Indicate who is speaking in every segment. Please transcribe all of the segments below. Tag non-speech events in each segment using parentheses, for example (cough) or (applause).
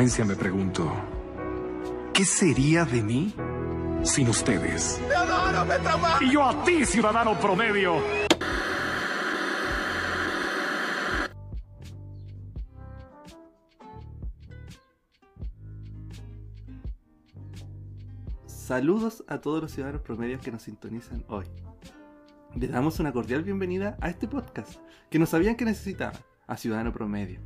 Speaker 1: Frecuencia me pregunto, ¿qué sería de mí sin ustedes? Y yo a ti, ciudadano promedio.
Speaker 2: Saludos a todos los ciudadanos promedios que nos sintonizan hoy. Les damos una cordial bienvenida a este podcast que no sabían que necesitaban, a Ciudadano Promedio,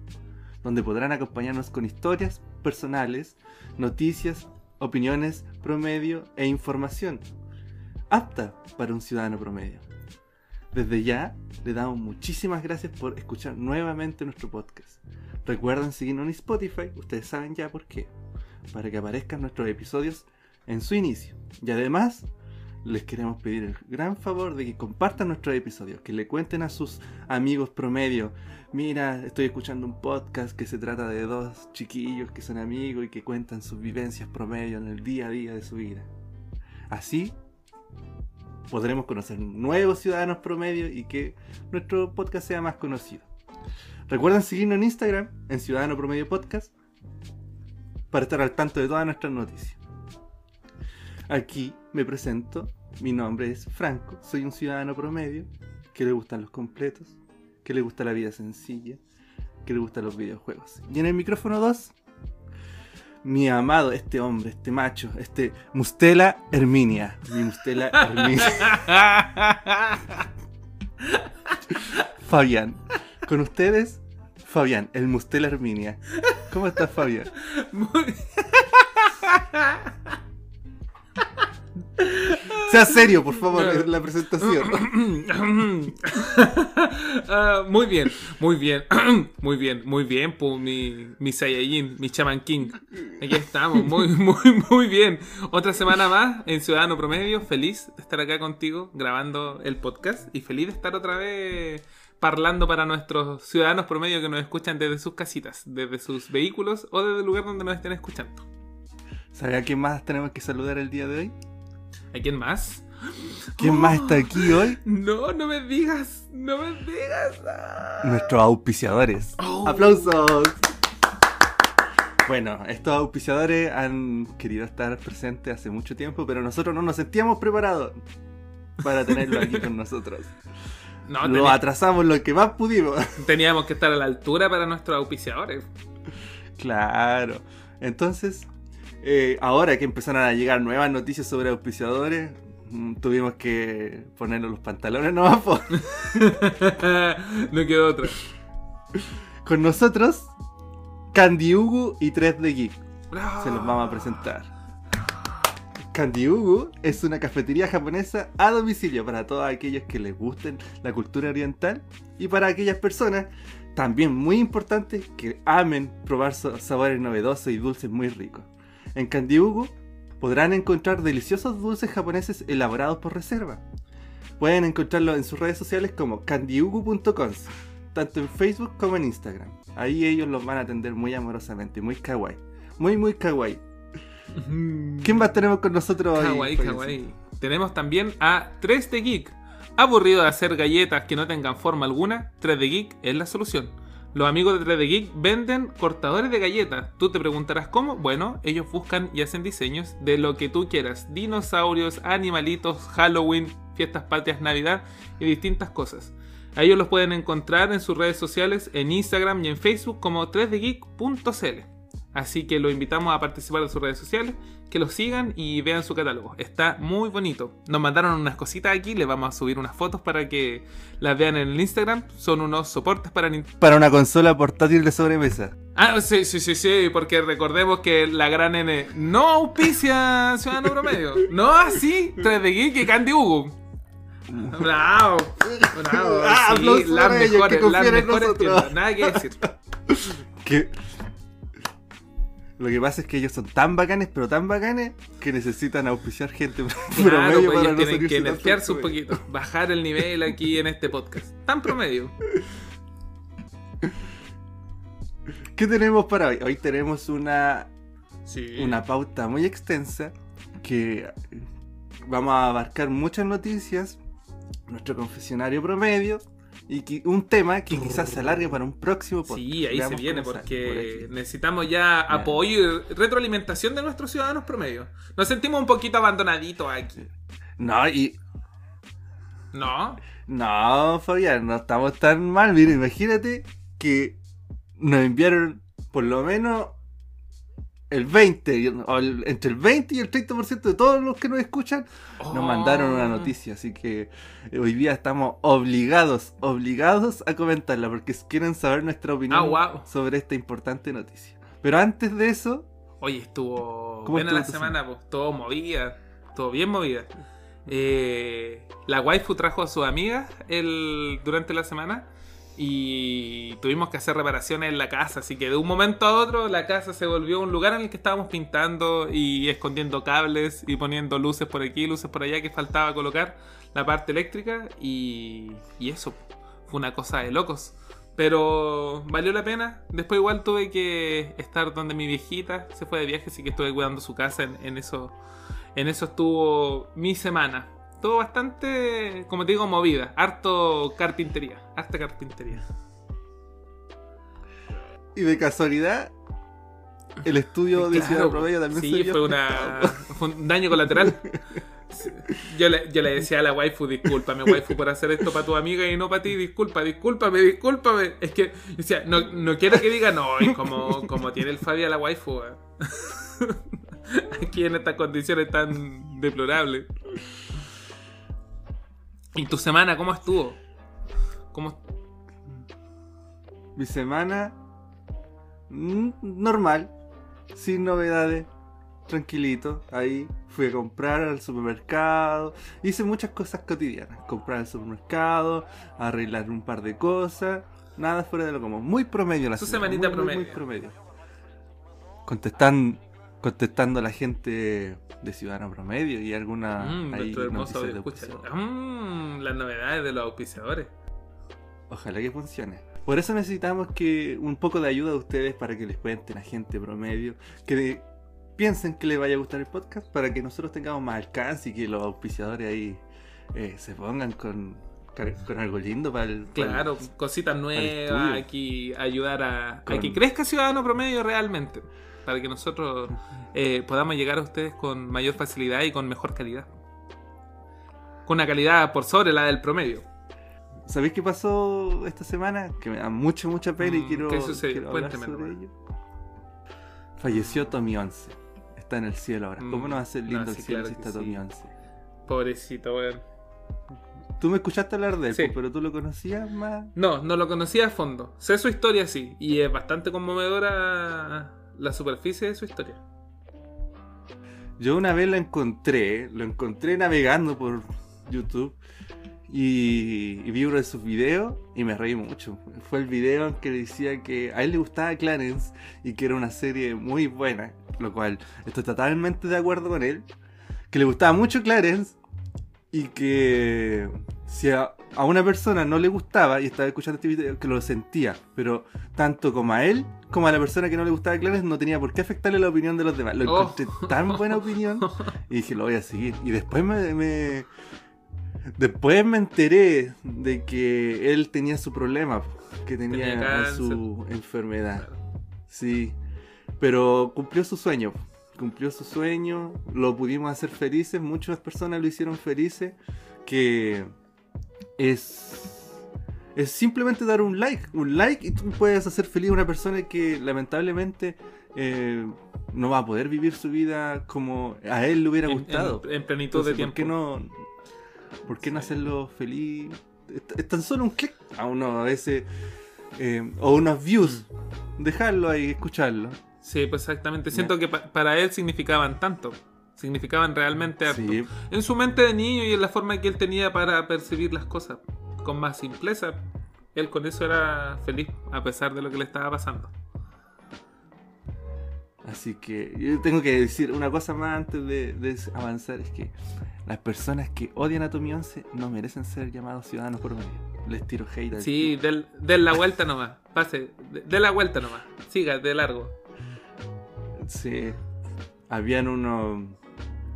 Speaker 2: donde podrán acompañarnos con historias personales, noticias, opiniones, promedio e información apta para un ciudadano promedio. Desde ya, le damos muchísimas gracias por escuchar nuevamente nuestro podcast. Recuerden seguirnos en Spotify, ustedes saben ya por qué, para que aparezcan nuestros episodios en su inicio. Y además, les queremos pedir el gran favor de que compartan nuestros episodios, que le cuenten a sus amigos promedio, mira, estoy escuchando un podcast que se trata de dos chiquillos que son amigos y que cuentan sus vivencias promedio en el día a día de su vida. Así podremos conocer nuevos ciudadanos promedio y que nuestro podcast sea más conocido. Recuerden seguirnos en Instagram, en Ciudadano Promedio Podcast, para estar al tanto de todas nuestras noticias. Aquí me presento, mi nombre es Franco, soy un ciudadano promedio que le gustan los completos, que le gusta la vida sencilla, que le gustan los videojuegos. Y en el micrófono 2, mi amado, este hombre, este macho, este Mustela Herminia. Mi Mustela Herminia. (laughs) Fabián. Con ustedes, Fabián, el Mustela Herminia. ¿Cómo estás, Fabián?
Speaker 3: Muy... (laughs)
Speaker 2: Sea serio, por favor, la presentación. (coughs)
Speaker 3: Ah, muy bien, muy bien, (coughs) muy bien, muy bien, pues, mi, mi Saiyajin, mi Chaman King. Aquí estamos, muy, (laughs) muy, muy bien. Otra semana más en Ciudadano Promedio, feliz de estar acá contigo grabando el podcast y feliz de estar otra vez parlando para nuestros ciudadanos promedio que nos escuchan desde sus casitas, desde sus vehículos o desde el lugar donde nos estén escuchando.
Speaker 2: ¿Sabe a quién más tenemos que saludar el día de hoy?
Speaker 3: ¿A quién más?
Speaker 2: ¿Quién más está aquí hoy?
Speaker 3: No, no me digas, no me digas. Ah.
Speaker 2: Nuestros auspiciadores.
Speaker 3: Oh.
Speaker 2: ¡Aplausos! Bueno, estos auspiciadores han querido estar presentes hace mucho tiempo, pero nosotros no nos sentíamos preparados para tenerlo aquí con (laughs) nosotros.
Speaker 3: No,
Speaker 2: Lo atrasamos lo que más pudimos.
Speaker 3: teníamos que estar a la altura para nuestros auspiciadores.
Speaker 2: Claro. Entonces, eh, ahora que empezaron a llegar nuevas noticias sobre auspiciadores, mm, tuvimos que ponernos los pantalones nomás. (laughs)
Speaker 3: no quedó otra.
Speaker 2: Con nosotros, Candy Ugu y 3D Geek. Se los vamos a presentar. Candy Ugu es una cafetería japonesa a domicilio para todos aquellos que les gusten la cultura oriental y para aquellas personas, también muy importante, que amen probar sabores novedosos y dulces muy ricos. En Candy Ugu podrán encontrar deliciosos dulces japoneses elaborados por reserva. Pueden encontrarlo en sus redes sociales como candyugu.com, tanto en Facebook como en Instagram. Ahí ellos los van a atender muy amorosamente, muy kawaii. Muy, muy kawaii. (laughs) ¿Quién más tenemos con nosotros hoy?
Speaker 3: Kawaii, kawaii. Tenemos también a 3D Geek. Aburrido de hacer galletas que no tengan forma alguna, 3D Geek es la solución. Los amigos de 3D Geek venden cortadores de galletas. Tú te preguntarás cómo. Bueno, ellos buscan y hacen diseños de lo que tú quieras: dinosaurios, animalitos, Halloween, fiestas patrias, Navidad y distintas cosas. A ellos los pueden encontrar en sus redes sociales, en Instagram y en Facebook como 3dgeek.cl. Así que los invitamos a participar de sus redes sociales, que los sigan y vean su catálogo. Está muy bonito. Nos mandaron unas cositas aquí, les vamos a subir unas fotos para que las vean en el Instagram. Son unos soportes para Nintendo.
Speaker 2: Para una consola portátil de sobremesa.
Speaker 3: Ah, sí, sí, sí, sí, porque recordemos que la gran N no auspicia (laughs) Ciudadano Promedio. No así, 3D Geek y Candy Hugo. Bravo, bravo.
Speaker 2: Ah,
Speaker 3: sí, las
Speaker 2: ellos, que
Speaker 3: mejores, las
Speaker 2: en
Speaker 3: mejores tiendas, Nada que decir. (laughs)
Speaker 2: Que... Lo que pasa es que ellos son tan bacanes, pero tan bacanes, que necesitan auspiciar gente (laughs)
Speaker 3: Claro,
Speaker 2: promedio
Speaker 3: pues
Speaker 2: para no
Speaker 3: tienen que nerfearse un poquito, bajar el nivel aquí en este podcast. Tan promedio. (laughs)
Speaker 2: ¿Qué tenemos para hoy? Hoy tenemos una,
Speaker 3: Sí.
Speaker 2: una pauta muy extensa que vamos a abarcar muchas noticias, nuestro confesionario promedio, y un tema que quizás se alargue para un próximo podcast.
Speaker 3: Sí, ahí se viene, porque
Speaker 2: por
Speaker 3: necesitamos ya apoyo y retroalimentación de nuestros ciudadanos promedio. Nos sentimos un poquito abandonaditos aquí.
Speaker 2: No, y.
Speaker 3: ¿No?
Speaker 2: No, Fabián, no estamos tan mal. Mira, imagínate que nos enviaron por lo menos el 20, y- o el- entre el 20 y el 30% de todos los que nos escuchan nos mandaron una
Speaker 3: Oh.
Speaker 2: noticia. Así que eh, hoy día estamos obligados, obligados a comentarla porque quieren saber nuestra opinión
Speaker 3: Ah,
Speaker 2: sobre esta importante noticia. Pero antes de eso,
Speaker 3: Oye, estuvo
Speaker 2: ¿Cómo
Speaker 3: buena
Speaker 2: estuvo
Speaker 3: la semana, pues, todo movida, todo bien movida. Eh, la waifu trajo a sus amigas el, durante la semana y tuvimos que hacer reparaciones en la casa, así que de un momento a otro la casa se volvió un lugar en el que estábamos pintando y escondiendo cables y poniendo luces por aquí, luces por allá que faltaba colocar la parte eléctrica y, y eso fue una cosa de locos. Pero valió la pena. Después igual tuve que estar donde mi viejita se fue de viaje, así que estuve cuidando su casa. En, en eso, en eso estuvo mi semana. Todo bastante, como te digo, movida. Harto carpintería. Harta carpintería.
Speaker 2: y de casualidad, el estudio de
Speaker 3: Claro,
Speaker 2: Ciudad Promedio también se vio
Speaker 3: fue, una, fue un daño colateral. Yo le, yo le decía a la waifu, discúlpame waifu por hacer esto para tu amiga y no para ti, disculpa, discúlpame, discúlpame. Es que, decía, no, no quiero que diga, no, es como, como tiene el Fabi a la waifu. weón". (laughs) Aquí en estas condiciones tan deplorables. ¿Y tu semana cómo estuvo? ¿Cómo,
Speaker 2: Mi semana mm, normal, sin novedades, tranquilito. Ahí fui a comprar al supermercado, hice muchas cosas cotidianas. Comprar al supermercado, arreglar un par de cosas, nada fuera de lo común. Muy promedio la
Speaker 3: Su
Speaker 2: semana,
Speaker 3: semanita
Speaker 2: muy, muy, muy
Speaker 3: promedio.
Speaker 2: promedio. Contestan, contestando a la gente de Ciudadano Promedio y alguna
Speaker 3: Mm,
Speaker 2: ahí
Speaker 3: hermoso
Speaker 2: de.
Speaker 3: Mm, las novedades de los auspiciadores.
Speaker 2: Ojalá que funcione. Por eso necesitamos que un poco de ayuda de ustedes para que les cuenten a gente promedio que piensen que les vaya a gustar el podcast para que nosotros tengamos más alcance y que los auspiciadores ahí eh, se pongan con, con algo lindo para el
Speaker 3: Claro, cositas nuevas, aquí ayudar a, a que crezca Ciudadano Promedio realmente, para que nosotros eh, podamos llegar a ustedes con mayor facilidad y con mejor calidad. Con una calidad por sobre la del promedio.
Speaker 2: ¿Sabéis qué pasó esta semana? Que me da mucha, mucha pena y
Speaker 3: Mm,
Speaker 2: quiero,
Speaker 3: ¿qué sucedió?
Speaker 2: quiero hablar sobre ello. Falleció Tommy 11. Está en el cielo ahora. ¿Cómo
Speaker 3: Mm,
Speaker 2: no va a ser
Speaker 3: no,
Speaker 2: lindo
Speaker 3: sí,
Speaker 2: el cielo
Speaker 3: claro
Speaker 2: si está
Speaker 3: sí.
Speaker 2: Tommy 11?
Speaker 3: Pobrecito, weón.
Speaker 2: Tú me escuchaste hablar de él,
Speaker 3: Sí.
Speaker 2: pues, pero tú lo conocías más.
Speaker 3: No, no lo conocía a fondo. Sé su historia, sí. Y es bastante conmovedora la superficie de su historia.
Speaker 2: Yo una vez lo encontré, lo encontré navegando por YouTube y, y vi uno de sus videos y me reí mucho. Fue el video en que decía que a él le gustaba Clarence y que era una serie muy buena, lo cual estoy totalmente de acuerdo con él. Que le gustaba mucho Clarence y que si a una persona no le gustaba y estaba escuchando este video, que lo sentía, pero tanto como a él como a la persona que no le gustaba Clarence no tenía por qué afectarle la opinión de los demás. Lo
Speaker 3: Oh.
Speaker 2: encontré tan buena opinión (laughs) y dije, lo voy a seguir. Y después me, me- después me enteré de que él tenía su problema, que tenía,
Speaker 3: Tenía
Speaker 2: su enfermedad. Sí, pero cumplió su sueño. Cumplió su sueño, lo pudimos hacer felices, muchas personas lo hicieron felices, que es es simplemente dar un like, un like y tú puedes hacer feliz a una persona que lamentablemente eh, no va a poder vivir su vida como a él le hubiera gustado.
Speaker 3: En, en plenitud
Speaker 2: Entonces,
Speaker 3: de
Speaker 2: ¿por
Speaker 3: tiempo.
Speaker 2: qué no, por qué no hacerlo feliz? Es, tan solo un clic a uno a veces eh, o unos views, dejarlo ahí, escucharlo.
Speaker 3: Sí, pues exactamente. Siento que pa- para él significaban tanto. Significaban realmente harto.
Speaker 2: Sí,
Speaker 3: En su mente de niño y en la forma que él tenía para percibir las cosas. Con más simpleza. Él con eso era feliz, a pesar de lo que le estaba pasando.
Speaker 2: Así que yo tengo que decir una cosa más antes de, de avanzar, es que las personas que odian a Tommy 11 no merecen ser llamados ciudadanos por medio. Les tiro hate
Speaker 3: Sí, del, den la vuelta nomás. Pase, de, de la vuelta nomás. Siga, de largo.
Speaker 2: Sí. Habían unos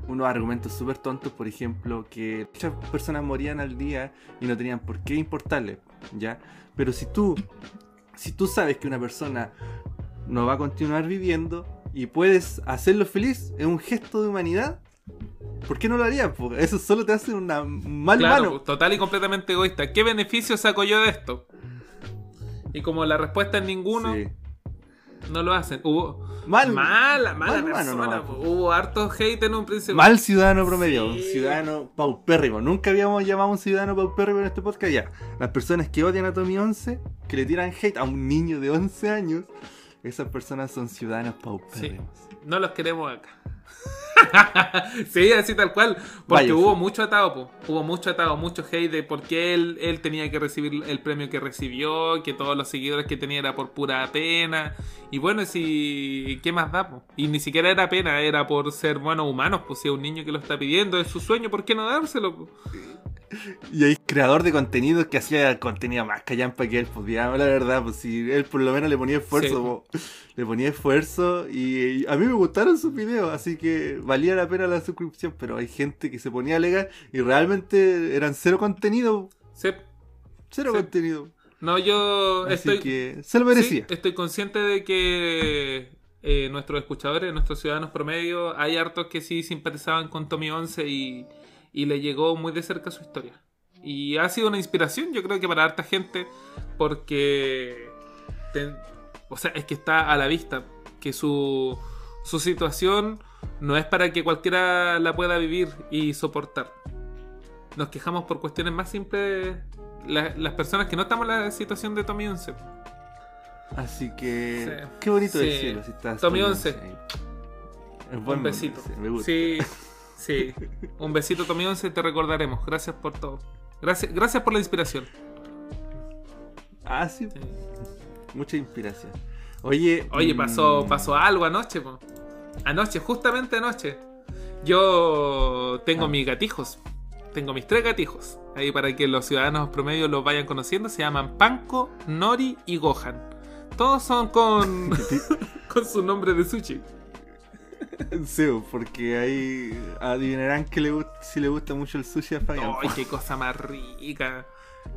Speaker 2: unos argumentos súper tontos, por ejemplo, que muchas personas morían al día y no tenían por qué importarle, ¿ya? Pero si tú, si tú sabes que una persona no va a continuar viviendo y puedes hacerlo feliz, es un gesto de humanidad. ¿Por qué no lo harías? Eso solo te hace una mal
Speaker 3: Claro,
Speaker 2: mano.
Speaker 3: total y completamente egoísta. ¿Qué beneficio saco yo de esto? Y como la respuesta es ninguno,
Speaker 2: Sí.
Speaker 3: No lo hacen. Hubo
Speaker 2: Mal,
Speaker 3: mala, mala
Speaker 2: mal
Speaker 3: persona. po. Hubo harto hate en un principio.
Speaker 2: Mal ciudadano promedio,
Speaker 3: Sí.
Speaker 2: un ciudadano paupérrimo. Nunca habíamos llamado a un ciudadano paupérrimo en este podcast. Ya, las personas que odian a Tommy 11, que le tiran hate a un niño de 11 años, esas personas son ciudadanos paupérrimos.
Speaker 3: No los queremos acá. (laughs) sí, así tal cual. Porque
Speaker 2: Vaya,
Speaker 3: hubo
Speaker 2: sí.
Speaker 3: mucho atado, po. hubo mucho atado, mucho hate de por qué él, él tenía que recibir el premio que recibió, que todos los seguidores que tenía era por pura pena. Y bueno, si ¿qué más da? po? Y ni siquiera era pena, era por ser buenos humanos, pues si es un niño que lo está pidiendo, es su sueño, ¿por qué no dárselo? po? (laughs)
Speaker 2: Y hay creador de contenido que hacía contenido más callampa que él, pues digamos la verdad, pues si él por lo menos le ponía esfuerzo,
Speaker 3: Sí.
Speaker 2: po. le ponía esfuerzo y, y a mí me gustaron sus videos, así que valía la pena la suscripción, pero hay gente que se ponía a alegar y realmente eran cero contenido,
Speaker 3: Sí.
Speaker 2: cero
Speaker 3: Sí.
Speaker 2: contenido.
Speaker 3: No, yo
Speaker 2: Así
Speaker 3: estoy...
Speaker 2: que se lo merecía.
Speaker 3: Sí, estoy consciente de que eh, nuestros escuchadores, nuestros ciudadanos promedio, hay hartos que sí simpatizaban con Tommy 11 y, y le llegó muy de cerca su historia. Y ha sido una inspiración, yo creo que para harta gente, porque. te- o sea, es que está a la vista que su, su situación no es para que cualquiera la pueda vivir y soportar. Nos quejamos por cuestiones más simples. la- las personas que no estamos en la situación de Tommy 11.
Speaker 2: Así que
Speaker 3: Sí.
Speaker 2: qué bonito
Speaker 3: Sí.
Speaker 2: cielo si estás
Speaker 3: Tommy
Speaker 2: Tommy
Speaker 3: 11.
Speaker 2: ahí. Es buen
Speaker 3: un besito.
Speaker 2: me gusta.
Speaker 3: Sí, (laughs) sí. Un besito, Tommy 11, te recordaremos. Gracias por todo. Gracias, gracias por la inspiración.
Speaker 2: Ah, sí, mucha inspiración. Oye,
Speaker 3: Oye, pasó,
Speaker 2: mm,
Speaker 3: pasó algo anoche, po. Anoche, justamente anoche. Yo tengo
Speaker 2: Ah.
Speaker 3: mis gatijos. Tengo mis tres gatijos. Ahí para que los ciudadanos promedio los vayan conociendo. Se llaman Panko, Nori y Gohan. Todos son con, (laughs) (laughs) con su nombre de sushi. (laughs)
Speaker 2: Sí, porque ahí adivinarán que le si le gusta mucho el sushi a Fabián.
Speaker 3: ¡Ay, qué cosa más rica!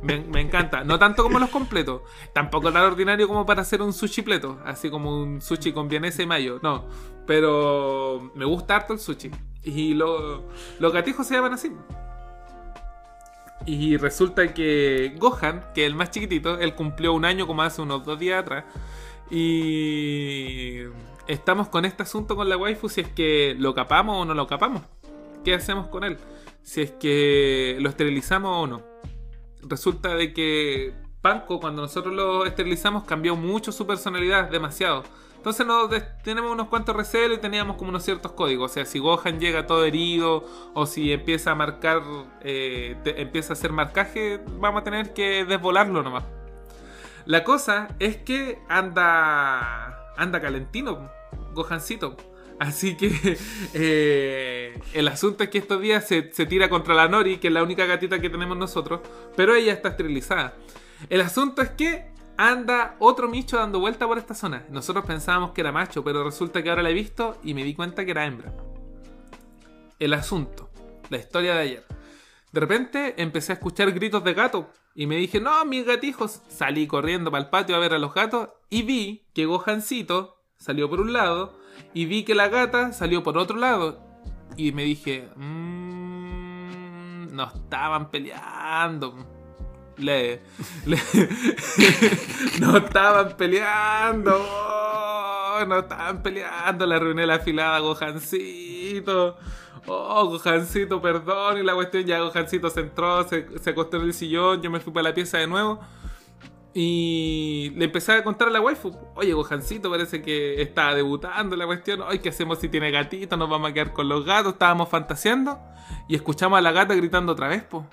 Speaker 3: Me, me encanta. No tanto como los completos. Tampoco tan ordinario como para hacer un sushi pleto. Así como un sushi con vienesa y mayo. No. Pero me gusta harto el sushi. Y lo- los gatijos se llaman así. Y resulta que Gohan, que es el más chiquitito, él cumplió un año como hace unos dos días atrás. Y estamos con este asunto con la waifu si es que lo capamos o no lo capamos. ¿Qué hacemos con él? Si es que lo esterilizamos o no. Resulta de que Panko, cuando nosotros lo esterilizamos, cambió mucho su personalidad, demasiado. Entonces nos tenemos unos cuantos recelos y teníamos como unos ciertos códigos. O sea, si Gohan llega todo herido o si empieza a marcar, eh, empieza a hacer marcaje, vamos a tener que desvolarlo nomás. La cosa es que anda, anda calentino, Gohancito. Así que (laughs) eh, el asunto es que estos días se, se tira contra la Nori, que es la única gatita que tenemos nosotros, pero ella está esterilizada. El asunto es que anda otro micho dando vuelta por esta zona. Nosotros pensábamos que era macho, pero resulta que ahora la he visto y me di cuenta que era hembra. El asunto, la historia de ayer. De repente empecé a escuchar gritos de gato y me dije, no, mis gatijos. Salí corriendo para el patio a ver a los gatos y vi que Gohancito salió por un lado y vi que la gata salió por otro lado. Y me dije, "Mm, no estaban peleando. Le, (laughs) no estaban peleando. oh, no estaban peleando. Le arruiné la afilada a Gohancito. Oh, Gohancito, perdón. Y la cuestión ya Gohancito se entró, se, se acostó en el sillón. Yo me fui para la pieza de nuevo. Y le empecé a contar a la waifu. Oye, Gohancito parece que está debutando la cuestión. Ay, ¿qué hacemos si tiene gatito? Nos vamos a quedar con los gatos. Estábamos fantaseando. Y escuchamos a la gata gritando otra vez, po.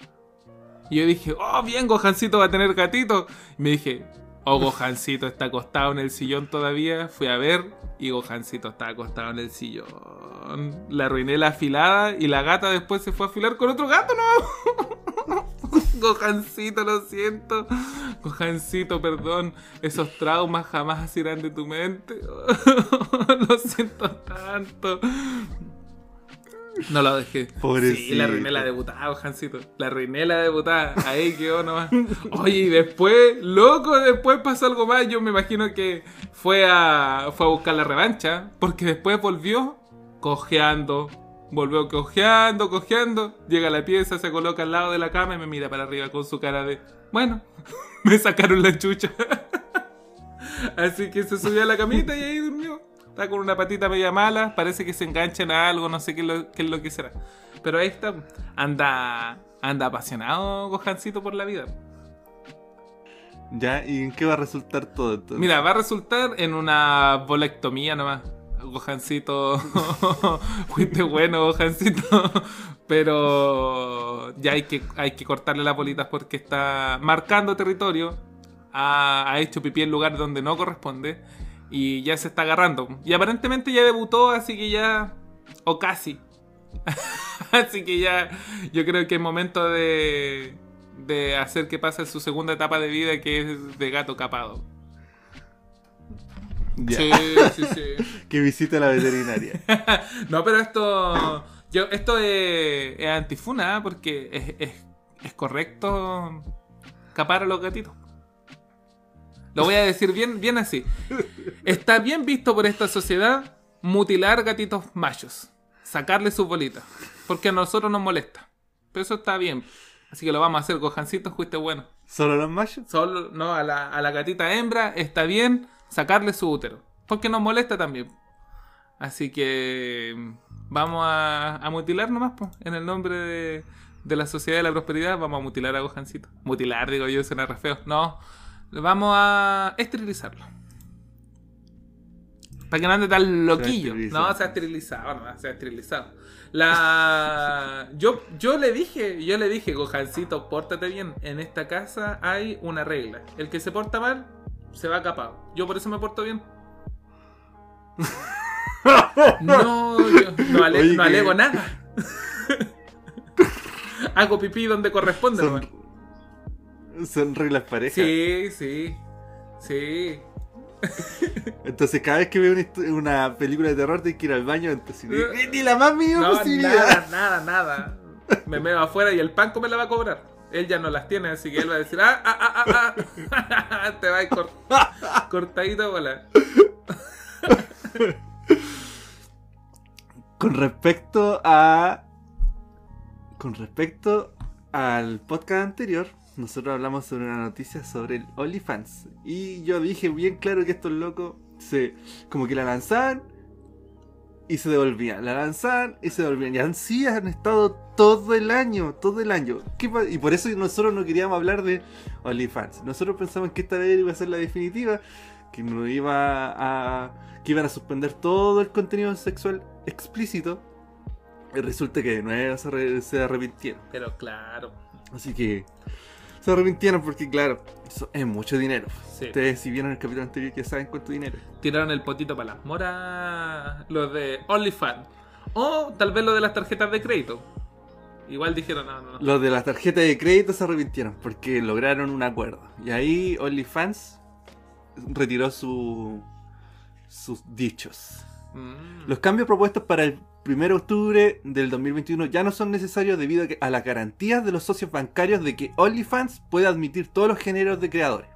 Speaker 3: Y yo dije, oh, bien, Gohancito va a tener gatito. Y me dije, oh, Gohancito está acostado en el sillón todavía. Fui a ver y Gohancito está acostado en el sillón. Le arruiné la afilada y la gata después se fue a afilar con otro gato, ¿no? (laughs) (laughs) Gohancito, lo siento. Gohancito, perdón. Esos traumas jamás irán de tu mente. (laughs) lo siento tanto. No lo dejé.
Speaker 2: Pobrecito.
Speaker 3: Sí, la arruiné la debutada, Jancito. La arruiné la debutada. Ahí quedó nomás. Oye, y después, loco, después pasó algo más. Yo me imagino que fue a, fue a buscar la revancha. Porque después volvió cojeando. Volvió cojeando, cojeando. Llega a la pieza, se coloca al lado de la cama y me mira para arriba con su cara de. Bueno, (laughs) me sacaron la chucha. (laughs) Así que se subió a la camita y ahí durmió. Está con una patita media mala, parece que se enganchan a algo, no sé qué es lo, qué es lo que será. Pero ahí está, anda, anda apasionado Gohancito por la vida.
Speaker 2: Ya, ¿y en qué va a resultar todo entonces?
Speaker 3: Mira, va a resultar en una bolectomía nomás. Gohancito, (laughs) fuiste bueno, Gohancito. Pero ya hay que, hay que cortarle las bolitas porque está marcando territorio. Ha, hecho pipí en lugar donde no corresponde. Y ya se está agarrando. Y aparentemente ya debutó, así que ya. O casi. (laughs) así que ya. Yo creo que es momento de. De hacer que pase su segunda etapa de vida, que es de gato capado.
Speaker 2: Ya.
Speaker 3: Sí, sí, sí. (laughs)
Speaker 2: que visite la veterinaria. (laughs)
Speaker 3: no, pero esto. Yo, esto es, es antifuna, ¿eh? porque es, es, es correcto capar a los gatitos. Lo voy a decir bien, bien así. Está bien visto por esta sociedad mutilar gatitos machos. Sacarle sus bolitas. Porque a nosotros nos molesta. Pero eso está bien. Así que lo vamos a hacer, Gohancito, fuiste bueno.
Speaker 2: ¿Solo los machos?
Speaker 3: Solo, no, a la, a la gatita hembra está bien sacarle su útero. Porque nos molesta también. Así que vamos a, a mutilar nomás, pues, en el nombre de, de la sociedad de la prosperidad, vamos a mutilar a Gohancito. Mutilar, digo yo, suena re feo. No, vamos a esterilizarlo. Para que no ande tan loquillo. No, se ha esterilizado, no, se ha esterilizado. La... Yo, yo le dije, yo le dije, Gohancito, pórtate bien. En esta casa hay una regla. El que se porta mal, se va capado. Yo por eso me porto bien. (laughs) No, yo no, ale-
Speaker 2: Oye,
Speaker 3: no
Speaker 2: que-
Speaker 3: alego nada. (laughs) Hago pipí donde corresponde.
Speaker 2: Son, son reglas parejas.
Speaker 3: Sí, sí. Sí. (laughs)
Speaker 2: Entonces, cada vez que veo una, película de terror, tengo que ir al baño. Entonces, ni, ni la más mínima
Speaker 3: No,
Speaker 2: posibilidad.
Speaker 3: nada, nada, nada. Me meo afuera y el panco me la va a cobrar. Él ya no las tiene, así que él va a decir, ah, ah, ah, ah, ah. (laughs) Te va a ir cort- cortadito, bola. (laughs)
Speaker 2: Con respecto a. Con respecto al podcast anterior, nosotros hablamos sobre una noticia sobre el OnlyFans. Y yo dije bien claro que estos locos se. como que la lanzaban y se devolvían. La lanzaban y se devolvían. Y así han estado todo el año, todo el año. ¿Qué pa- y por eso nosotros no queríamos hablar de OnlyFans. Nosotros pensamos que esta vez iba a ser la definitiva. Que no iba a. que iban a suspender todo el contenido sexual explícito. Y resulta que de nuevo se, re- se arrepintieron.
Speaker 3: Pero claro.
Speaker 2: Así que se arrepintieron porque, claro, eso es mucho dinero.
Speaker 3: Sí.
Speaker 2: Ustedes, si vieron el capítulo anterior, ya saben cuánto dinero.
Speaker 3: Tiraron el potito para las moras los de OnlyFans. O tal vez lo de las tarjetas de crédito. Igual dijeron, no, no, no.
Speaker 2: Los de las tarjetas de crédito se arrepintieron porque lograron un acuerdo. Y ahí OnlyFans retiró su, sus dichos.
Speaker 3: Mm.
Speaker 2: Los cambios propuestos para el 1 de octubre del 2021 ya no son necesarios debido a, las garantías de los socios bancarios de que OnlyFans puede admitir todos los géneros de creadores.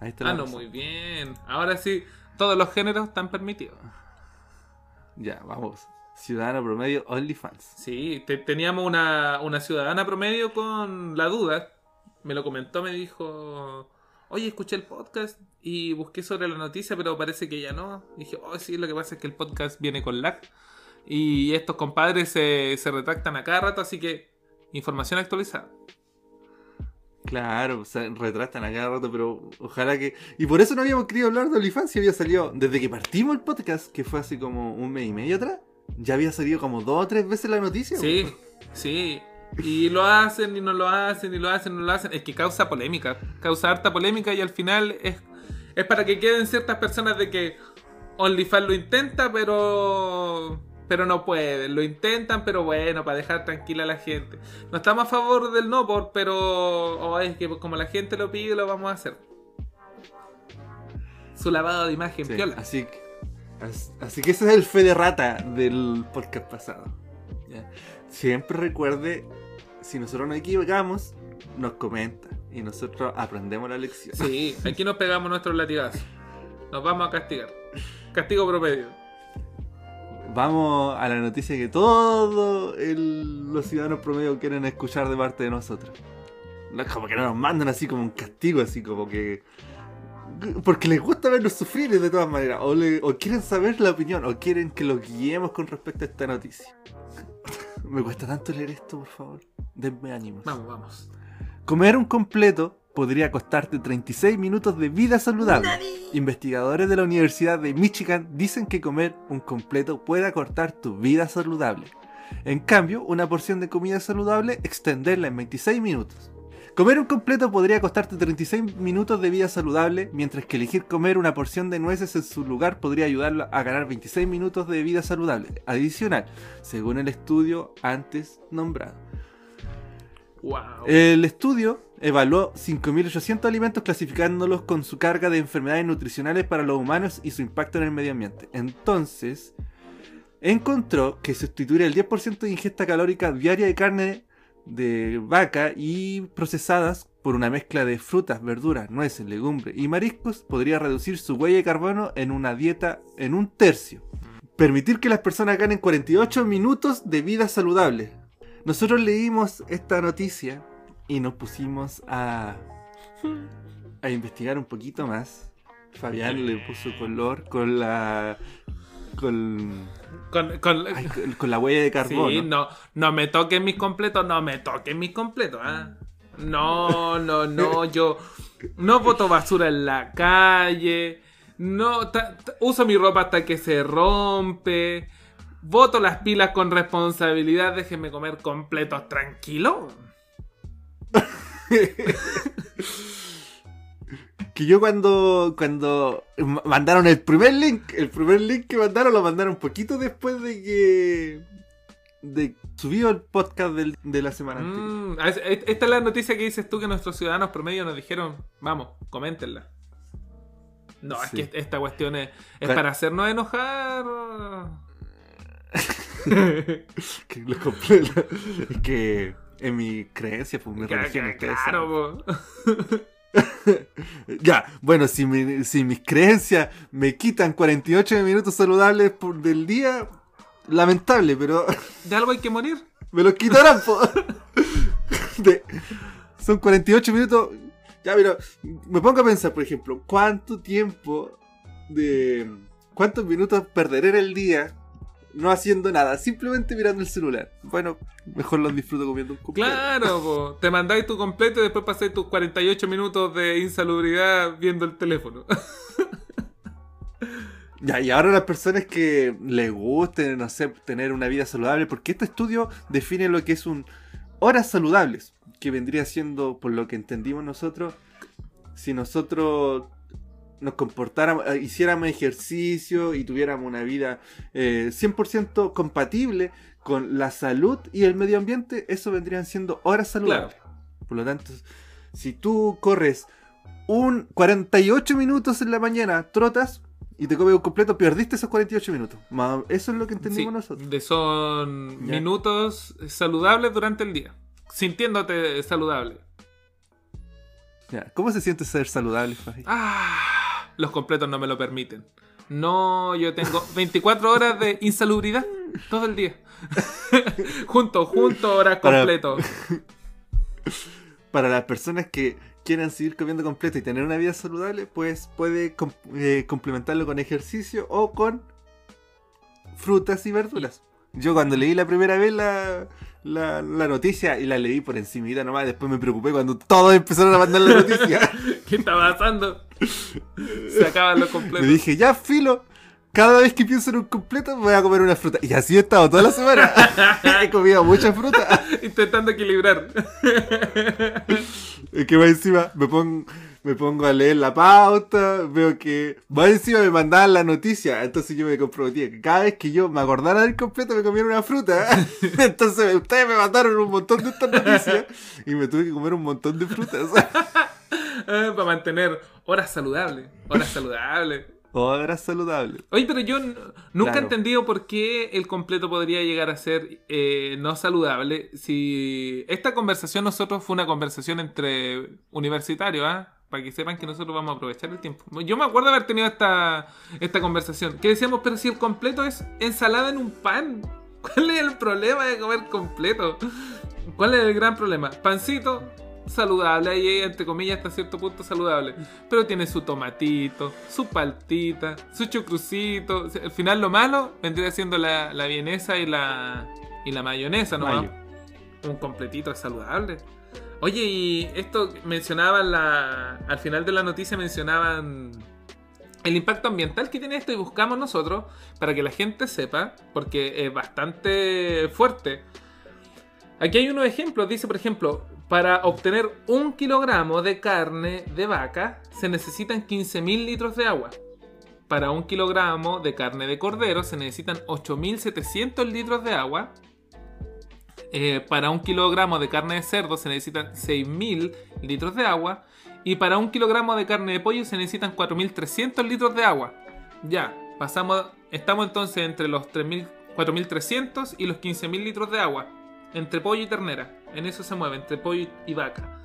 Speaker 2: Ahí está la
Speaker 3: Ah, no, muy bien. Ahora sí, todos los géneros están permitidos.
Speaker 2: Ya, vamos. Ciudadano promedio OnlyFans.
Speaker 3: Sí, te- teníamos una, una ciudadana promedio con la duda. Me lo comentó, me dijo, oye, escuché el podcast y busqué sobre la noticia, pero parece que ya no. Y dije, oh, sí, lo que pasa es que el podcast viene con lag. Y estos compadres se, se retractan a cada rato, así que información actualizada.
Speaker 2: Claro, o sea, retratan a cada rato, pero ojalá que. Y por eso no habíamos querido hablar de OnlyFans si había salido. Desde que partimos el podcast, que fue así como un mes y medio atrás, ya había salido como dos o tres veces la noticia.
Speaker 3: Sí, sí. Y lo hacen y no lo hacen y lo hacen y no lo hacen. Es que causa polémica. Causa harta polémica y al final es, es para que queden ciertas personas de que OnlyFans lo intenta, pero pero no pueden. Lo intentan, pero bueno, para dejar tranquila a la gente. No estamos a favor del no por, pero oh, es que como la gente lo pide, lo vamos a hacer. Su lavado de imagen,
Speaker 2: Sí,
Speaker 3: piola.
Speaker 2: así, que- as- así que ese es el fe de rata del podcast pasado. Ya. Siempre recuerde, si nosotros nos equivocamos, nos comenta y nosotros aprendemos la lección.
Speaker 3: Sí, aquí nos pegamos nuestros latigazos. Nos vamos a castigar. Castigo promedio.
Speaker 2: Vamos a la noticia que todos los ciudadanos promedio quieren escuchar de parte de nosotros. No es como que no nos mandan así como un castigo, así como que. Porque les gusta vernos sufrir de todas maneras. O, le- o quieren saber la opinión, o quieren que los guiemos con respecto a esta noticia. (laughs) Me cuesta tanto leer esto, por favor. Denme ánimos.
Speaker 3: Vamos, vamos.
Speaker 2: Comer un completo podría costarte 36 minutos de vida saludable. Investigadores de la Universidad de Michigan dicen que comer un completo puede acortar tu vida saludable. En cambio, una porción de comida saludable extenderla en 26 minutos. Comer un completo podría costarte 36 minutos de vida saludable, mientras que elegir comer una porción de nueces en su lugar podría ayudarlo a ganar 26 minutos de vida saludable adicional, según el estudio antes nombrado.
Speaker 3: Wow.
Speaker 2: El estudio evaluó 5.800 alimentos clasificándolos con su carga de enfermedades nutricionales para los humanos y su impacto en el medio ambiente. Entonces, encontró que sustituir el 10% de ingesta calórica diaria de carne de vaca y procesadas por una mezcla de frutas, verduras, nueces, legumbres y mariscos podría reducir su huella de carbono en una dieta en un tercio. Permitir que las personas ganen 48 minutos de vida saludable. Nosotros leímos esta noticia y nos pusimos a, a investigar un poquito más. Fabián le puso color con la con,
Speaker 3: Con, con-
Speaker 2: ay, con- con la huella de carbono.
Speaker 3: Sí, no, no me toquen mis completos, no me toquen mis completos, ¿ah? No, no, no, yo no boto basura en la calle, no, ta- ta- uso mi ropa hasta que se rompe, boto las pilas con responsabilidad, déjenme comer completos tranquilo. (laughs)
Speaker 2: Que yo cuando cuando ma- mandaron el primer link, el primer link que mandaron lo mandaron un poquito después de que de subió el podcast del- de la semana anterior.
Speaker 3: Mm, es- es- esta es la noticia que dices tú que nuestros ciudadanos promedio nos dijeron, vamos, coméntenla. No,
Speaker 2: Sí.
Speaker 3: es que esta cuestión es, para hacernos enojar. (laughs)
Speaker 2: Que los compré. Es (laughs) que en mi creencia, pues mi religión,
Speaker 3: claro, po.
Speaker 2: saben. (laughs) Ya, bueno, si, mi- si mis creencias me quitan 48 minutos saludables por, del día, lamentable, pero (laughs)
Speaker 3: de algo hay que morir.
Speaker 2: me los quitarán. (laughs) De- son 48 minutos. Ya, pero me pongo a pensar, por ejemplo, ¿cuánto tiempo de. ¿Cuántos minutos perderé en el día no haciendo nada? Simplemente mirando el celular. Bueno, mejor los disfruto comiendo un completo.
Speaker 3: Claro, po. te mandáis tu completo y después pasáis tus 48 minutos de insalubridad viendo el teléfono. (laughs)
Speaker 2: Ya, y ahora las personas que les guste, no sé, tener una vida saludable, porque este estudio define lo que es un horas saludables, que vendría siendo, por lo que entendimos nosotros, si nosotros nos comportáramos, eh, hiciéramos ejercicio y tuviéramos una vida eh, 100% compatible con la salud y el medio ambiente, eso vendrían siendo horas saludables. Por lo tanto, si tú corres un 48 minutos en la mañana, trotas y te comes un completo, perdiste esos 48 minutos. Eso es lo que entendimos
Speaker 3: Sí,
Speaker 2: nosotros.
Speaker 3: de son
Speaker 2: Ya.
Speaker 3: minutos saludables durante el día. Sintiéndote saludable.
Speaker 2: Ya, ¿Cómo se siente ser saludable, Fabi?
Speaker 3: Ah, los completos no me lo permiten. No, yo tengo 24 horas de insalubridad todo el día. (laughs) junto, junto, horas
Speaker 2: Para-
Speaker 3: completo. (laughs)
Speaker 2: Para las personas que quieran seguir comiendo completo y tener una vida saludable, pues puede com- eh, complementarlo con ejercicio o con frutas y verduras. Yo cuando leí la primera vez la, la, la noticia y la leí por encimita nomás, después me preocupé cuando todos empezaron a mandar la noticia. (laughs)
Speaker 3: ¿Qué está pasando? Se acaban los
Speaker 2: Me
Speaker 3: completos.
Speaker 2: dije, ya filo, cada vez que pienso en un completo voy a comer una fruta. Y así he estado toda la semana. (laughs) he comido mucha fruta. (laughs)
Speaker 3: Intentando equilibrar.
Speaker 2: Es que más encima me pongo, me pongo a leer la pauta, veo que más encima me mandaban la noticia, entonces yo me comprometía que cada vez que yo me acordara del completo me comiera una fruta. (laughs) Entonces ustedes me mandaron un montón de estas noticias y me tuve que comer un montón de frutas. (laughs)
Speaker 3: Para mantener horas saludables. Horas saludables.
Speaker 2: o grasa saludable.
Speaker 3: Oye, pero yo nunca he entendido por qué el completo podría llegar a ser eh, no saludable. Si esta conversación nosotros fue una conversación entre universitarios, ¿ah? Para que sepan que nosotros vamos a aprovechar el tiempo. Yo me acuerdo haber tenido esta, esta conversación. Que decíamos, pero si el completo es ensalada en un pan. ¿Cuál es el problema de comer completo? ¿Cuál es el gran problema? Pancito, saludable, ahí entre comillas hasta cierto punto saludable. Pero tiene su tomatito, su paltita, su chucrucito. O sea, Al final lo malo vendría siendo la, la vienesa y la, y la mayonesa, ¿no?
Speaker 2: Mayo.
Speaker 3: Un completito es saludable. Oye, y esto mencionaban la. Al final de la noticia mencionaban el impacto ambiental que tiene esto y buscamos nosotros para que la gente sepa, porque es bastante fuerte. Aquí hay unos ejemplos. Dice, por ejemplo, para obtener un kilogramo de carne de vaca se necesitan 15.000 litros de agua. Para un kilogramo de carne de cordero se necesitan 8.700 litros de agua. Eh, para un kilogramo de carne de cerdo se necesitan 6.000 litros de agua. Y para un kilogramo de carne de pollo se necesitan 4.300 litros de agua. Ya, pasamos, estamos entonces entre los 3.000 4.300 y los 15.000 litros de agua. Entre pollo y ternera. En eso se mueve, entre pollo y vaca.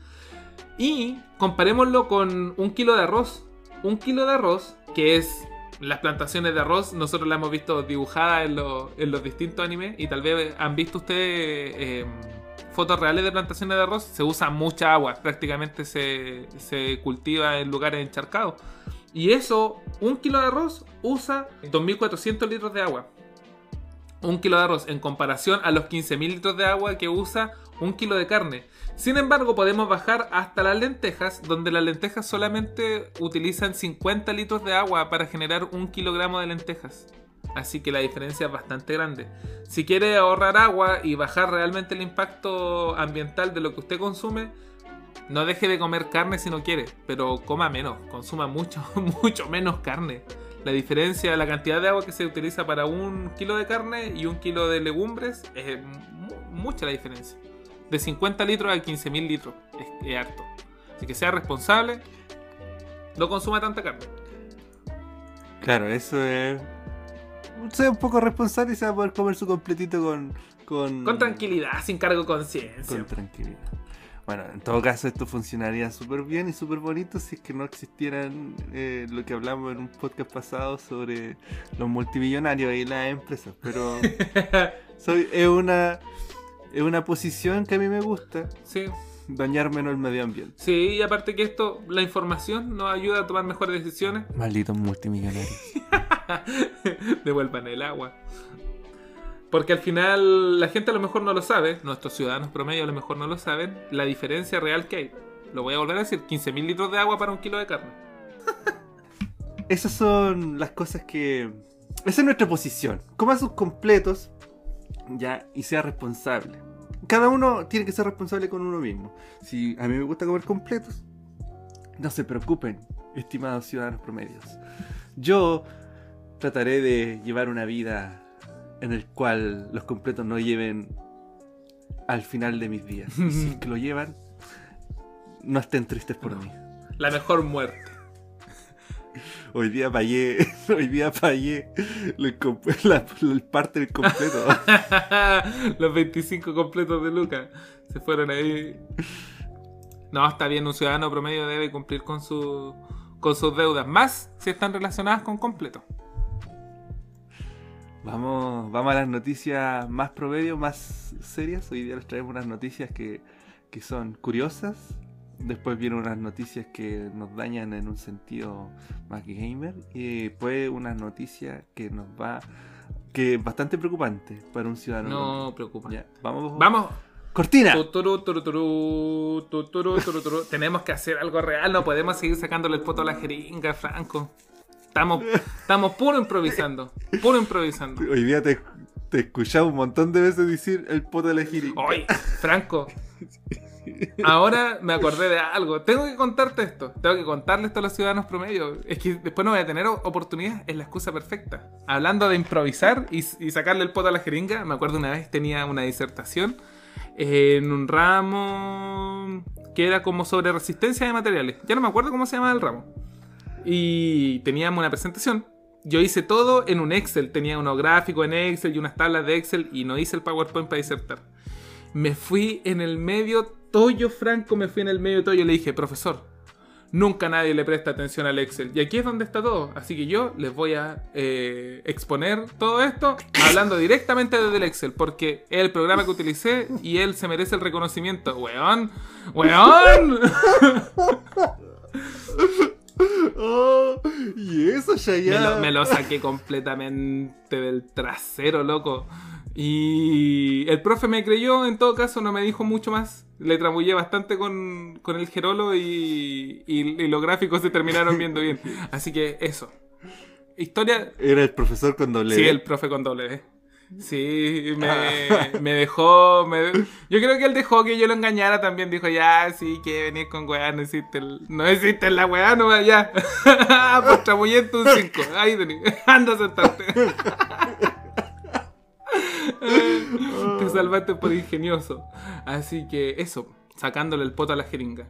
Speaker 3: Y comparémoslo con un kilo de arroz. Un kilo de arroz, que es las plantaciones de arroz, nosotros la hemos visto dibujada en, lo- en los distintos animes. Y tal vez han visto ustedes eh, fotos reales de plantaciones de arroz. Se usa mucha agua, prácticamente se, se cultiva en lugares encharcados. Y eso, un kilo de arroz usa 2.400 litros de agua un kilo de arroz en comparación a los 15.000 litros de agua que usa un kilo de carne. Sin embargo, podemos bajar hasta las lentejas, donde las lentejas solamente utilizan 50 litros de agua para generar un kilogramo de lentejas. Así que la diferencia es bastante grande. Si quiere ahorrar agua y bajar realmente el impacto ambiental de lo que usted consume, no deje de comer carne si no quiere, pero coma menos, consuma mucho, (laughs) mucho menos carne. La diferencia, la cantidad de agua que se utiliza para un kilo de carne y un kilo de legumbres es mu- mucha la diferencia. De 50 litros a 15.000 litros es, es harto. Así que sea responsable, no consuma tanta carne.
Speaker 2: Claro, eso es. Sea un poco responsable y se va a poder comer su completito con. Con,
Speaker 3: Con tranquilidad, sin cargo de conciencia.
Speaker 2: Con tranquilidad. Bueno, en todo caso, esto funcionaría súper bien y súper bonito si es que no existieran eh, lo que hablamos en un podcast pasado sobre los multimillonarios y las empresas. Pero (laughs) soy, es, una, es una posición que a mí me gusta,
Speaker 3: sí,
Speaker 2: dañar menos el medio ambiente.
Speaker 3: sí, y aparte que esto, la información nos ayuda a tomar mejores decisiones.
Speaker 2: Malditos multimillonarios. (laughs)
Speaker 3: Devuelvan el agua. Porque al final la gente a lo mejor no lo sabe, nuestros ciudadanos promedio a lo mejor no lo saben, la diferencia real que hay. Lo voy a volver a decir, 15.000 litros de agua para un kilo de carne. (laughs)
Speaker 2: Esas son las cosas que... Esa es nuestra posición. Coma sus completos ya y sea responsable. Cada uno tiene que ser responsable con uno mismo. Si a mí me gusta comer completos, no se preocupen, estimados ciudadanos promedios. Yo trataré de llevar una vida en el cual los completos no lleven al final de mis días. Y si es que lo llevan, no estén tristes por mí.
Speaker 3: La mejor muerte.
Speaker 2: Hoy día pagué, (laughs) hoy día pagué el, la, la parte del completo. (laughs)
Speaker 3: Los 25 completos de Lucas se fueron ahí. No, está bien, un ciudadano promedio debe cumplir con, su, con sus deudas, más si están relacionadas con completo.
Speaker 2: Vamos, vamos a las noticias más promedio, más serias. Hoy día les traemos unas noticias que, que son curiosas. Después vienen unas noticias que nos dañan en un sentido más gamer. Y después una noticia que nos va. que es bastante preocupante para un ciudadano.
Speaker 3: No preocupa.
Speaker 2: Ya, vamos.
Speaker 3: Vamos.
Speaker 2: ¡Cortina!
Speaker 3: Tuturu, tuturu. Tenemos que hacer algo real, no podemos seguir sacándole el poto a la jeringa, Franco. Estamos, estamos puro improvisando, puro improvisando.
Speaker 2: Hoy día te, escuchado un montón de veces decir el poto de la jeringa.
Speaker 3: Oye, Franco, ahora me acordé de algo. Tengo que contarte esto. Tengo que contarle esto a los ciudadanos promedio. Es que después no voy a tener oportunidad. Es la excusa perfecta. Hablando de improvisar y, y sacarle el poto a la jeringa, me acuerdo una vez tenía una disertación en un ramo que era como sobre resistencia de materiales. Ya no me acuerdo cómo se llamaba el ramo. Y teníamos una presentación. Yo hice todo en un Excel, tenía unos gráficos en Excel y unas tablas de Excel y no hice el PowerPoint para disertar. Me fui en el medio, Toyo Franco me fui en el medio Toyo le dije, profesor, nunca nadie le presta atención al Excel. Y aquí es donde está todo. Así que yo les voy a eh, exponer todo esto hablando directamente desde el Excel, porque es el programa que utilicé y él se merece el reconocimiento. ¡Weón! ¡Weón! (laughs)
Speaker 2: Oh, y eso ya
Speaker 3: Me lo, me lo saqué (laughs) completamente del trasero, loco. Y el profe me creyó, en todo caso no me dijo mucho más. Le trabullé bastante con, con el Gerolo y, y- y los gráficos se terminaron viendo bien. (laughs) Así que eso. Historia...
Speaker 2: Era el profesor con doble
Speaker 3: Sí, el profe con doble. Sí, me, me dejó. me- yo creo que él dejó que yo lo engañara también. Dijo, ya, sí, que venís con weá, no existe, el- no existe la weá, no ya. (laughs) pues trabullento un 5. Ahí tenés. (laughs) Anda a sentarte. (laughs) Te salvaste por ingenioso. Así que eso, sacándole el poto a la jeringa.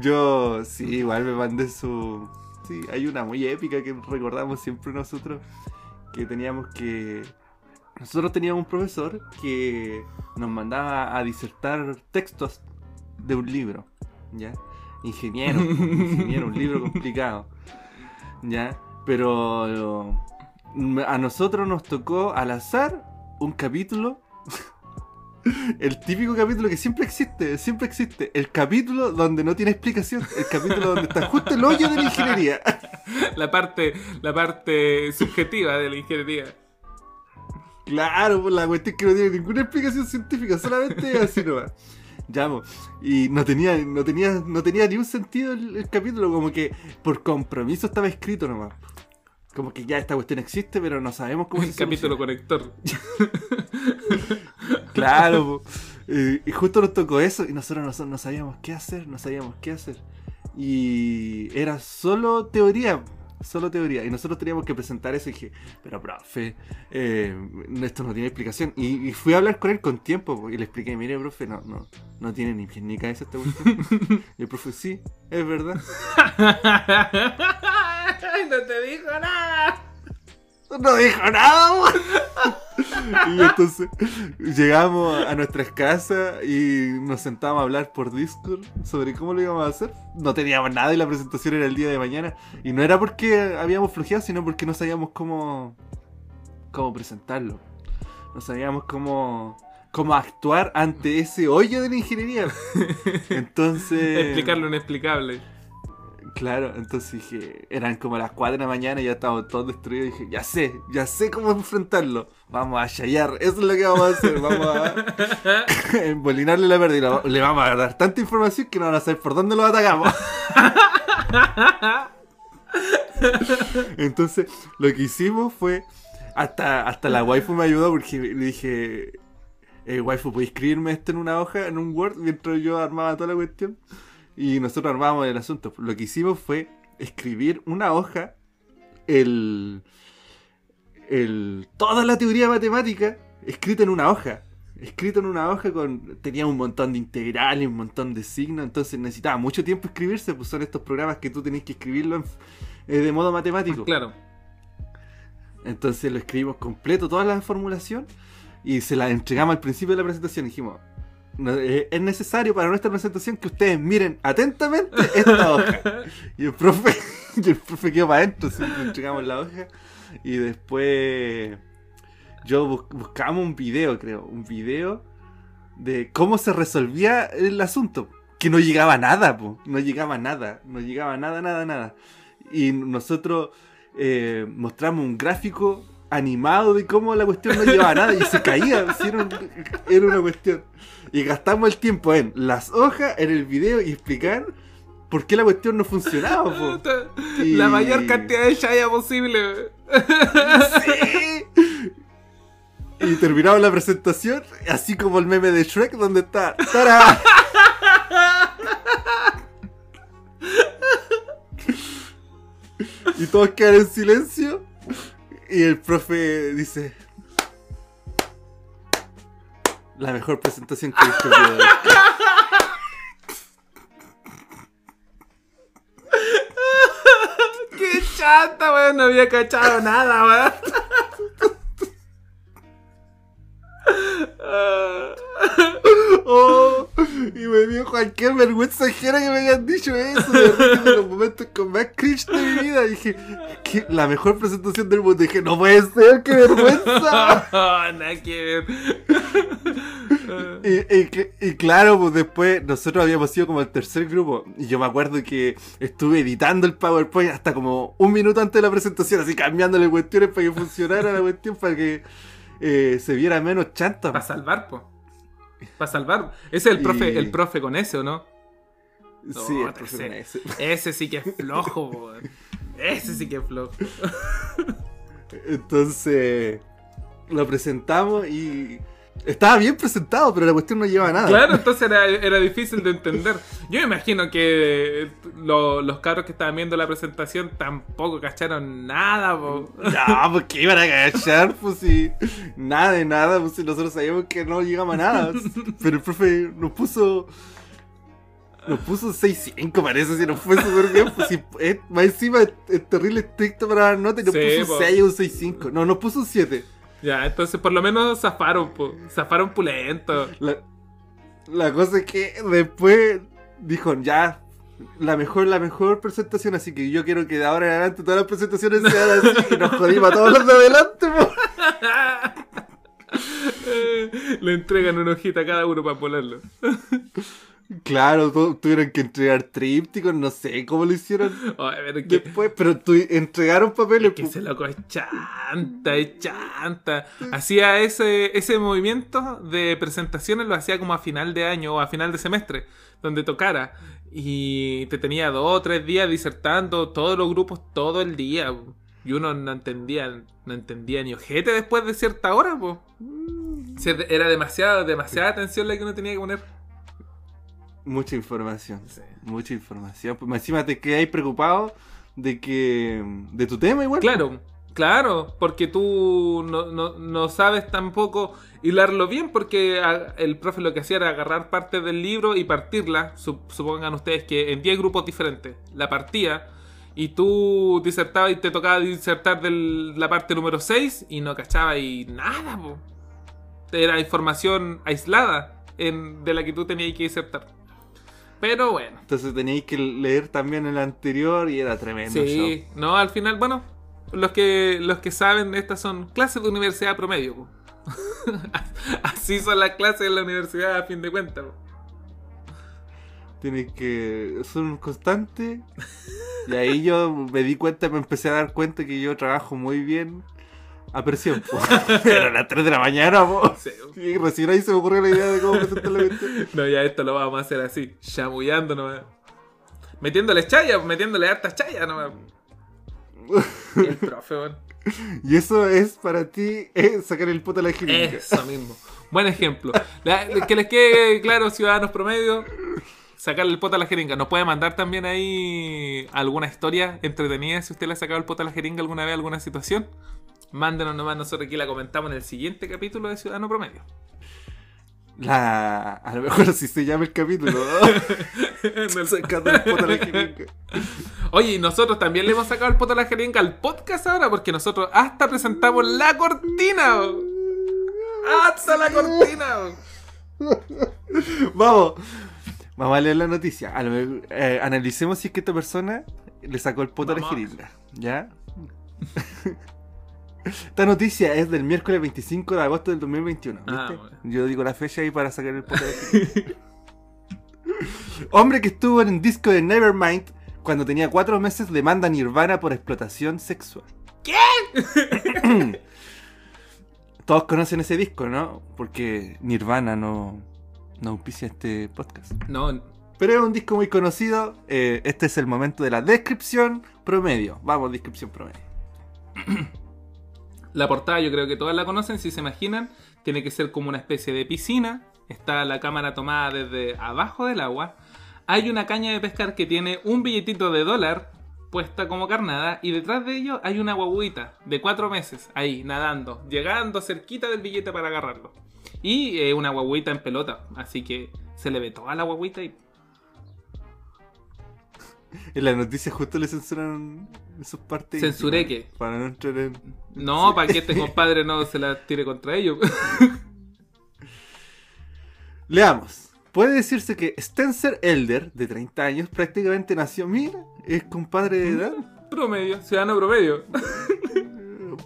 Speaker 2: Yo, sí, igual me mandé su. Hay una muy épica que recordamos siempre nosotros. Que teníamos que. Nosotros teníamos un profesor que nos mandaba a disertar textos de un libro. ¿Ya? Ingeniero, (laughs) ingeniero, un libro complicado. ¿Ya? Pero a nosotros nos tocó al azar un capítulo el típico capítulo que siempre existe, siempre existe. El capítulo donde no tiene explicación. El capítulo donde está justo el hoyo de la ingeniería. (laughs)
Speaker 3: La parte, la parte subjetiva de la ingeniería.
Speaker 2: Claro, pues la cuestión es que no tiene ninguna explicación científica, solamente así nomás. Ya, po. y no tenía, no tenía, no tenía ni un sentido el, el capítulo, como que por compromiso estaba escrito nomás. Como que ya esta cuestión existe, pero no sabemos cómo
Speaker 3: El
Speaker 2: se
Speaker 3: capítulo
Speaker 2: soluciona.
Speaker 3: conector. (laughs)
Speaker 2: Claro. Eh, y justo nos tocó eso y nosotros no, no sabíamos qué hacer, no sabíamos qué hacer. Y era solo teoría, solo teoría. Y nosotros teníamos que presentar eso y dije, pero profe, eh, esto no tiene explicación. Y, y fui a hablar con él con tiempo po, y le expliqué, mire, profe, no, no, no tiene ni pies ni cabeza esta cuestión. (laughs) y el profe, sí, es verdad. (laughs)
Speaker 3: no te dijo nada.
Speaker 2: No dijo nada. (laughs) Y entonces llegamos a nuestras casas y nos sentamos a hablar por Discord sobre cómo lo íbamos a hacer. No teníamos nada y la presentación era el día de mañana. Y no era porque habíamos flojeado, sino porque no sabíamos cómo, cómo presentarlo. No sabíamos cómo, cómo actuar ante ese hoyo de la ingeniería. (laughs) Entonces...
Speaker 3: Explicar lo inexplicable.
Speaker 2: Claro, entonces dije, eran como las 4 de la mañana y ya estábamos todos destruidos. Y dije, ya sé, ya sé cómo enfrentarlo. Vamos a chayar, eso es lo que vamos a hacer. Vamos a (laughs) (laughs) embolinarle la verde y lo- le vamos a dar tanta información que no van a saber por dónde lo atacamos. (laughs) Entonces, lo que hicimos fue, hasta, hasta la waifu me ayudó porque le dije, eh, waifu, ¿puedes escribirme esto en una hoja, en un Word, mientras yo armaba toda la cuestión? Y nosotros armábamos el asunto. Lo que hicimos fue escribir una hoja, el, el, toda la teoría matemática escrita en una hoja. Escrito en una hoja con. Tenía un montón de integrales, un montón de signos. Entonces necesitaba mucho tiempo escribirse. Pues son estos programas que tú tenés que escribirlo en- eh, de modo matemático.
Speaker 3: Claro.
Speaker 2: Entonces lo escribimos completo, toda la formulación, y se la entregamos al principio de la presentación. Dijimos, "No, eh, es necesario para nuestra presentación que ustedes miren atentamente esta hoja. (laughs) Y el profe, y el profe quedó para adentro, le entregamos la hoja. Y después yo bus- buscamos un video, creo, un video de cómo se resolvía el asunto. Que no llegaba a nada, po, no llegaba a nada, no llegaba a nada, nada, nada. Y nosotros eh, mostramos un gráfico animado de cómo la cuestión no llevaba a nada y se caía. era, un- era una cuestión. Y gastamos el tiempo en las hojas, en el video y explicar por qué la cuestión no funcionaba. po. (laughs) Y-
Speaker 3: La mayor cantidad de chaya posible.
Speaker 2: Sí. Y terminamos la presentación, así como el meme de Shrek, donde está. ¡Tara! Y todos quedan en silencio. Y el profe dice: la mejor presentación que he visto el (laughs) ¡Qué
Speaker 3: chata, weón! No había cachado nada, weón.
Speaker 2: Oh, y me dio cualquier vergüenza ajena que me hayan dicho eso. De los momentos con más cringe de mi vida. Dije, que la mejor presentación del mundo. Dije, no puede ser, qué vergüenza. (laughs)
Speaker 3: Nada que ver.
Speaker 2: Y, y y claro, pues después nosotros habíamos sido como el tercer grupo. Y yo me acuerdo que estuve editando el PowerPoint hasta como un minuto antes de la presentación, así cambiándole cuestiones para que funcionara la cuestión, para que eh, se viera menos chanta.
Speaker 3: Para salvar, po. Para salvar. Ese es el profe,
Speaker 2: Y-
Speaker 3: el profe con ese, ¿o no?
Speaker 2: Sí, el profe
Speaker 3: ese-
Speaker 2: con ese.
Speaker 3: Ese sí que es flojo, weón. Ese sí que es flojo.
Speaker 2: Entonces lo presentamos y estaba bien presentado, pero la cuestión no lleva a nada.
Speaker 3: Claro, entonces era, era difícil de entender. Yo me imagino que lo- los cabros que estaban viendo la presentación tampoco cacharon nada, po. (laughs)
Speaker 2: No, porque iban a cachar, pues si nada de nada, pues si nosotros sabíamos que no llegamos a nada. Pero el profe nos puso. Nos puso 6-5, parece, si nos fue súper bien. Pues si, es, más encima es, es terrible estricto para las notas y nos
Speaker 3: Sí,
Speaker 2: puso
Speaker 3: po.
Speaker 2: un 6 o un 6-5. No, nos puso un 7.
Speaker 3: Ya, entonces por lo menos zafaron, po. Zafaron pulento.
Speaker 2: La, la cosa es que después dijo, ya, la mejor, la mejor presentación, así que yo quiero que de ahora en adelante todas las presentaciones sean así y nos (laughs) jodimos a todos los de adelante. (laughs)
Speaker 3: Eh, Le entregan una hojita a cada uno para ponerlo. (laughs)
Speaker 2: Claro, tu- tuvieron que entregar trípticos, no sé cómo lo hicieron
Speaker 3: Ay, pero que,
Speaker 2: después, pero tu- entregaron papeles.
Speaker 3: que
Speaker 2: po.
Speaker 3: ese loco es chanta, es chanta. Hacía ese, ese movimiento de presentaciones, lo hacía como a final de año o a final de semestre, donde tocara. Y te tenía dos o tres días disertando todos los grupos todo el día. Y uno no entendía, no entendía ni ojete después de cierta hora. Se- Era demasiado, demasiada atención la que uno tenía que poner.
Speaker 2: Mucha información,
Speaker 3: Sí.
Speaker 2: mucha información. Pues encima te quedáis preocupado de que. de tu tema igual.
Speaker 3: Claro, claro, porque tú no, no- no sabes tampoco hilarlo bien, porque el profe lo que hacía era agarrar parte del libro y partirla, sup- supongan ustedes que en 10 grupos diferentes, la partía, y tú disertabas y te tocaba disertar de la parte número 6 y no cachabas y nada, po. Era información aislada en- de la que tú tenías que disertar. Pero bueno.
Speaker 2: Entonces teníais que leer también el anterior y era tremendo.
Speaker 3: Sí, no, al final, bueno, los que los que saben, estas son clases de universidad promedio. po. (laughs) Así son las clases en la universidad a fin de cuentas. po.
Speaker 2: Tienes que. son constantes. Y ahí yo me di cuenta, me empecé a dar cuenta que yo trabajo muy bien a presión. po. (laughs) Era a las 3 de la mañana, po.
Speaker 3: Sí.
Speaker 2: Y recién ahí se me ocurrió la idea de cómo presentar la cuestión.
Speaker 3: No, ya esto lo vamos a hacer así, chamullando nomás. Metiéndole chaya, metiéndole hartas chayas nomás. (laughs) El profe, weón.
Speaker 2: Y eso es para ti es sacar el poto a la jeringa.
Speaker 3: Eso mismo. Buen ejemplo. La- que les quede claro, ciudadanos promedio, sacarle el poto a la jeringa. Nos puede mandar también ahí alguna historia entretenida si usted le ha sacado el poto a la jeringa alguna vez, alguna situación. Mándenos nomás, nosotros aquí la comentamos en el siguiente capítulo de Ciudadano Promedio.
Speaker 2: La... A lo mejor así se llama el capítulo. (laughs) (laughs)
Speaker 3: Oye, y nosotros también le hemos sacado el poto a la jeringa al podcast ahora porque nosotros hasta presentamos la cortina. ¡Hasta la cortina! (laughs)
Speaker 2: Vamos. Vamos a leer la noticia. A lo eh, analicemos si es que esta persona le sacó el poto a la
Speaker 3: Vamos.
Speaker 2: jeringa. ¿Ya? Esta noticia es del miércoles 25 de agosto del 2021. ¿viste?
Speaker 3: Ah, bueno.
Speaker 2: Yo digo la fecha ahí para sacar el jeringa. Hombre que estuvo en un disco de Nevermind cuando tenía cuatro meses demanda a Nirvana por explotación sexual. ¿Qué? (coughs) Todos conocen ese disco, ¿no? Porque Nirvana no, no auspicia este podcast.
Speaker 3: No,
Speaker 2: Pero es un disco muy conocido. eh, este es el momento de la descripción promedio. Vamos, descripción promedio. (coughs)
Speaker 3: La portada yo creo que todas la conocen, si se imaginan. Tiene que ser como una especie de piscina. Está la cámara tomada desde abajo del agua. Hay una caña de pescar que tiene un billetito de dólar puesta como carnada. Y detrás de ello hay una guaguita de cuatro meses ahí nadando, llegando cerquita del billete para agarrarlo. Y eh, una guaguita en pelota. Así que se le ve toda la guaguita y (laughs)
Speaker 2: En la noticia justo le censuraron sus partes.
Speaker 3: ¿Censuré qué?
Speaker 2: Para no entrar en.
Speaker 3: No, para que este (laughs) compadre no se la tire contra ellos. (laughs)
Speaker 2: Leamos. Puede decirse que Spencer Elder, de 30 años, prácticamente nació. Mira, es compadre de edad.
Speaker 3: promedio, ciudadano promedio.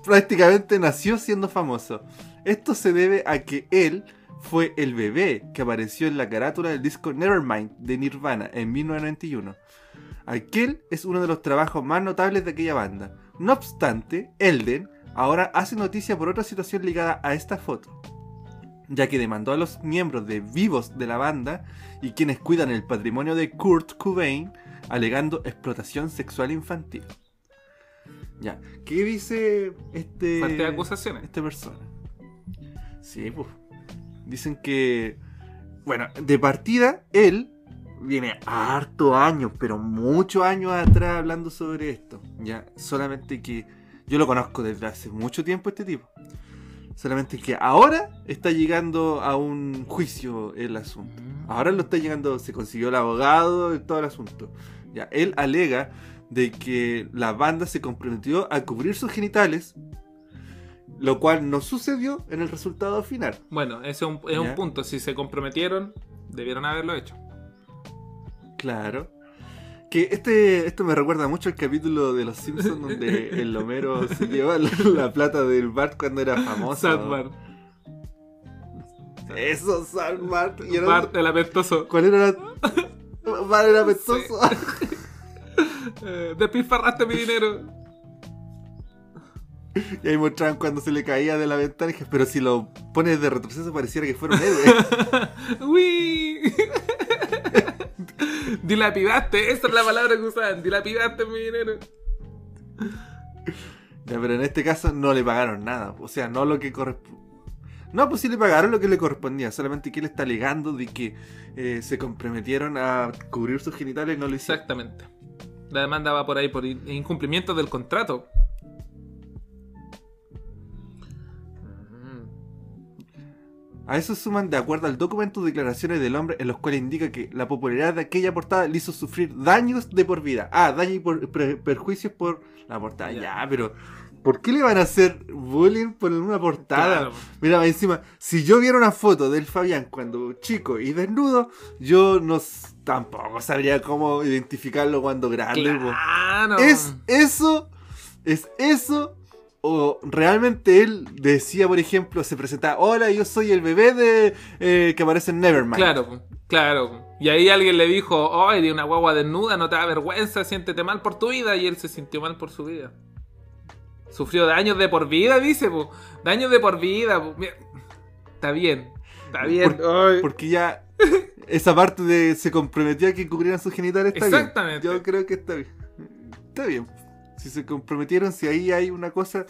Speaker 2: prácticamente nació siendo famoso. Esto se debe a que él fue el bebé que apareció en la carátula del disco Nevermind de Nirvana en 1991. Aquel es uno de los trabajos más notables de aquella banda. No obstante, Elden ahora hace noticia por otra situación ligada a esta foto, ya que demandó a los miembros de vivos de la banda y quienes cuidan el patrimonio de Kurt Cobain, alegando explotación sexual infantil. Ya, ¿qué dice este
Speaker 3: Fuerte de acusaciones.
Speaker 2: esta persona? Sí, pues. Dicen que. Bueno, de partida, él viene harto años, pero muchos años atrás hablando sobre esto. Ya, solamente que yo lo conozco desde hace mucho tiempo este tipo. Solamente que ahora está llegando a un juicio el asunto. Ahora lo está llegando, se consiguió el abogado y todo el asunto. Ya, él alega de que la banda se comprometió a cubrir sus genitales, lo cual no sucedió en el resultado final.
Speaker 3: Bueno, ese es un, es un
Speaker 2: Ya.
Speaker 3: punto. Si se comprometieron, debieron haberlo hecho.
Speaker 2: Claro. Que este, esto me recuerda mucho al capítulo de Los Simpsons donde (laughs) el Homero se lleva la, la plata del Bart cuando era famoso.
Speaker 3: Sadbar.
Speaker 2: Eso, Sad Bart. Y era-
Speaker 3: Bart, el apestoso.
Speaker 2: ¿Cuál era la... Bart era pestoso. (laughs)
Speaker 3: Eh, despilfarraste mi dinero.
Speaker 2: Y ahí mostraban cuando se le caía de la ventana. Pero si lo pones de retroceso pareciera que fuera un héroe. (laughs)
Speaker 3: ¡Uy! Dilapidaste, esa es la palabra que usaban. Dilapidaste mi dinero.
Speaker 2: Ya, pero en este caso no le pagaron nada. O sea, no lo que corresponde. No, pues sí le pagaron lo que le correspondía. Solamente que él está alegando de que eh, se comprometieron a cubrir sus genitales y no lo hicieron.
Speaker 3: Exactamente. La demanda va por ahí por in- incumplimiento del contrato.
Speaker 2: A eso suman, de acuerdo al documento, declaraciones del hombre en los cuales indica que la popularidad de aquella portada le hizo sufrir daños de por vida. Ah, daños y por- perjuicios por la portada.
Speaker 3: Ya.
Speaker 2: Ya, pero ¿por qué le van a hacer bullying por una portada?
Speaker 3: Claro.
Speaker 2: Mira, encima, si yo viera una foto del Fabián cuando chico y desnudo, yo no tampoco sabría cómo identificarlo cuando grande.
Speaker 3: Claro.
Speaker 2: ¿Es eso? ¿Es eso? ¿O realmente él decía, por ejemplo, se presentaba, hola, yo soy el bebé de eh, que aparece en Nevermind?
Speaker 3: Claro, claro. Y ahí alguien le dijo, oh, eres una guagua desnuda, no te da vergüenza, siéntete mal por tu vida. Y él se sintió mal por su vida. Sufrió daños de por vida, dice, po. Daños de por vida, po. Está bien, está bien. Ay.
Speaker 2: Porque ya esa parte de se comprometió a que cubrieran sus genitales está
Speaker 3: Exactamente.
Speaker 2: bien. Yo creo que está bien. Está bien. Si se comprometieron, si ahí hay una cosa.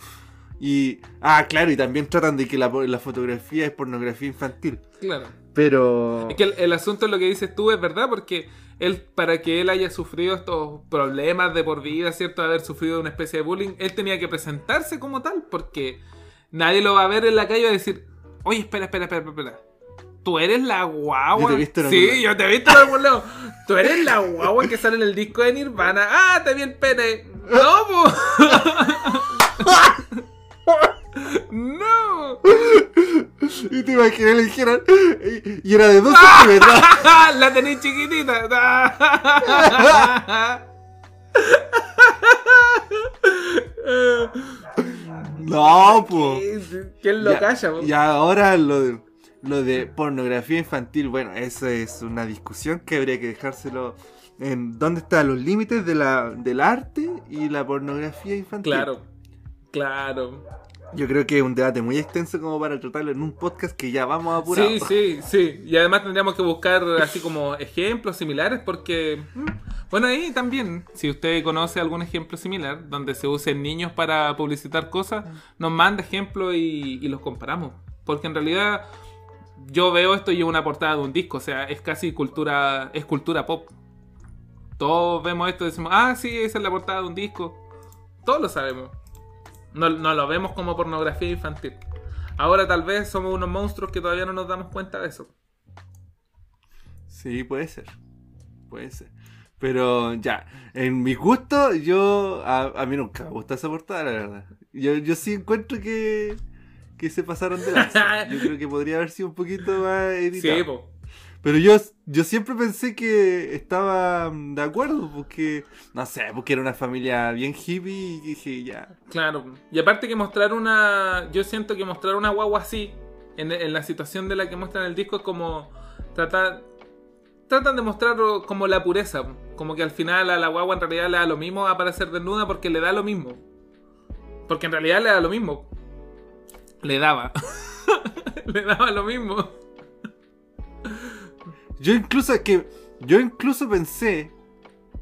Speaker 2: Y. Ah, claro, y también tratan de que la, la fotografía es pornografía infantil.
Speaker 3: Claro.
Speaker 2: Pero.
Speaker 3: Es que el, el asunto de lo que dices tú es verdad, porque él, para que él haya sufrido estos problemas de por vida, ¿cierto? Haber sufrido una especie de bullying, él tenía que presentarse como tal, porque nadie lo va a ver en la calle y va a decir, oye, espera, espera, espera, espera. Tú eres la guagua.
Speaker 2: Yo te he visto en
Speaker 3: sí, yo te he visto en algún lado. Tú eres la guagua que sale en el disco de Nirvana. Ah, te vi el pene. No, no.
Speaker 2: Y te imaginé, le dijeran. Y, era de 12
Speaker 3: Ah.
Speaker 2: centímetros.
Speaker 3: la tenéis chiquitita.
Speaker 2: No, pues.
Speaker 3: ¿Quién lo
Speaker 2: Ya-
Speaker 3: calla? po?
Speaker 2: Y ahora lo de, lo de pornografía infantil, bueno, eso es una discusión que habría que dejárselo en dónde están los límites de la, del arte y la pornografía infantil.
Speaker 3: Claro, claro.
Speaker 2: Yo creo que es un debate muy extenso como para tratarlo en un podcast que ya vamos a apurar.
Speaker 3: Sí, sí, sí. Y además tendríamos que buscar así como ejemplos similares porque, mm, bueno, ahí también, si usted conoce algún ejemplo similar donde se usen niños para publicitar cosas, nos manda ejemplos y, y los comparamos. Porque en realidad yo veo esto y es una portada de un disco, o sea, es casi cultura, es cultura pop. Todos vemos esto y decimos, ah, sí, esa es la portada de un disco. Todos lo sabemos. No, no lo vemos como pornografía infantil. Ahora tal vez somos unos monstruos que todavía no nos damos cuenta de eso.
Speaker 2: Sí, puede ser. Puede ser. Pero ya, en mi gusto, yo. A, a mí nunca me gusta esa portada, la verdad. Yo, yo sí encuentro que. que se pasaron de (laughs) lanza. Yo creo que podría haber sido un poquito más editado.
Speaker 3: Sí, po.
Speaker 2: Pero yo, yo siempre pensé que estaba mm, de acuerdo, porque, no sé, porque era una familia bien hippie y dije, ya.
Speaker 3: Claro. Y aparte que mostrar una. Yo siento que mostrar una guagua así, en, la situación de la que muestran el disco, es como. Tratar. Tratan de mostrar como la pureza. Como que al final a la guagua en realidad le da lo mismo aparecer desnuda porque le da lo mismo. Porque en realidad le da lo mismo. Le daba. (laughs) le daba lo mismo.
Speaker 2: Yo incluso, es que, yo incluso pensé,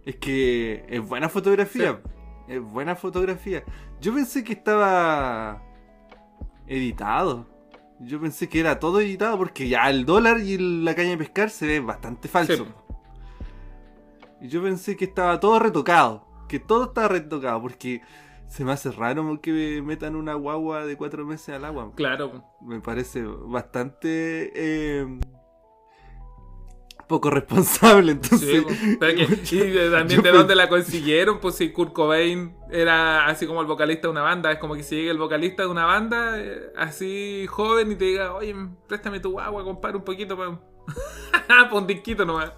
Speaker 2: es que es buena fotografía, es buena fotografía. Yo pensé que estaba editado. Yo pensé que era todo editado porque ya el dólar y la caña de pescar se ve bastante falso.
Speaker 3: Sí.
Speaker 2: Y yo pensé que estaba todo retocado. Que todo estaba retocado porque se me hace raro que metan una guagua de cuatro meses al agua.
Speaker 3: Claro.
Speaker 2: Me parece bastante eh, poco responsable. (laughs) Entonces,
Speaker 3: Sí, po. Pero que- (laughs) y también de dónde la consiguieron, pues si Kurt Cobain era así como el vocalista de una banda, es como que si llega el vocalista de una banda eh, así joven y te diga, oye, préstame tu agua, compadre, un poquito para (laughs) un disquito nomás,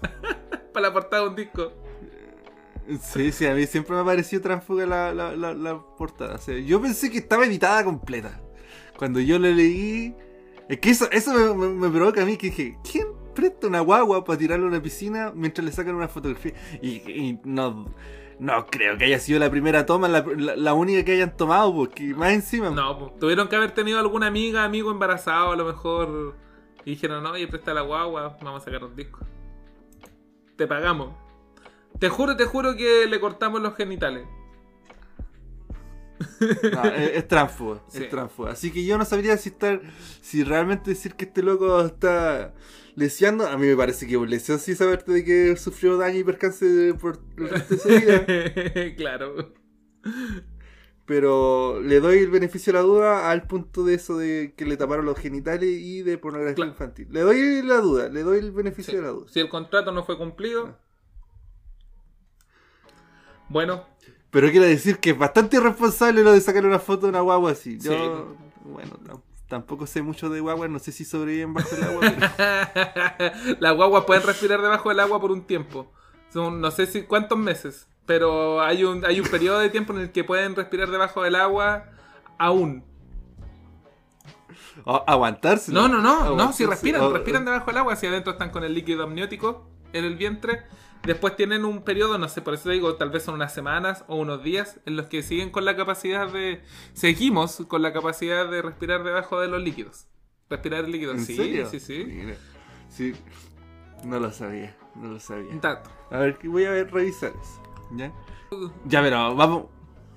Speaker 3: para la portada de un disco.
Speaker 2: Sí, sí, a mí siempre me ha parecido transfuga la, la, la, la portada. O sea, yo pensé que estaba editada completa. Cuando yo lo leí. Es que eso, eso me, me- me provoca a mí que dije, ¿quién presta una guagua para tirarle a una piscina mientras le sacan una fotografía? Y, no, no creo que haya sido la primera toma, la, la- única que hayan tomado, porque más encima.
Speaker 3: No, pues, tuvieron que haber tenido alguna amiga, amigo embarazado a lo mejor. Y dijeron, no, oye, presta la guagua, vamos a sacar un disco. Te pagamos. Te juro, te juro que le cortamos los genitales.
Speaker 2: No, (laughs) es, es
Speaker 3: Sí.
Speaker 2: es tránsfuga. Así que yo no sabría si estar, si realmente decir que este loco está leseando. A mí me parece que lesión sí saberte de que sufrió daño y percance por el resto de su vida. (laughs)
Speaker 3: claro.
Speaker 2: Pero le doy el beneficio de la duda al punto de eso de que le taparon los genitales y de pornografía
Speaker 3: Claro.
Speaker 2: infantil. Le doy la duda, le doy el beneficio
Speaker 3: Sí.
Speaker 2: de la duda.
Speaker 3: Si el contrato no fue cumplido. Bueno,
Speaker 2: Pero quiero decir que es bastante irresponsable lo de sacar una foto de una guagua así. Yo,
Speaker 3: Sí.
Speaker 2: bueno, tam- tampoco sé mucho de guaguas, no sé si sobreviven bajo el agua, pero... (laughs)
Speaker 3: las guaguas pueden respirar debajo del agua por un tiempo. Son no sé si cuántos meses, pero hay un, hay un periodo de tiempo en el que pueden respirar debajo del agua aún.
Speaker 2: O- aguantarse.
Speaker 3: No, no, no, no, si respiran, respiran debajo del agua, hacia adentro están con el líquido amniótico en el vientre. Después tienen un periodo, no sé, por eso digo, tal vez son unas semanas o unos días en los que siguen con la capacidad de. Seguimos con la capacidad de respirar debajo de los líquidos. Respirar líquidos,
Speaker 2: ¿En
Speaker 3: sí,
Speaker 2: serio?
Speaker 3: sí, sí.
Speaker 2: Mira, sí. No lo sabía, no lo sabía.
Speaker 3: Dato.
Speaker 2: A ver, voy a ver, revisar eso. ¿Ya? Ya, pero vamos,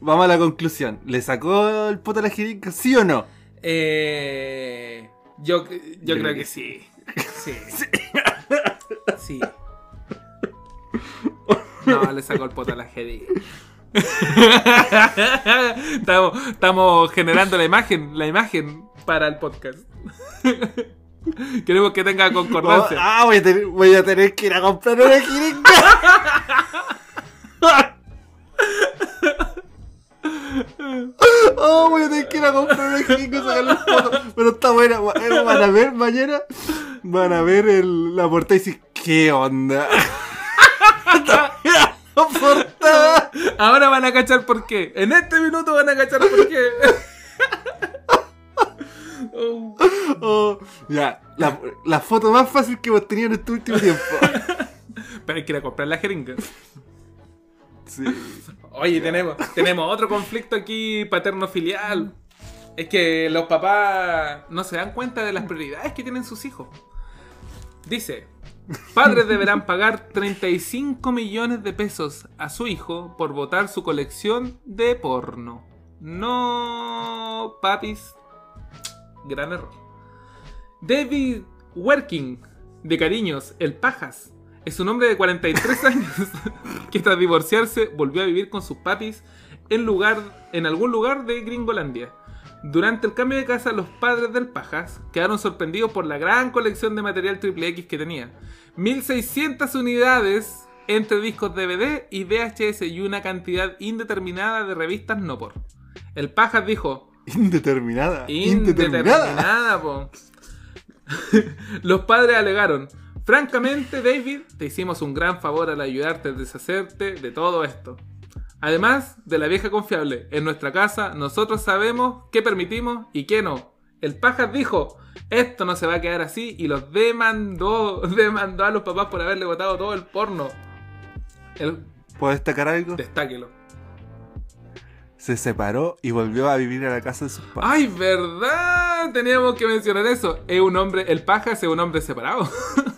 Speaker 2: vamos a la conclusión. ¿Le sacó el poto a la jeringa, sí o no?
Speaker 3: Eh, yo, yo creo que sí. Sí. Sí. (laughs) No, le sacó el poto a la jeringa. (laughs) estamos, estamos generando la imagen, la imagen para el podcast. (laughs) Queremos que tenga
Speaker 2: Oh,
Speaker 3: concordancia.
Speaker 2: ah, voy a, tener, voy a tener que ir a comprar una jeringa. (laughs) Oh, voy a tener que ir a comprar una jeringa y sacarle fotos. Pero está buena. eh, Van a ver mañana. Van a ver el, la portada y decir, ¿qué onda?
Speaker 3: Ahora van a cachar por qué. En este minuto van a cachar por qué. Oh.
Speaker 2: Oh, ya, la, la foto más fácil que hemos tenido en este último tiempo.
Speaker 3: Pero hay que ir a comprar la jeringa.
Speaker 2: Sí.
Speaker 3: Oye, tenemos, tenemos otro conflicto aquí paterno-filial. Es que los papás no se dan cuenta de las prioridades que tienen sus hijos. Dice, padres deberán pagar 35 millones de pesos a su hijo por votar su colección de porno. No, papis. Gran error. David Werking, de cariños, el Pajas, es un hombre de 43 años (laughs) que tras divorciarse volvió a vivir con sus papis en algún lugar de Gringolandia. Durante el cambio de casa, los padres del Pajas quedaron sorprendidos por la gran colección de material triple X que tenía. 1600 unidades entre discos DVD y VHS y una cantidad indeterminada de revistas no por. El Pajas dijo,
Speaker 2: Indeterminada.
Speaker 3: indeterminada, po. (laughs) Los padres alegaron, francamente David, te hicimos un gran favor al ayudarte a deshacerte de todo esto. Además de la vieja confiable, en nuestra casa nosotros sabemos qué permitimos y qué no. El Pajas dijo, esto no se va a quedar así y los demandó, (laughs) demandó a los papás por haberle botado todo el porno. El,
Speaker 2: ¿Puedo destacar algo?
Speaker 3: destáquelo.
Speaker 2: Se separó y volvió a vivir a la casa de sus padres.
Speaker 3: ¡Ay, verdad! Teníamos que mencionar eso. Es un hombre, el Pajas es un hombre separado. (laughs)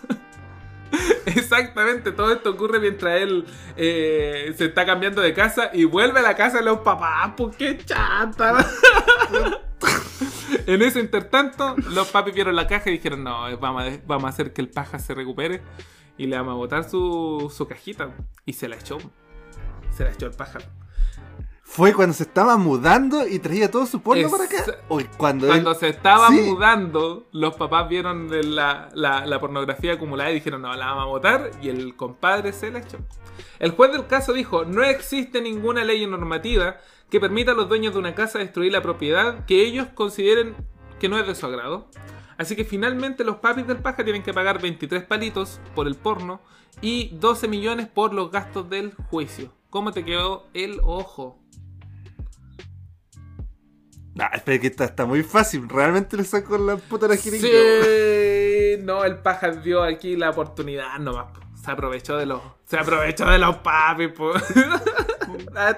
Speaker 3: (laughs) Exactamente, todo esto ocurre mientras él eh, se está cambiando de casa y vuelve a la casa de los papás. ¡Pues qué chata! (laughs) en ese intertanto, los papis vieron la caja y dijeron: No, eh, vamos a, hacer que el paja se recupere y le vamos a botar su, su cajita. Y se la echó. Se la echó el paja.
Speaker 2: Fue cuando se estaba mudando y traía todo su porno
Speaker 3: Es-
Speaker 2: para acá. O cuando,
Speaker 3: Cuando
Speaker 2: él-
Speaker 3: se estaba
Speaker 2: Sí.
Speaker 3: mudando, los papás vieron la, la- la pornografía acumulada y dijeron, no, la vamos a votar, y el compadre se la echó. El juez del caso dijo, no existe ninguna ley normativa que permita a los dueños de una casa destruir la propiedad que ellos consideren que no es de su agrado. Así que finalmente los papis del paja tienen que pagar 23 palitos por el porno y 12 millones por los gastos del juicio. ¿Cómo te quedó el ojo?
Speaker 2: Nah, espera que está, está muy fácil. Realmente le sacó la puta la jeringa.
Speaker 3: Sí, no, el paja dio aquí la oportunidad nomás. Se aprovechó de los. Se aprovechó de los papis, po. (laughs) Ah,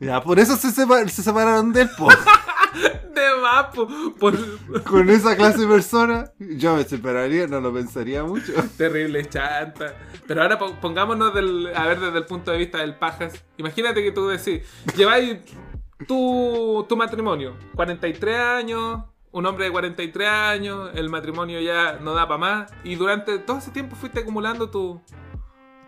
Speaker 2: Ya, por eso se, sepa- se separaron de él, po. (laughs)
Speaker 3: De más, po. Por (laughs)
Speaker 2: Con esa clase de persona, yo me separaría, no lo pensaría mucho.
Speaker 3: terrible chanta. Pero ahora po- pongámonos del, a ver desde el punto de vista del pajas. Imagínate que tú decís, lleváis tu, tu matrimonio, 43 años, un hombre de 43 años, el matrimonio ya no da para más, y durante todo ese tiempo fuiste acumulando tu,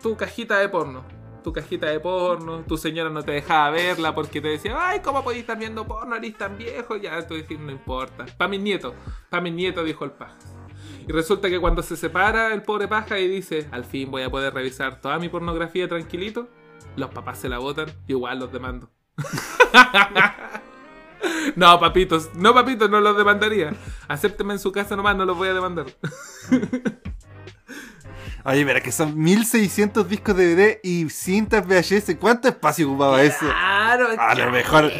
Speaker 3: tu cajita de porno. Tu cajita de porno, tu señora no te dejaba verla porque te decía, ay, ¿cómo podéis estar viendo porno? Eres tan viejo. Ya tú decís, no importa. Para mis nietos, para mis nietos, dijo el paja. Y resulta que cuando se separa el pobre paja y dice, al fin voy a poder revisar toda mi pornografía tranquilito, los papás se la botan y igual los demando. (laughs) no, papitos, no, papitos, no los demandaría. Acéptenme en su casa nomás, no los voy a demandar.
Speaker 2: Oye, mira que son 1600 discos DVD y cintas VHS. ¿Cuánto espacio ocupaba eso?
Speaker 3: Claro,
Speaker 2: A lo mejor-.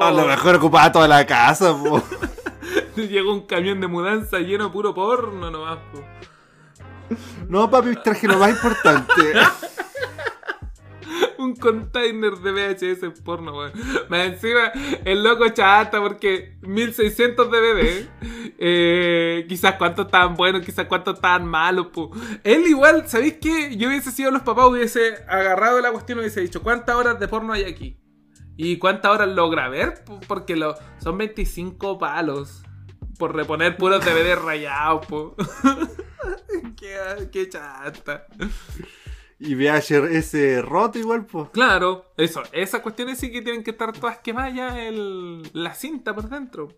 Speaker 2: A lo mejor ocupaba toda la casa, po. (laughs)
Speaker 3: Llegó un camión de mudanza lleno de puro porno nomás. po.
Speaker 2: No, papi, traje lo más importante. (laughs) (laughs)
Speaker 3: Un container de VHS porno, weón. Más encima, el loco chata porque 1600 DVD. Eh, quizás cuántos estaban buenos, quizás cuántos estaban malos. pu. Él igual, ¿sabéis qué? Yo hubiese sido los papás, hubiese agarrado la cuestión y hubiese dicho, ¿cuántas horas de porno hay aquí? ¿Y cuántas horas logra ver? Porque lo, son 25 palos. Por reponer puros DVD rayados, po. (laughs) qué, qué chata.
Speaker 2: Y VHS roto igual, po.
Speaker 3: Claro, eso, esas cuestiones sí que tienen que estar todas quemadas ya el, la cinta por dentro.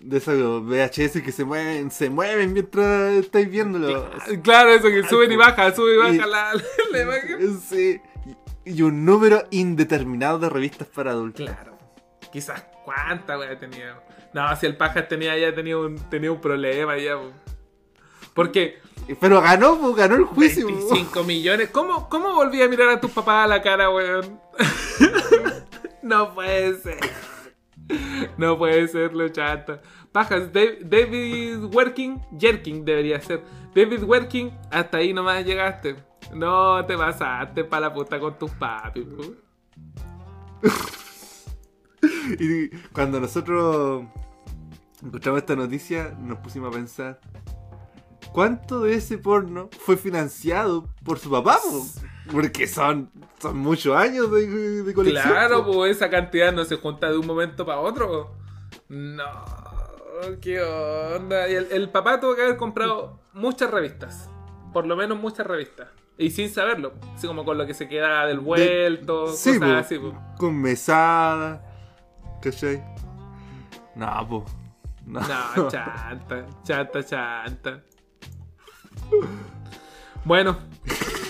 Speaker 2: De esos VHS que se mueven, se mueven mientras estáis viéndolo.
Speaker 3: Claro, eso que suben y
Speaker 2: pues.
Speaker 3: baja, sube y baja
Speaker 2: Y-
Speaker 3: la, la- (laughs) la imagen.
Speaker 2: Sí. Y un número indeterminado de revistas para adultos.
Speaker 3: Claro, quizás cuántas wea tenía. No, si el pajas tenía ya tenía un, tenía un problema ya. po. Porque
Speaker 2: Pero ganó, po, ganó el juicio. po.
Speaker 3: 25 millones, ¿cómo, ¿cómo volví a mirar a tus papás a la cara, weón? (laughs) no puede ser. No puede ser, lo chata. Pajas, Dav- David Working, Jerking debería ser. David Working, hasta ahí nomás llegaste. No te pasaste para la puta con tus papis. po. (laughs)
Speaker 2: Y cuando nosotros encontramos esta noticia, nos pusimos a pensar: ¿cuánto de ese porno fue financiado por su papá? po? Porque son, son muchos años de, de colección.
Speaker 3: Claro,
Speaker 2: po.
Speaker 3: pues esa cantidad no se junta de un momento para otro. No, qué onda. Y el, el papá tuvo que haber comprado muchas revistas. Por lo menos muchas revistas. Y sin saberlo. Así como con lo que se queda del vuelto,
Speaker 2: Sí,
Speaker 3: cosas
Speaker 2: po,
Speaker 3: así. po.
Speaker 2: con mesada. ¿Cachai? No, po. No.
Speaker 3: No, chanta, chanta, chanta. Bueno,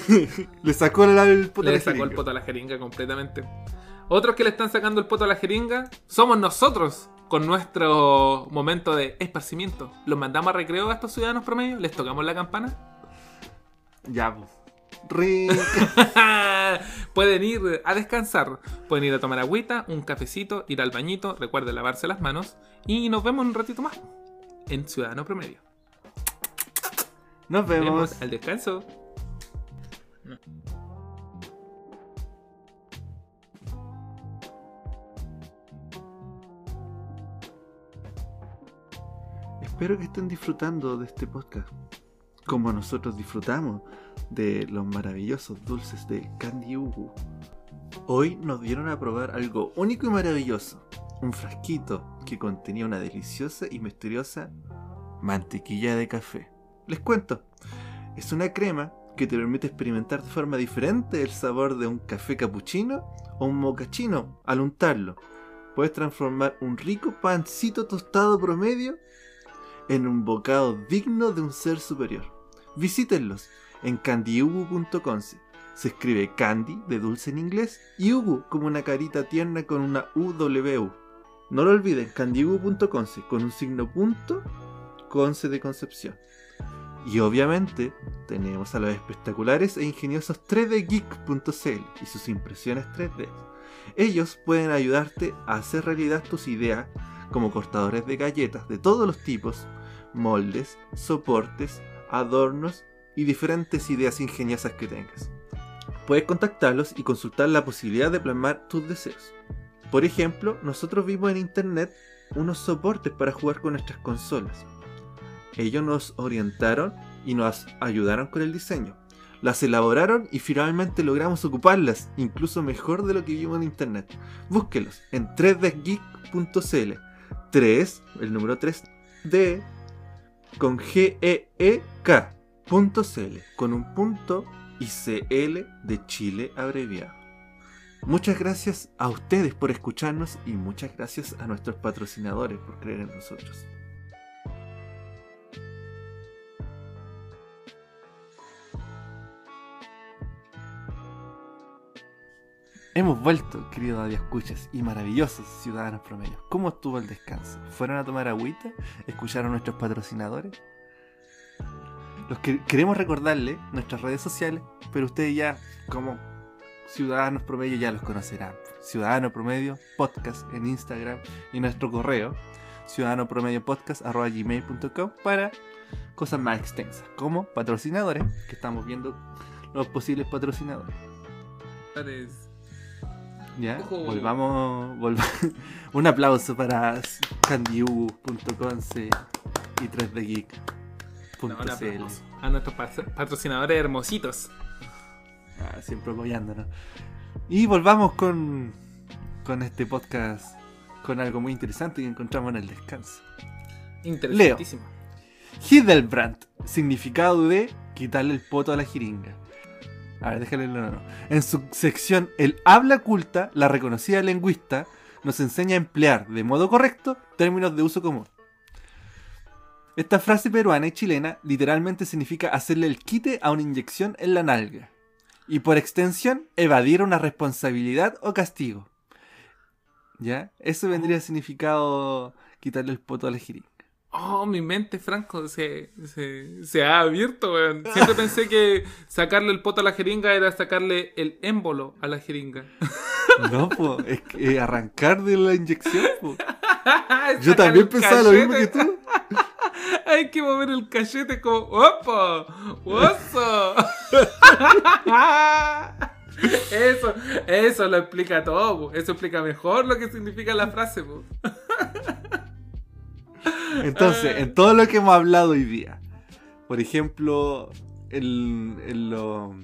Speaker 3: (laughs)
Speaker 2: le sacó el, el poto a
Speaker 3: Le
Speaker 2: la
Speaker 3: sacó el
Speaker 2: jeringa.
Speaker 3: poto a la jeringa completamente. Otros que le están sacando el poto a la jeringa somos nosotros. Con nuestro momento de esparcimiento. Los mandamos a recreo a estos ciudadanos promedio. Les tocamos la campana.
Speaker 2: Ya, pues. (laughs)
Speaker 3: Pueden ir a descansar. Pueden ir a tomar agüita, un cafecito, ir al bañito. Recuerden lavarse las manos. Y nos vemos un ratito más. En Ciudadano Promedio.
Speaker 2: Nos vemos
Speaker 3: al descanso.
Speaker 2: Espero que estén disfrutando de este podcast. Como nosotros disfrutamos de los maravillosos dulces de Candy Ugu. Hoy nos dieron a probar algo único y maravilloso. Un frasquito que contenía una deliciosa y misteriosa mantequilla de café. Les cuento. Es una crema que te permite experimentar de forma diferente el sabor de un café cappuccino o un mocachino al untarlo. Puedes transformar un rico pancito tostado promedio en un bocado digno de un ser superior. Visítenlos en candyugu.com. Se escribe candy de dulce en inglés y ugu como una carita tierna con una UW. No lo olviden, candyugu.com con un signo punto conce de concepción. Y obviamente tenemos a los espectaculares e ingeniosos 3dgeek.cl y sus impresiones 3D. Ellos pueden ayudarte a hacer realidad tus ideas como cortadores de galletas de todos los tipos, moldes, soportes, adornos y diferentes ideas ingeniosas que tengas. Puedes contactarlos y consultar la posibilidad de plasmar tus deseos. Por ejemplo, nosotros vimos en internet unos soportes para jugar con nuestras consolas. Ellos nos orientaron y nos ayudaron con el diseño. Las elaboraron y finalmente logramos ocuparlas, incluso mejor de lo que vimos en internet. Búsquelos en 3dgeek.cl 3, el número 3 D con G E E K CL con un punto y CL de Chile abreviado. Muchas gracias a ustedes por escucharnos y muchas gracias a nuestros patrocinadores por creer en nosotros. Hemos vuelto, queridos radioescuchas y maravillosos ciudadanos promedios. ¿Cómo estuvo el descanso? ¿Fueron a tomar agüita? ¿Escucharon nuestros patrocinadores? Los que queremos recordarle nuestras redes sociales, pero ustedes ya, como ciudadanos promedio, ya los conocerán. Ciudadano Promedio Podcast en Instagram y nuestro correo ciudadanopromediopodcast.gmail.com para cosas más extensas, como patrocinadores, que estamos viendo los posibles patrocinadores. Ya,
Speaker 3: Ojo.
Speaker 2: volvamos, volva- (laughs) Un aplauso para candyugu.com y 3dgeek.cl.
Speaker 3: No, un aplauso a nuestros pat- patrocinadores hermositos.
Speaker 2: Ah, siempre apoyándonos. Y volvamos con, con este podcast con algo muy interesante que encontramos en el descanso.
Speaker 3: Interesantísimo.
Speaker 2: Hildebrand, significado de quitarle el poto a la jeringa. A ver, déjale. En su sección El habla culta, la reconocida lingüista nos enseña a emplear de modo correcto términos de uso común. Esta frase peruana y chilena literalmente significa hacerle el quite a una inyección en la nalga. Y por extensión, evadir una responsabilidad o castigo. ¿Ya? Eso vendría significado quitarle el poto a la jeringa.
Speaker 3: Oh, mi mente, Franco, se, se, se ha abierto, weón. Siempre pensé que sacarle el poto a la jeringa era sacarle el émbolo a la jeringa.
Speaker 2: No, po, es que eh, arrancar de la inyección, po. (laughs) Yo también pensaba lo mismo que tú.
Speaker 3: Hay que mover el cachete como ¡Opa! ¡Oso! (laughs) Eso, eso lo explica todo, po. eso explica mejor lo que significa la frase. po.
Speaker 2: Entonces, en todo lo que hemos hablado hoy día, por ejemplo, el, el lo-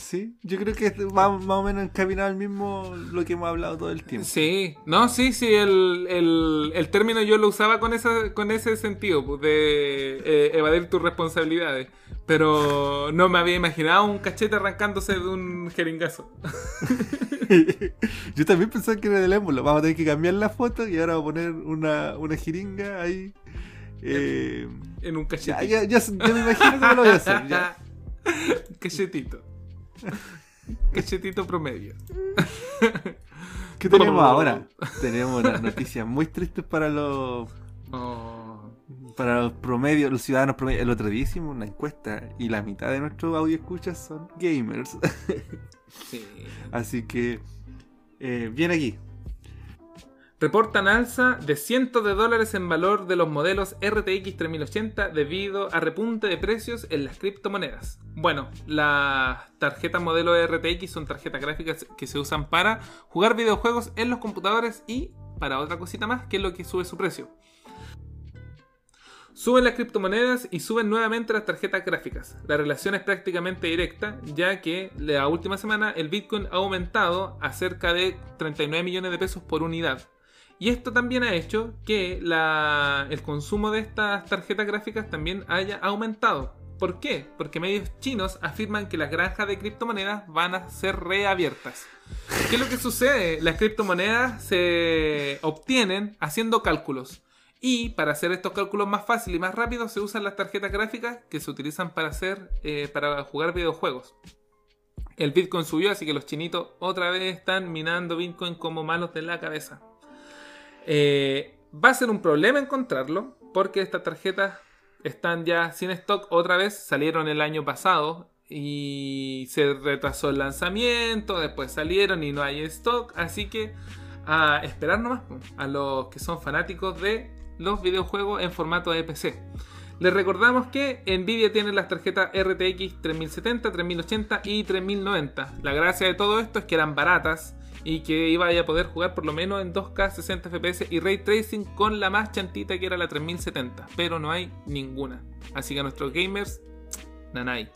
Speaker 2: Sí, yo creo que va más o menos encaminado al mismo lo que hemos hablado todo el tiempo.
Speaker 3: Sí, no, sí, sí, el, el, el término yo lo usaba con, esa, con ese sentido, pues, de eh, evadir tus responsabilidades. Pero no me había imaginado un cachete arrancándose de un jeringazo. (laughs)
Speaker 2: yo también pensaba que era del émbolo. Vamos a tener que cambiar la foto y ahora vamos a poner una, una jeringa ahí. Eh,
Speaker 3: En un cachete.
Speaker 2: ya, ya, ya, ya me imagino cómo lo voy a hacer. ya. (laughs)
Speaker 3: Cachetito. (laughs) Cachetito promedio. (laughs)
Speaker 2: ¿Qué tenemos ahora? tenemos unas noticias muy tristes para los.
Speaker 3: Oh.
Speaker 2: Para los promedios, los ciudadanos promedios. El otro día hicimos una encuesta y la mitad de nuestros audio escuchas son gamers.
Speaker 3: Sí. (laughs)
Speaker 2: Así que. Eh, bien aquí.
Speaker 3: Reportan alza de cientos de dólares en valor de los modelos RTX 3080 debido a repunte de precios en las criptomonedas. Bueno, las tarjetas modelo RTX son tarjetas gráficas que se usan para jugar videojuegos en los computadores y para otra cosita más que es lo que sube su precio. Suben las criptomonedas y suben nuevamente las tarjetas gráficas. La relación es prácticamente directa, ya que la última semana el Bitcoin ha aumentado a cerca de 39 millones de pesos por unidad. Y esto también ha hecho que el consumo de estas tarjetas gráficas también haya aumentado. ¿Por qué? Porque medios chinos afirman que las granjas de criptomonedas van a ser reabiertas. ¿Qué es lo que sucede? Las criptomonedas se obtienen haciendo cálculos. Y para hacer estos cálculos más fáciles y más rápidos se usan las tarjetas gráficas que se utilizan para hacer eh, para jugar videojuegos. El Bitcoin subió, así que los chinitos otra vez están minando Bitcoin como malos de la cabeza. Eh, va a ser un problema encontrarlo porque estas tarjetas están ya sin stock otra vez, salieron el año pasado y se retrasó el lanzamiento, después salieron y no hay stock, así que a esperar nomás a los que son fanáticos de los videojuegos en formato de PC. Les recordamos que Nvidia tiene las tarjetas RTX 3070, 3080 y 3090. La gracia de todo esto es que eran baratas y que iba a poder jugar por lo menos en 2K 60 FPS y Ray Tracing con la más chantita que era la 3070, pero no hay ninguna. Así que a nuestros gamers, (tsk) nanay.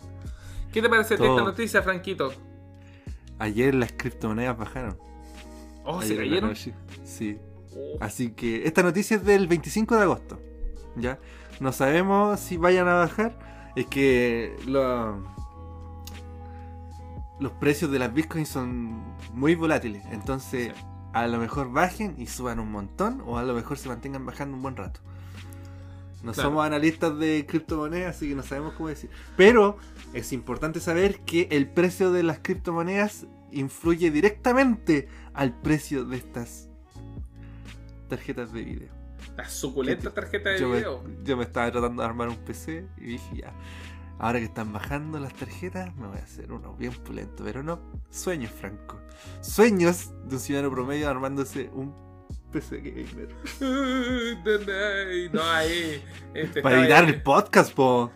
Speaker 3: ¿Qué te parece de esta
Speaker 2: Todo.
Speaker 3: noticia, Franquito?
Speaker 2: Ayer las criptomonedas bajaron.
Speaker 3: Oh, ¿se
Speaker 2: Ayer
Speaker 3: cayeron?
Speaker 2: Sí.
Speaker 3: Oh.
Speaker 2: Así que esta noticia es del 25 de agosto. ¿Ya? No sabemos si vayan a bajar. Es que lo- los precios de las bitcoins son muy volátiles. Entonces,
Speaker 3: Sí.
Speaker 2: a lo mejor bajen y suban un montón. O a lo mejor se mantengan bajando un buen rato. No
Speaker 3: Claro.
Speaker 2: somos analistas de criptomonedas, así que no sabemos cómo decir. Pero es importante saber que el precio de las criptomonedas influye directamente al precio de estas tarjetas de video.
Speaker 3: La suculenta tarjeta de
Speaker 2: Yo me,
Speaker 3: video.
Speaker 2: yo me estaba tratando de armar un PC y dije ya, ahora que están bajando las tarjetas, me voy a hacer uno bien pulento, pero no, sueños, Franco. Sueños de un ciudadano promedio armándose un PC gamer.
Speaker 3: no, ahí. este,
Speaker 2: Para editar el podcast, po.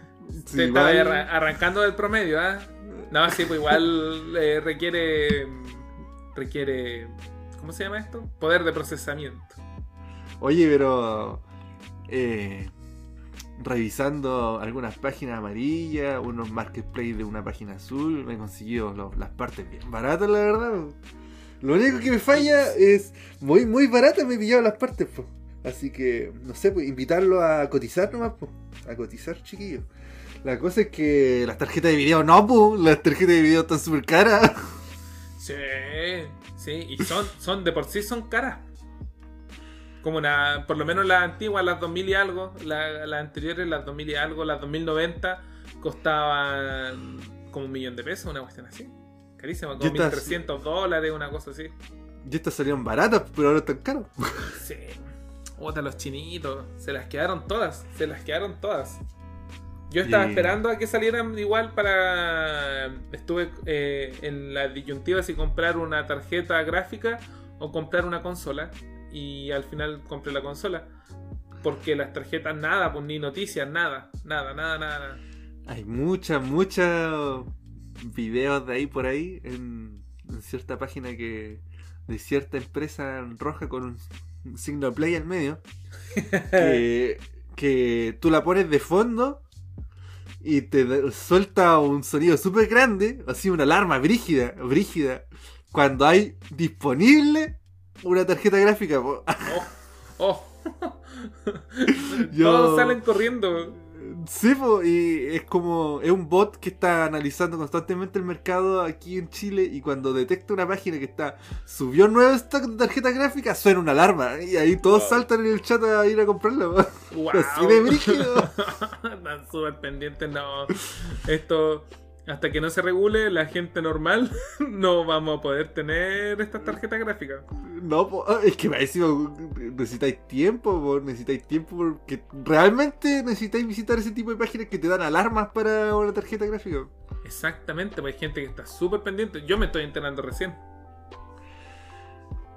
Speaker 2: Sí,
Speaker 3: estaba
Speaker 2: igual-
Speaker 3: arra- arrancando del promedio, ¿ah? No, sí, pues igual eh, requiere. Requiere. ¿Cómo se llama esto? Poder de procesamiento.
Speaker 2: Oye, pero eh, revisando algunas páginas amarillas, unos marketplace de una página azul, me he conseguido las partes bien baratas, la verdad. Lo único que me falla es muy, muy barata me he pillado las partes. Así que, no sé, pues invitarlo a cotizar nomás, po. A cotizar, chiquillos. La cosa es que las tarjetas de video no, po. Las tarjetas de video están súper caras.
Speaker 3: Sí, sí, y son, son de por sí son caras. Como una, por lo menos las antiguas, las 2000 y algo, la- las anteriores, las 2000 y algo, las 2090, costaban como un millón de pesos, una cuestión así. Carísima, como
Speaker 2: estas-
Speaker 3: 1300 dólares, una cosa así.
Speaker 2: Y estas salieron baratas, pero ahora están caras. (laughs)
Speaker 3: Sí. Otra los chinitos. Se las quedaron todas. Se las quedaron todas. Yo estaba esperando a que salieran igual para. Estuve eh, en la disyuntiva si comprar una tarjeta gráfica o comprar una consola. Y al final compré la consola. Porque las tarjetas nada, pues ni noticias, nada. Nada, nada, nada. nada.
Speaker 2: Hay muchas, muchas videos de ahí por ahí en, en cierta página que de cierta empresa roja con un signo play al medio que, (laughs) que tú la pones de fondo y te suelta un sonido súper grande, así una alarma brígida, brígida, cuando hay disponible una tarjeta gráfica. po.
Speaker 3: Oh. (laughs)
Speaker 2: Yo-
Speaker 3: Todos salen corriendo.
Speaker 2: Sí, po, y es como, es un bot que está analizando constantemente el mercado aquí en Chile y cuando detecta una página que está, subió nuevo stock de tarjeta gráfica, suena una alarma y ahí todos
Speaker 3: Wow.
Speaker 2: saltan en el chat a ir a comprarla.
Speaker 3: Wow.
Speaker 2: Así de brígido. (laughs)
Speaker 3: Están súper pendientes, no. Esto. Hasta que no se regule, la gente normal (laughs) no vamos a poder tener estas tarjetas gráficas.
Speaker 2: No, po, ah, es que necesitáis tiempo, po, necesitáis tiempo porque realmente necesitáis visitar ese tipo de páginas que te dan alarmas para una tarjeta gráfica.
Speaker 3: Exactamente, pues hay gente que está súper pendiente. Yo me estoy enterando recién.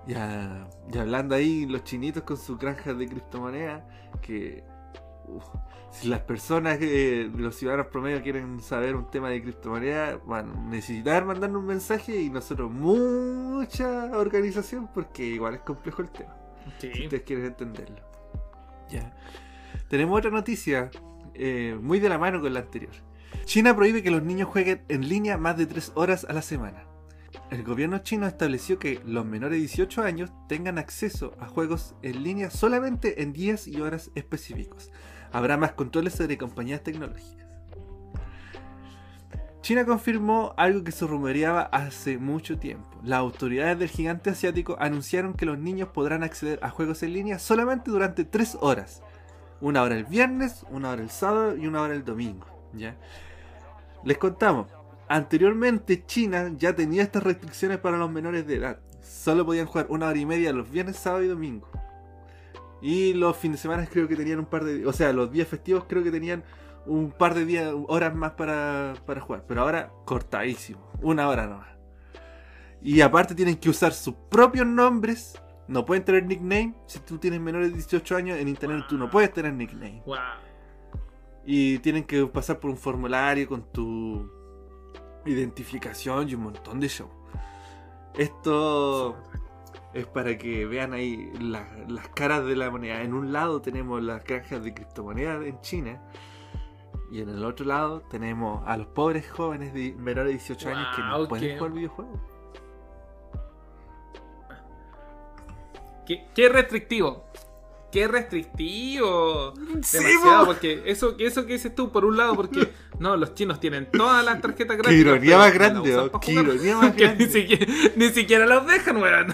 Speaker 2: Ya, ya hablando ahí, los chinitos con sus granjas de criptomonedas, que uf, si las personas, eh, los ciudadanos promedio quieren saber un tema de criptomonedas, van a necesitar mandarnos un mensaje y nosotros mucha organización porque igual es complejo el tema.
Speaker 3: Sí.
Speaker 2: Si ustedes quieren entenderlo. Ya. Tenemos otra noticia eh, muy de la mano con la anterior. China prohíbe que los niños jueguen en línea más de 3 horas a la semana. El gobierno chino estableció que los menores de 18 años tengan acceso a juegos en línea solamente en días y horas específicos. Habrá más controles sobre compañías tecnológicas. China confirmó algo que se rumoreaba hace mucho tiempo. Las autoridades del gigante asiático anunciaron que los niños podrán acceder a juegos en línea solamente durante 3 horas. Una hora el viernes, una hora el sábado y una hora el domingo. ¿ya? Les contamos, anteriormente China ya tenía estas restricciones para los menores de edad. Solo podían jugar una hora y media los viernes, sábado y domingo. Y los fines de semana creo que tenían un par de... O sea, los días festivos creo que tenían un par de días, horas más para, para jugar. Pero ahora cortadísimo. Una hora nomás. Y aparte tienen que usar sus propios nombres. No pueden tener nickname. Si tú tienes menores de 18 años en internet, tú no puedes tener nickname.
Speaker 3: Wow.
Speaker 2: Y tienen que pasar por un formulario con tu identificación y un montón de show. Esto es para que vean ahí la- las caras de la moneda. En un lado tenemos las granjas de criptomonedas en China. Y en el otro lado tenemos a los pobres jóvenes de menores de 18 años que no pueden jugar videojuegos.
Speaker 3: ¿Qué, qué restrictivo. Qué restrictivo.
Speaker 2: Sí,
Speaker 3: Demasiado,
Speaker 2: po.
Speaker 3: porque eso, eso que dices tú, por un lado, porque (laughs) no, los chinos tienen todas las tarjetas
Speaker 2: Qué
Speaker 3: gráficas.
Speaker 2: ironía
Speaker 3: pero
Speaker 2: más grande, oh, qué ironía (laughs) más grande.
Speaker 3: ni siquiera, ni siquiera los dejan, weón.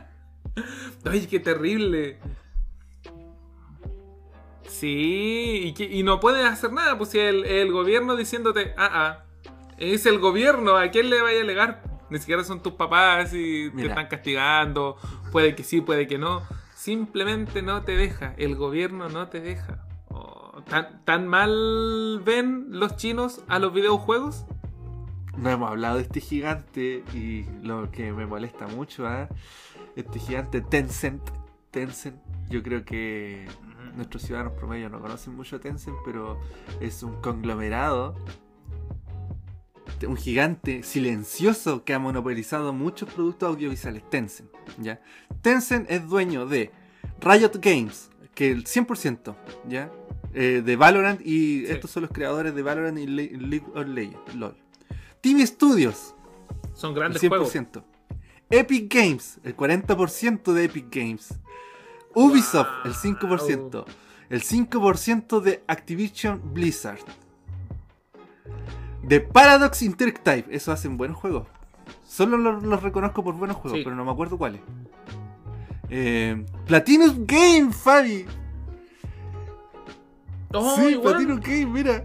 Speaker 3: (laughs) Ay, qué terrible. Sí, y, que- y no pueden hacer nada, pues si el, el gobierno diciéndote, ah, ah, es el gobierno, ¿a quién le vaya a alegar? Ni siquiera son tus papás y te están castigando, puede que sí, puede que no. Simplemente no te deja, el gobierno no te deja. Oh, ¿tan, ¿Tan mal ven los chinos a los videojuegos?
Speaker 2: No hemos hablado de este gigante y lo que me molesta mucho, ¿ah? este gigante Tencent. Tencent, yo creo que nuestros ciudadanos promedio no conocen mucho a Tencent, pero es un conglomerado, un gigante silencioso que ha monopolizado muchos productos audiovisuales. Tencent, ¿ya? Tencent es dueño de Riot Games, que el 100%, ¿ya? Eh, de Valorant y
Speaker 3: Sí.
Speaker 2: estos son los creadores de Valorant y Le- League of Legends, LOL. TV Studios,
Speaker 3: Son
Speaker 2: el
Speaker 3: grandes juegos.
Speaker 2: 100%. Epic Games, el 40% de Epic Games. Ubisoft, el 5%. El 5% de Activision Blizzard. De Paradox Interactive, eso hacen buenos juegos. Solo los, los reconozco por buenos juegos,
Speaker 3: Sí.
Speaker 2: pero no me acuerdo cuáles. Eh, Platinum Game, Fabi.
Speaker 3: Oh,
Speaker 2: sí,
Speaker 3: igual.
Speaker 2: Platinum Game, mira.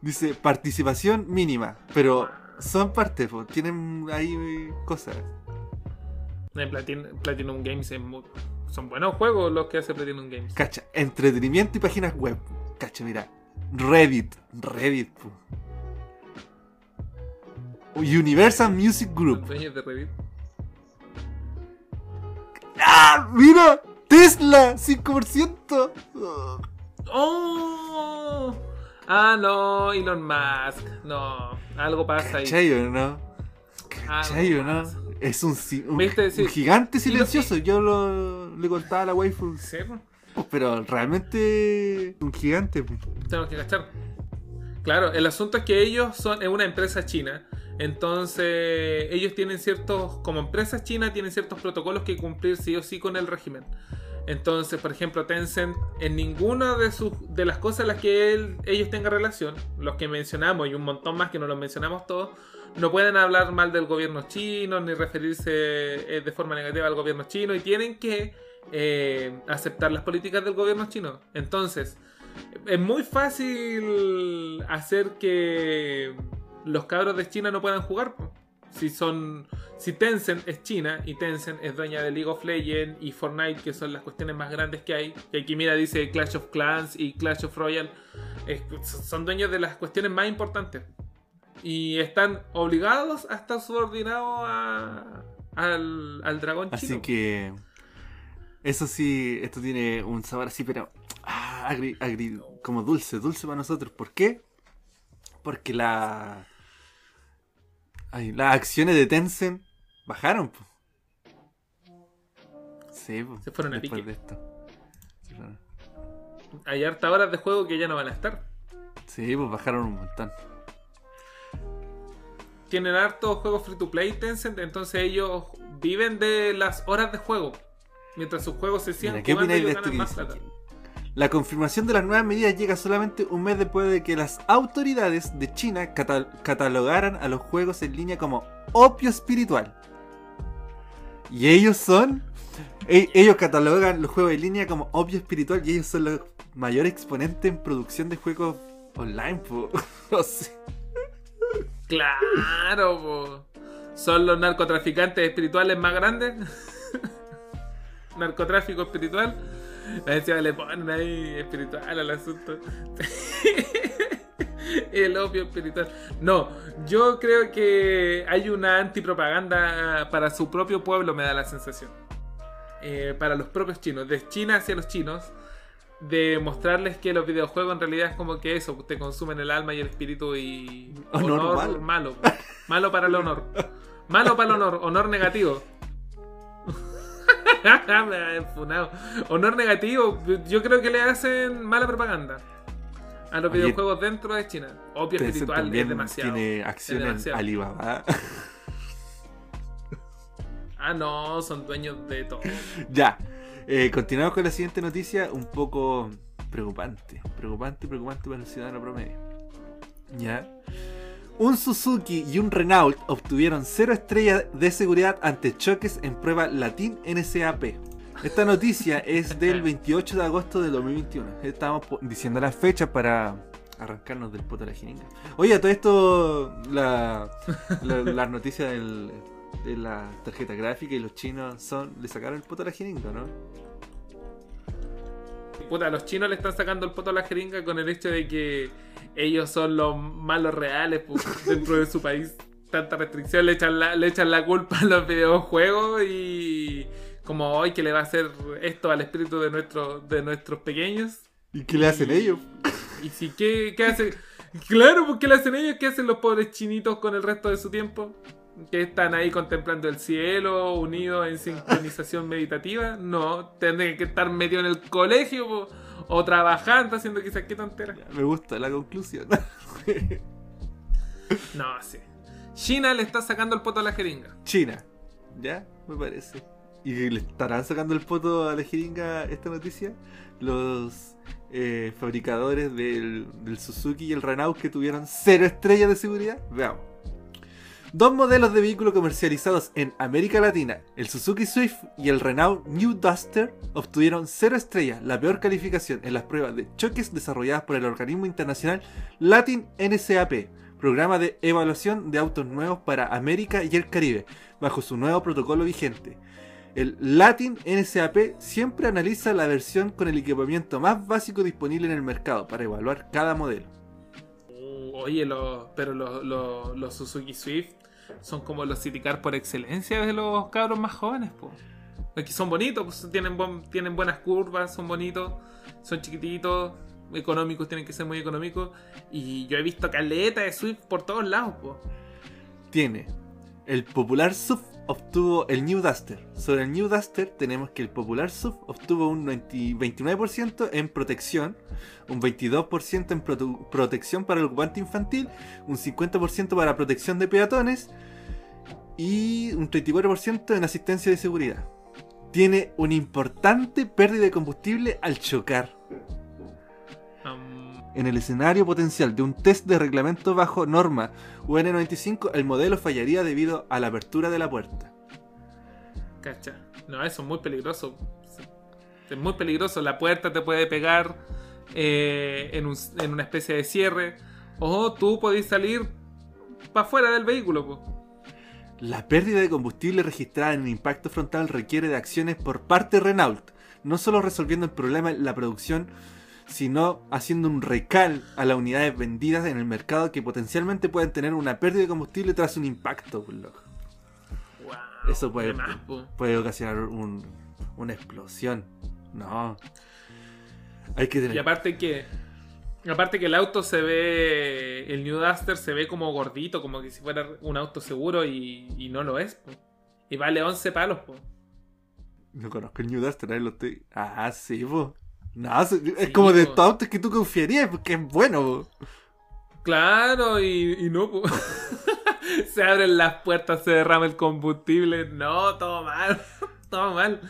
Speaker 2: Dice participación mínima, pero son parte, po, tienen ahí eh, cosas.
Speaker 3: En Platin- Platinum Games es mu- son buenos juegos los que hace Platinum Games.
Speaker 2: Cacha, entretenimiento y páginas web. Cacha, mira. Reddit, Reddit. po. Universal Music Group.
Speaker 3: dueños de Reddit.
Speaker 2: ¡Ah! ¡Mira! ¡Tesla! ¡5%! Oh.
Speaker 3: ¡Oh! Ah, no, Elon Musk. No, algo pasa ahí.
Speaker 2: ¿Cachai no? ¿Cachai no?
Speaker 3: pasa.
Speaker 2: Es un, si- un-
Speaker 3: ¿Viste? Sí.
Speaker 2: un gigante silencioso. Yo lo, le contaba a la waifu.
Speaker 3: Sí, pues,
Speaker 2: Pero realmente un gigante.
Speaker 3: tenemos que cachar. Claro, el asunto es que ellos son es una empresa china. Entonces, ellos tienen ciertos, como empresas chinas, tienen ciertos protocolos que cumplir sí o sí con el régimen. Entonces, por ejemplo, Tencent, en ninguna de sus de las cosas en las que ellos tengan relación, los que mencionamos y un montón más que no los mencionamos todos, no pueden hablar mal del gobierno chino ni referirse eh, de forma negativa al gobierno chino y tienen que eh, aceptar las políticas del gobierno chino. Entonces, es muy fácil hacer que los cabros de China no puedan jugar. Si son. Si Tencent es China y Tencent es dueña de League of Legends y Fortnite, que son las cuestiones más grandes que hay. Y aquí mira dice Clash of Clans y Clash of Royale. es- son dueños de las cuestiones más importantes. Y están obligados a estar subordinados a- al, al dragón chino.
Speaker 2: Así que. Eso sí, esto tiene un sabor así, pero. ah, agri, agri- como dulce, dulce para nosotros. ¿Por qué? Porque la. Ay, las acciones de Tencent bajaron, po. Sí, po,
Speaker 3: Se fueron a
Speaker 2: después
Speaker 3: pique.
Speaker 2: de esto.
Speaker 3: Hay harta horas de juego que ya no van a estar.
Speaker 2: Sí, pues bajaron un montón.
Speaker 3: tienen hartos juegos free to play Tencent, entonces ellos viven de las horas de juego. Mientras sus juegos se
Speaker 2: Mira, ¿qué
Speaker 3: jugando,
Speaker 2: de esto
Speaker 3: ganan más plata.
Speaker 2: La confirmación de las nuevas medidas llega solamente un mes después de que las autoridades de China cata- catalogaran a los juegos en línea como opio espiritual. Y ellos son. e- ellos catalogan los juegos en línea como opio espiritual y ellos son los mayores exponentes en producción de juegos online. po. (laughs) No sé.
Speaker 3: Claro, po. son los narcotraficantes espirituales más grandes. (laughs) Narcotráfico espiritual. (laughs) Encima le ponen ahí espiritual al asunto. (laughs) El opio espiritual. No, yo creo que hay una antipropaganda para su propio pueblo, me da la sensación. Eh, para los propios chinos, de China hacia los chinos, de mostrarles que los videojuegos en realidad es como que eso, te consumen el alma y el espíritu y
Speaker 2: Honor
Speaker 3: honor
Speaker 2: malo.
Speaker 3: malo. Malo para el honor. (laughs) Malo para el honor, honor negativo. (laughs) Funado. Honor negativo, yo creo que le hacen mala propaganda a los
Speaker 2: Oye,
Speaker 3: videojuegos dentro de China. Opio espiritual es demasiado.
Speaker 2: tiene
Speaker 3: es
Speaker 2: acción en
Speaker 3: demasiado.
Speaker 2: Alibaba.
Speaker 3: Ah, no, son dueños de todo. (laughs)
Speaker 2: Ya, eh, continuamos con la siguiente noticia, un poco preocupante. Preocupante preocupante para el ciudadano promedio. Ya. Un Suzuki y un Renault obtuvieron cero estrellas de seguridad ante choques en prueba Latin NSAP. Esta noticia es del 28 de agosto del 2021. Estamos po- diciendo las fechas para arrancarnos del poto de la jeringa. Oye, todo esto, la, la, la de la tarjeta gráfica y los chinos son le sacaron el poto a la jeringa, ¿no?
Speaker 3: Puta, los chinos le están sacando el poto a la jeringa con el hecho de que ellos son los malos reales pu, dentro de su país. Tanta restricción, le echan la, le echan la culpa a los videojuegos y como hoy que le va a hacer esto al espíritu de, nuestro, de nuestros pequeños.
Speaker 2: ¿Y qué le hacen ellos?
Speaker 3: Y si, ¿qué, qué hacen? Claro, pues ¿qué le hacen ellos? ¿Qué hacen los pobres chinitos con el resto de su tiempo? ¿Que están ahí contemplando el cielo, unidos en sincronización meditativa? No, tendrían que estar metidos en el colegio po, o trabajando, haciendo quizás qué tontera.
Speaker 2: Me gusta la conclusión. (laughs)
Speaker 3: No, sí. China le está sacando el poto a la jeringa.
Speaker 2: China, ¿ya? Me parece. ¿Y le estarán sacando el poto a la jeringa esta noticia? Los eh, fabricadores del, del Suzuki y el Renault que tuvieron cero estrellas de seguridad. Veamos. Dos modelos de vehículos comercializados en América Latina, el Suzuki Swift y el Renault New Duster, obtuvieron cero estrellas, la peor calificación en las pruebas de choques desarrolladas por el organismo internacional Latin NCAP, programa de evaluación de autos nuevos para América y el Caribe, bajo su nuevo protocolo vigente. El Latin NCAP siempre analiza la versión con el equipamiento más básico disponible en el mercado para evaluar cada modelo.
Speaker 3: Oye, los, pero los, los, los Suzuki Swift son como los Citicar por excelencia de los cabros más jóvenes, po. Es que son bonitos, pues, tienen, buen- tienen buenas curvas, son bonitos, son chiquititos, económicos, tienen que ser muy económicos. Y yo he visto caleta de Swift por todos lados, po.
Speaker 2: Tiene el popular SUV obtuvo el New Duster. Sobre el New Duster tenemos que el popular SUV obtuvo un 90 29% en protección, un 22% en prote- protección para el ocupante infantil, un 50% para protección de peatones y un 34% en asistencia de seguridad. Tiene una importante pérdida de combustible al chocar. En el escenario potencial de un test de reglamento bajo norma UN95, el modelo fallaría debido a la apertura de la puerta.
Speaker 3: cacha. No, eso es muy peligroso. Es muy peligroso. La puerta te puede pegar eh, en, un- en una especie de cierre. O tú podés salir para afuera del vehículo.
Speaker 2: La pérdida de combustible registrada en el impacto frontal requiere de acciones por parte de Renault, no solo resolviendo el problema en la producción, sino haciendo un recal a las unidades vendidas en el mercado que potencialmente pueden tener una pérdida de combustible tras un impacto. pues, loco.
Speaker 3: Wow,
Speaker 2: Eso puede, puede ocasionar un- una explosión. No. Hay que tener.
Speaker 3: Y aparte que. Aparte que el auto se ve. El New Duster se ve como gordito, como que si fuera un auto seguro y, y no lo es. po. Y vale 11 palos, po.
Speaker 2: No conozco el New Duster, ahí lo estoy. Ah, sí, po. No, es
Speaker 3: Sí,
Speaker 2: como de estos autos que tú confiarías porque es bueno.
Speaker 3: Claro, y, y no, (laughs) se abren las puertas, se derrama el combustible. No, todo mal. (laughs) todo mal.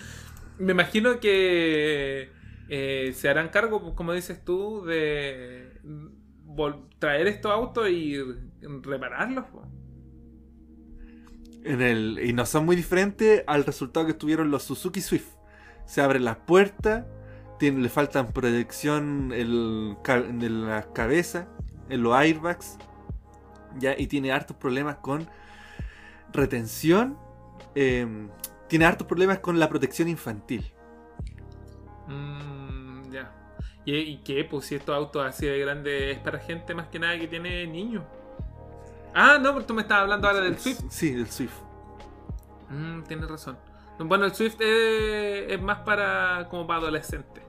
Speaker 3: Me imagino que eh, se harán cargo, pues, como dices tú, de traer estos autos y repararlos. po.
Speaker 2: En el, y no son muy diferentes al resultado que tuvieron los Suzuki Swift. Se abren las puertas, tiene- le faltan ca- de la cabeza, en los airbags, ya, y tiene hartos problemas con retención. em, tiene hartos problemas con la protección infantil.
Speaker 3: Mm, ya. ¿Y, ¿Y qué? Pues si estos autos así de grandes es para gente más que nada que tiene niños. Ah, no, pero tú me estabas hablando ahora del Swift.
Speaker 2: Sí, del Swift.
Speaker 3: Mm, tienes razón. Bueno, el Swift es, más para como para adolescentes.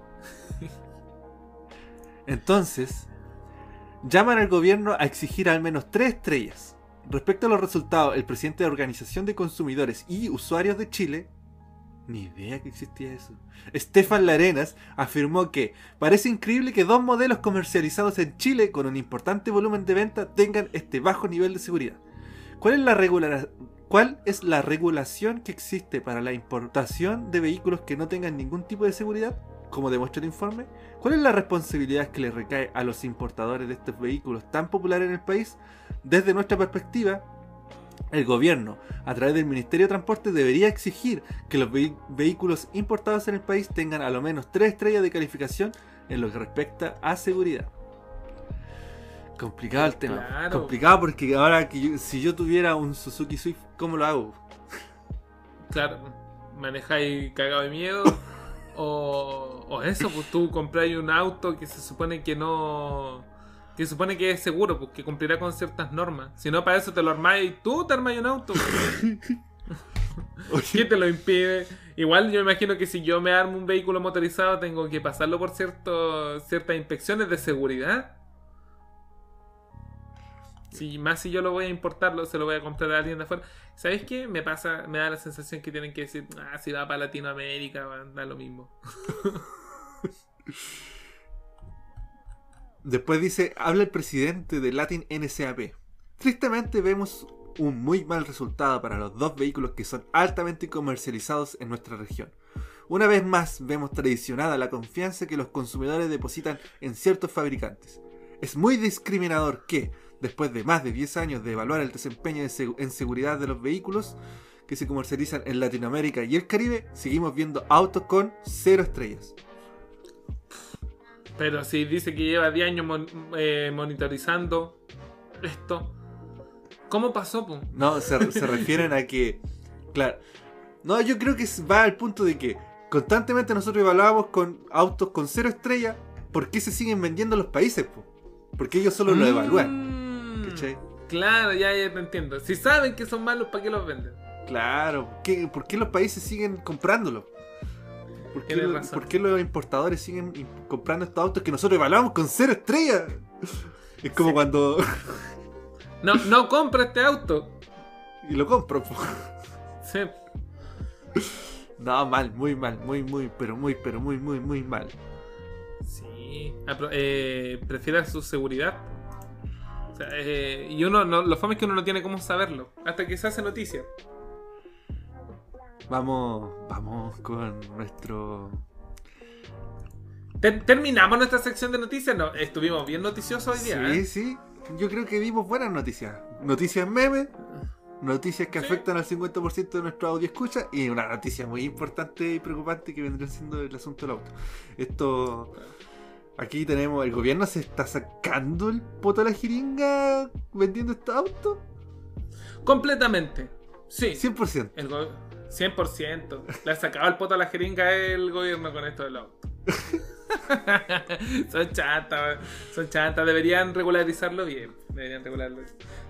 Speaker 2: Entonces, llaman al gobierno a exigir al menos tres estrellas. Respecto a los resultados, el presidente de la Organización de Consumidores y Usuarios de Chile, ni idea que existía eso, Estefan Larenas, afirmó que parece increíble que dos modelos comercializados en Chile con un importante volumen de venta tengan este bajo nivel de seguridad. ¿Cuál es la regular- ¿Cuál es la regulación que existe para la importación de vehículos que no tengan ningún tipo de seguridad? Como demuestra el informe, ¿cuál es la responsabilidad que le recae a los importadores de estos vehículos tan populares en el país? Desde nuestra perspectiva, el gobierno, a través del Ministerio de Transporte, debería exigir que los vehículos importados en el país tengan a lo menos tres estrellas de calificación en lo que respecta a seguridad. Complicado el tema.
Speaker 3: Claro.
Speaker 2: Complicado porque ahora que yo- si yo tuviera un Suzuki Swift, ¿cómo lo hago?
Speaker 3: Claro, manejáis cagado de miedo. (laughs) o, o eso, pues tú compráis un auto que se supone que no. Que se supone que es seguro, pues que cumplirá con ciertas normas. Si no, para eso te lo armáis y tú te armáis un auto. (laughs) ¿Quién te lo impide? Igual yo me imagino que si yo me armo un vehículo motorizado tengo que pasarlo por cierto, ciertas inspecciones de seguridad. Si más si yo lo voy a importarlo, se lo voy a comprar a alguien de afuera. ¿Sabes qué? Me pasa, me da la sensación que tienen que decir, ah, si va para Latinoamérica, va a dar lo mismo. (laughs)
Speaker 2: Después dice, habla el presidente de Latin NSAP. Tristemente vemos un muy mal resultado para los dos vehículos que son altamente comercializados en nuestra región. Una vez más vemos traicionada la confianza que los consumidores depositan en ciertos fabricantes. Es muy discriminador que, después de más de 10 años de evaluar el desempeño en segu- en seguridad de los vehículos que se comercializan en Latinoamérica y el Caribe, seguimos viendo autos con cero estrellas.
Speaker 3: Pero si dice que lleva 10 años mon- eh, monitorizando esto, ¿cómo pasó? po?
Speaker 2: No, se, se refieren a que. Claro. No, yo creo que va al punto de que constantemente nosotros evaluábamos con autos con cero estrellas. ¿Por qué se siguen vendiendo en los países? po? Porque ellos solo lo evalúan.
Speaker 3: Mm,
Speaker 2: ¿Cachai?
Speaker 3: Claro, ya, ya te entiendo. Si saben que son malos, ¿para qué los venden?
Speaker 2: Claro. ¿por qué, por qué los países siguen comprándolo? ¿Por qué,
Speaker 3: Tienes
Speaker 2: lo-
Speaker 3: razón.
Speaker 2: por qué los importadores siguen comprando estos autos que nosotros evaluamos con cero estrellas? Es como
Speaker 3: Sí.
Speaker 2: cuando.
Speaker 3: No, no compra este auto. (laughs)
Speaker 2: y lo compro. po.
Speaker 3: Sí.
Speaker 2: No, mal, muy mal, muy, muy, pero muy, pero muy, muy, muy mal.
Speaker 3: Sí. Eh, prefiere su seguridad. O sea, eh, y uno, no, lo fome es que uno no tiene cómo saberlo. Hasta que se hace noticia.
Speaker 2: Vamos, vamos con nuestro.
Speaker 3: Ter- terminamos nuestra sección de noticias. No, estuvimos bien noticiosos hoy día.
Speaker 2: Sí,
Speaker 3: ¿eh?
Speaker 2: sí. Yo creo que dimos buenas noticias. Noticias memes, noticias que
Speaker 3: Sí.
Speaker 2: afectan al 50% de nuestro audio escucha y una noticia muy importante y preocupante que vendría siendo el asunto del auto. Esto. Aquí tenemos, el gobierno se está sacando el poto a la jeringa vendiendo estos autos.
Speaker 3: Completamente. Sí.
Speaker 2: 100%.
Speaker 3: El go- 100%. Le ha sacado el poto a la jeringa el gobierno con esto del auto. (laughs) (laughs) son chantas, son chantas. Deberían regularizarlo bien. Deberían regularlo.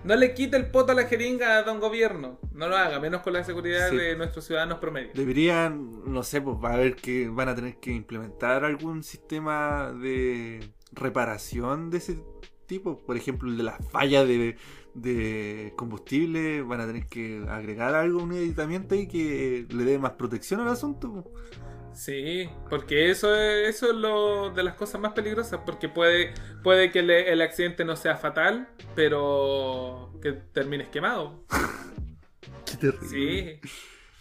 Speaker 3: No le quite el poto a la jeringa a don gobierno. No lo haga, menos con la seguridad
Speaker 2: Sí.
Speaker 3: de nuestros ciudadanos promedio.
Speaker 2: Deberían, no sé, pues va a haber que van a tener que implementar algún sistema de reparación de ese tipo. Por ejemplo, el de las fallas de, de combustible. Van a tener que agregar algo, un editamiento ahí que le dé más protección al asunto.
Speaker 3: Sí, porque eso es, eso es lo de las cosas más peligrosas, porque puede, puede que le- el accidente no sea fatal, pero que termines quemado. (laughs)
Speaker 2: Qué terrible.
Speaker 3: Sí,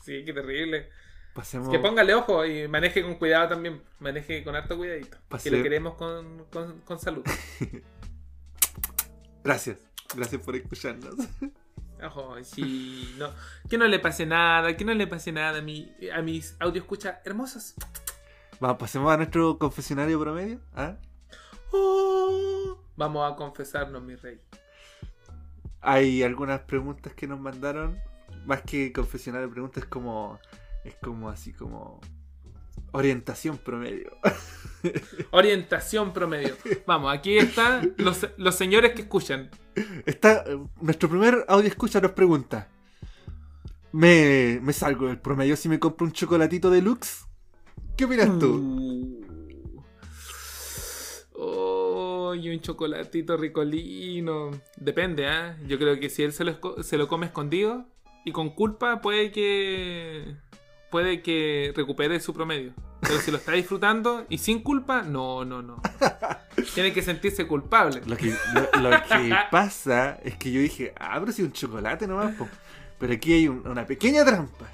Speaker 3: sí, qué terrible.
Speaker 2: Pasemos.
Speaker 3: Que póngale ojo y maneje con cuidado también, maneje con harto cuidadito,
Speaker 2: Pase-
Speaker 3: que lo queremos con, con, con salud. (laughs)
Speaker 2: Gracias. Gracias por escucharnos. (laughs)
Speaker 3: Ojo, sí, no, que no le pase nada, que no le pase nada a, mi, a mis audio escucha hermosas.
Speaker 2: Vamos, pasemos a nuestro confesionario promedio. ¿ah?
Speaker 3: Oh, vamos a confesarnos, mi rey.
Speaker 2: Hay algunas preguntas que nos mandaron. Más que confesionario, preguntas como. Es como así como. Orientación promedio. (laughs) (laughs)
Speaker 3: Orientación promedio. Vamos, aquí están los, los señores que escuchan.
Speaker 2: Está, eh, nuestro primer audio escucha nos pregunta. ¿Me, ¿Me salgo del promedio si me compro un chocolatito deluxe? ¿Qué opinas tú?
Speaker 3: Oh, y un chocolatito ricolino. Depende, ¿ah? Yo creo que si él se lo, se lo come escondido y con culpa, puede que. Puede que recupere su promedio. Pero si lo está disfrutando y sin culpa, no, no, no. (laughs) Tiene que sentirse culpable.
Speaker 2: Lo que, lo, lo que pasa es que yo dije, ah, pero si un chocolate nomás, po. Pero aquí hay un- una pequeña trampa.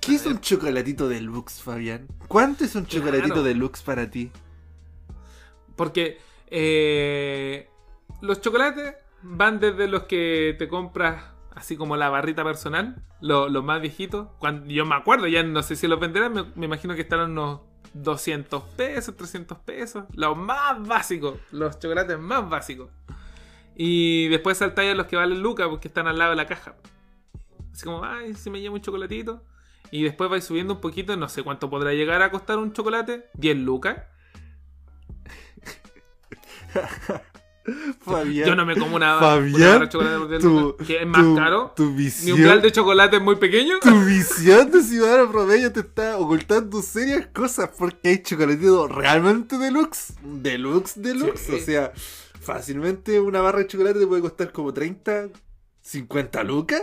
Speaker 2: ¿Qué es un chocolatito deluxe, Fabián? ¿Cuánto es un
Speaker 3: Claro.
Speaker 2: chocolatito deluxe para ti?
Speaker 3: Porque eh, los chocolates van desde los que te compras, así como la barrita personal, lo- los más viejitos. Cuando, yo me acuerdo, ya no sé si los venderán, me, me imagino que estarán unos 200 pesos, 300 pesos. Los más básicos, los chocolates más básicos. Y después saltáis a los que valen lucas porque están al lado de la caja. Así como, ay, si me llevo un chocolatito. Y después vais subiendo un poquito, no sé cuánto podrá llegar a costar un chocolate. 10 lucas. (laughs)
Speaker 2: Fabián.
Speaker 3: Yo no me como una,
Speaker 2: Fabián,
Speaker 3: una barra de chocolate por 10
Speaker 2: tu-
Speaker 3: que es más
Speaker 2: tu-
Speaker 3: caro.
Speaker 2: Tu visión,
Speaker 3: umbral de chocolate es muy pequeño.
Speaker 2: tu visión de ciudadano promedio te está ocultando serias cosas porque hay chocolatito realmente deluxe. Deluxe, deluxe.
Speaker 3: Sí.
Speaker 2: O sea, fácilmente una barra de chocolate te puede costar como 30, 50 lucas.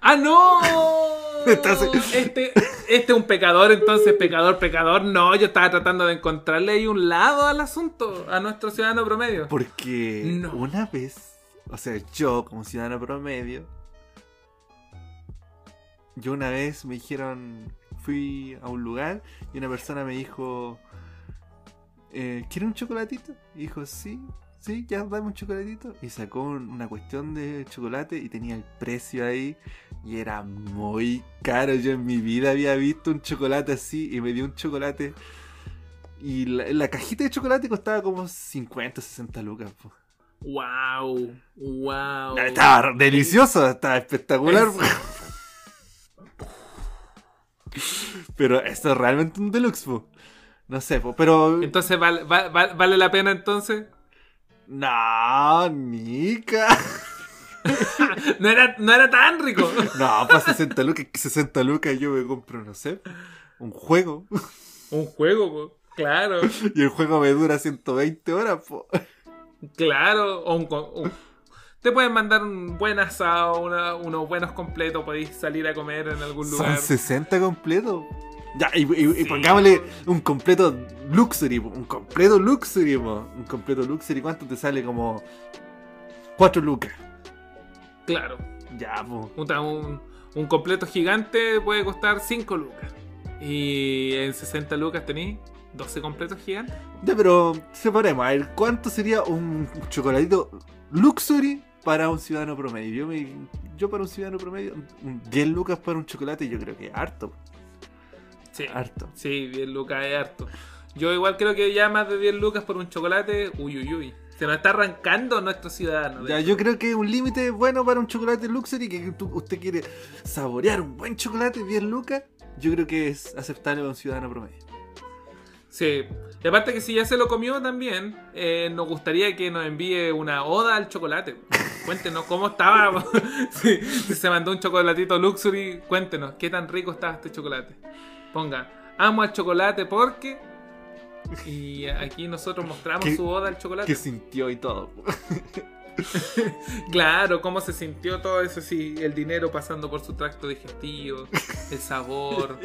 Speaker 3: ¡Ah, no! (laughs)
Speaker 2: Estás-
Speaker 3: Este, este es un pecador, entonces, pecador, pecador. No, yo estaba tratando de encontrarle ahí un lado al asunto, a nuestro ciudadano promedio.
Speaker 2: Porque
Speaker 3: No.
Speaker 2: una vez, o sea, yo como ciudadano promedio, yo una vez me dijeron, fui a un lugar y una persona me dijo, eh, ¿quiere un chocolatito? Y dijo, sí, sí, ya dame un chocolatito. Y sacó un- una cuestión de chocolate y tenía el precio ahí y era muy caro. Yo en mi vida había visto un chocolate así y me dio un chocolate. Y la, la cajita de chocolate costaba como 50, 60 lucas. po.
Speaker 3: ¡Wow! ¡Wow!
Speaker 2: Estaba delicioso, estaba espectacular. Pero esto es realmente un deluxe, po. No sé, po, pero...
Speaker 3: Entonces, ¿vale, va- va- ¿vale la pena entonces?
Speaker 2: No, Nica. (laughs)
Speaker 3: No era, no era tan rico. (laughs)
Speaker 2: No, para 60 lucas, que 60 lucas yo me compro, no sé, un juego.
Speaker 3: Un juego, po. claro.
Speaker 2: Y el juego me dura 120 horas, po.
Speaker 3: Claro, o un, te pueden mandar un buen asado, una- unos buenos completos, podéis salir a comer en algún
Speaker 2: Son
Speaker 3: lugar.
Speaker 2: 60 completos. Ya, y, y- pongámosle un completo luxury, un completo luxury, un completo luxury, ¿cuánto te sale? Como 4 lucas.
Speaker 3: Claro,
Speaker 2: Ya,
Speaker 3: un, un completo gigante puede costar 5 lucas. Y en 60 lucas tenéis 12 completos gigantes.
Speaker 2: Ya, pero separemos, a ver, ¿cuánto sería un chocolatito luxury para un ciudadano promedio? Yo, me, yo para un ciudadano promedio, un 10 lucas para un chocolate, yo creo que es harto,
Speaker 3: Sí,
Speaker 2: harto.
Speaker 3: sí, 10 lucas es harto. Yo igual creo que ya más de 10 lucas por un chocolate, uy, uy, uy. Se nos está arrancando nuestro ciudadano.
Speaker 2: Ya, yo creo que un límite bueno para un chocolate Luxury, que tú- usted quiere saborear un buen chocolate bien lucas, yo creo que es aceptable para un ciudadano promedio.
Speaker 3: Sí. Y aparte que si ya se lo comió también, eh, nos gustaría que nos envíe una oda al chocolate. (laughs) Cuéntenos cómo estaba. (laughs) si, si se mandó un chocolatito luxury, cuéntenos qué tan rico estaba este chocolate. Ponga, amo al chocolate porque... Y aquí nosotros (laughs) mostramos
Speaker 2: ¿Qué-
Speaker 3: su oda al chocolate.
Speaker 2: Que sintió y todo. (laughs)
Speaker 3: Claro, cómo se sintió todo eso, sí, el dinero pasando por su tracto digestivo, el sabor,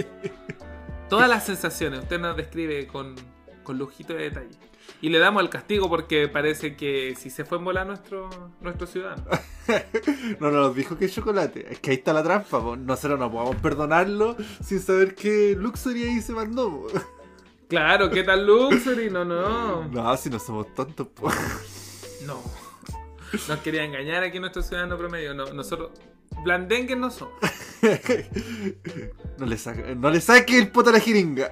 Speaker 3: (laughs) todas las sensaciones, usted nos describe con, con lujito de detalle. Y le damos el castigo porque parece que si se fue en volar nuestro, nuestro ciudadano. (laughs)
Speaker 2: No nos dijo que es chocolate. Es que ahí está la trampa. po. Nosotros no podemos perdonarlo sin saber qué Luxury ahí se mandó.
Speaker 3: Claro, ¿qué tal Luxury? No, no,
Speaker 2: No, si no somos tontos. po.
Speaker 3: no. Nos quería engañar aquí nuestro ciudadano promedio. No, nosotros, blandengues no somos. (laughs)
Speaker 2: No le, saca- no le saque el poto a la jeringa.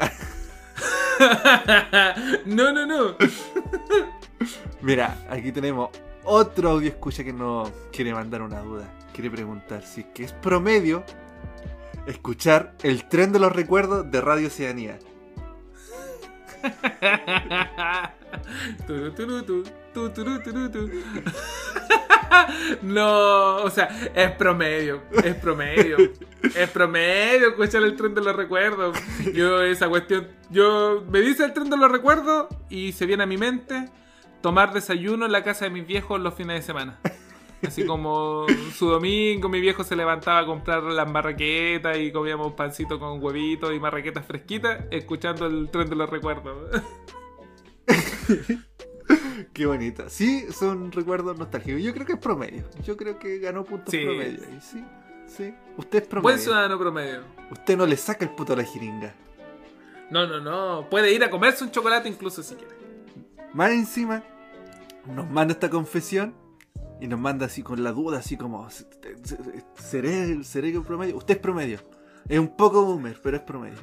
Speaker 2: (laughs)
Speaker 3: no, no, no. (laughs)
Speaker 2: Mira, aquí tenemos otro audio escucha que nos quiere mandar una duda. Quiere preguntar si es que es promedio escuchar el tren de los recuerdos de Radio Oceanía.
Speaker 3: No, o sea, es promedio, es promedio, es promedio escuchar el tren de los recuerdos. Yo esa cuestión, yo me dice el tren de los recuerdos y se viene a mi mente tomar desayuno en la casa de mis viejos los fines de semana. Así como su domingo, mi viejo se levantaba a comprar las marraquetas y comíamos pancito con huevitos y marraquetas fresquitas, escuchando el tren de los recuerdos.
Speaker 2: Qué bonita. Sí, son recuerdos nostálgicos. Yo creo que es promedio. Yo creo que ganó puntos
Speaker 3: Sí.
Speaker 2: promedio. sí, sí. Usted es
Speaker 3: Buen
Speaker 2: promedio.
Speaker 3: ciudadano promedio.
Speaker 2: Usted no le saca el puto a la jeringa.
Speaker 3: No, no, no. Puede ir a comerse un chocolate incluso si quiere.
Speaker 2: Más encima, nos manda esta confesión y nos manda así con la duda, así como, ¿seré, seré que promedio? Usted es promedio. Es un poco boomer, pero es promedio.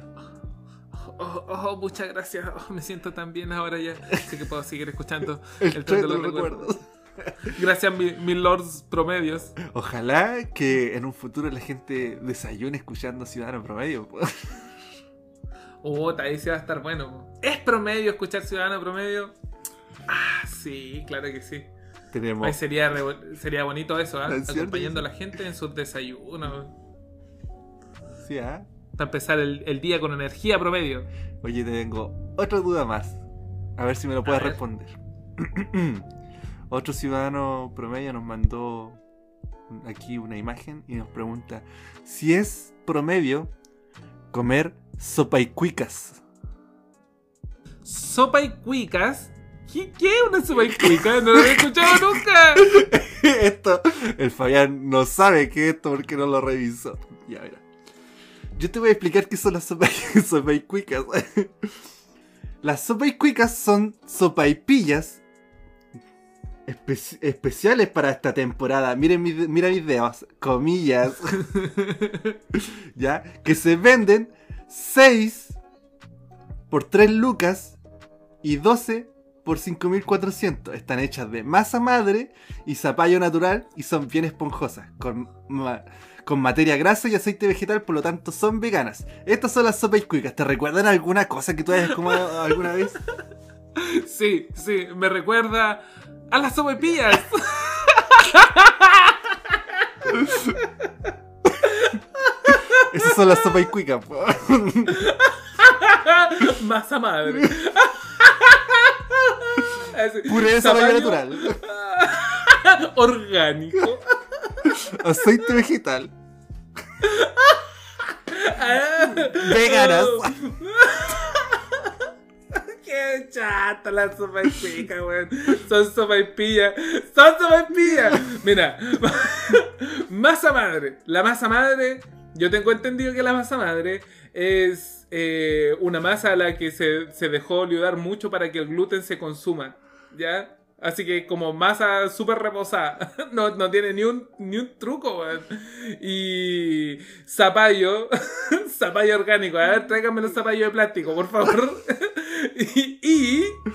Speaker 3: Oh, oh, muchas gracias. Oh, me siento tan bien ahora ya. Así que puedo seguir escuchando (laughs)
Speaker 2: El,
Speaker 3: el
Speaker 2: tren
Speaker 3: de los recuerdos.
Speaker 2: recuerdos. (laughs)
Speaker 3: Gracias, mi- mis lords promedios.
Speaker 2: Ojalá que en un futuro la gente desayune escuchando Ciudadano Promedio.
Speaker 3: Oh, ahí sí va a estar bueno. ¿Es promedio escuchar Ciudadano Promedio? Ah, sí, claro que sí.
Speaker 2: Tenemos.
Speaker 3: Ahí sería, re- sería bonito eso, ¿ah?
Speaker 2: Es cierto,
Speaker 3: Acompañando a la gente en sus desayunos.
Speaker 2: Sí, ¿ah?
Speaker 3: Para empezar el, el día con energía promedio.
Speaker 2: Oye, te tengo otra duda más. A ver si me lo puedes responder. (clears throat) Otro ciudadano promedio nos mandó aquí una imagen y nos pregunta si es promedio comer sopa y cuicas.
Speaker 3: Sopa y cuicas. ¿Qué, qué es una sopa y cuicas? No lo había escuchado nunca. (laughs)
Speaker 2: esto, el Fabián no sabe qué es esto porque no lo revisó. Ya, mira. Yo te voy a explicar qué son las sopa y, (laughs) cuicas. Las sopa y cuicas son sopaipillas espe- especiales para esta temporada. Miren mis, mira mis dedos, comillas. (laughs) ¿Ya? Que se venden 6 por 3 lucas y 12 por 5400. Están hechas de masa madre y zapallo natural y son bien esponjosas, con, con materia grasa y aceite vegetal, por lo tanto son veganas. Estas son las sopas cuicas. ¿Te recuerdan alguna cosa que tú hayas comido alguna vez? (laughs)
Speaker 3: Sí, sí, me recuerda a las sopepillas. (laughs)
Speaker 2: Esas son las sopas cuicas. (laughs)
Speaker 3: Masa madre.
Speaker 2: Puré de zapallo natural.
Speaker 3: Orgánico.
Speaker 2: Aceite vegetal. Veganas. (laughs)
Speaker 3: Qué chata la sopa y pica, weón. Son sopa y pilla. Son sopa y pilla. Mira, (laughs) masa madre. La masa madre, yo tengo entendido que la masa madre es eh, una masa a la que se, se dejó liudar mucho para que el gluten se consuma. ¿Ya? Así que como masa súper reposada. (laughs) No, no tiene ni un, ni un truco. Y zapallo. (laughs) zapallo orgánico. A ver, tráigame los zapallos de plástico, por favor. (laughs) y,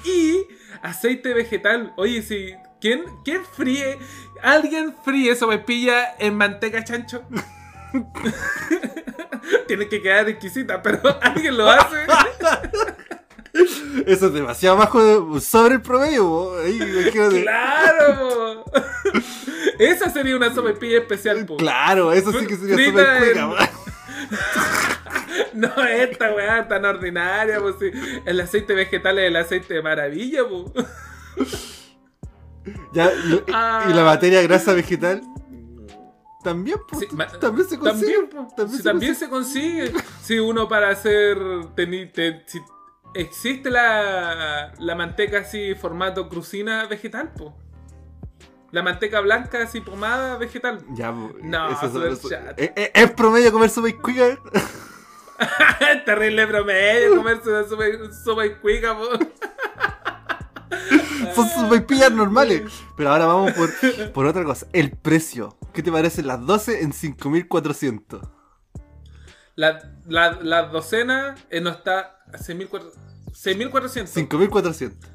Speaker 3: y, aceite vegetal. Oye, si. ¿Quién, quién fríe? ¿Alguien fríe sopaipilla en manteca chancho? Tiene que quedar exquisita, pero alguien lo hace. (laughs)
Speaker 2: Eso es demasiado bajo sobre el promedio. po. Ahí.
Speaker 3: ¡Claro! (laughs) Esa sería una sopaipilla especial, po.
Speaker 2: Claro, eso sí que sería super cueca,
Speaker 3: en-
Speaker 2: po. (laughs)
Speaker 3: No, esta weá tan ordinaria, pues sí. El aceite vegetal es el aceite de maravilla, pues.
Speaker 2: Ya, y,
Speaker 3: Ah.
Speaker 2: y la materia grasa vegetal también, po,
Speaker 3: Sí, ma-
Speaker 2: también se consigue.
Speaker 3: También, po.
Speaker 2: También
Speaker 3: Sí,
Speaker 2: se
Speaker 3: también se consigue. Si uno para hacer. teni- si existe la, la manteca así, formato crucina vegetal, pues. La manteca blanca así, pomada vegetal.
Speaker 2: Ya, po,
Speaker 3: No,
Speaker 2: eso-
Speaker 3: chato.
Speaker 2: ¿Es, es- es promedio comer sopa y cuica?
Speaker 3: Terrible promedio comerse una sopa, sopa y cuica, po. (laughs)
Speaker 2: Son sopaipillas normales. Pero ahora vamos por, por otra cosa. El precio. ¿Qué te parecen las 12 en 5400?
Speaker 3: La, la, la docena eh, no está a 6.400. 6.400.
Speaker 2: 5400.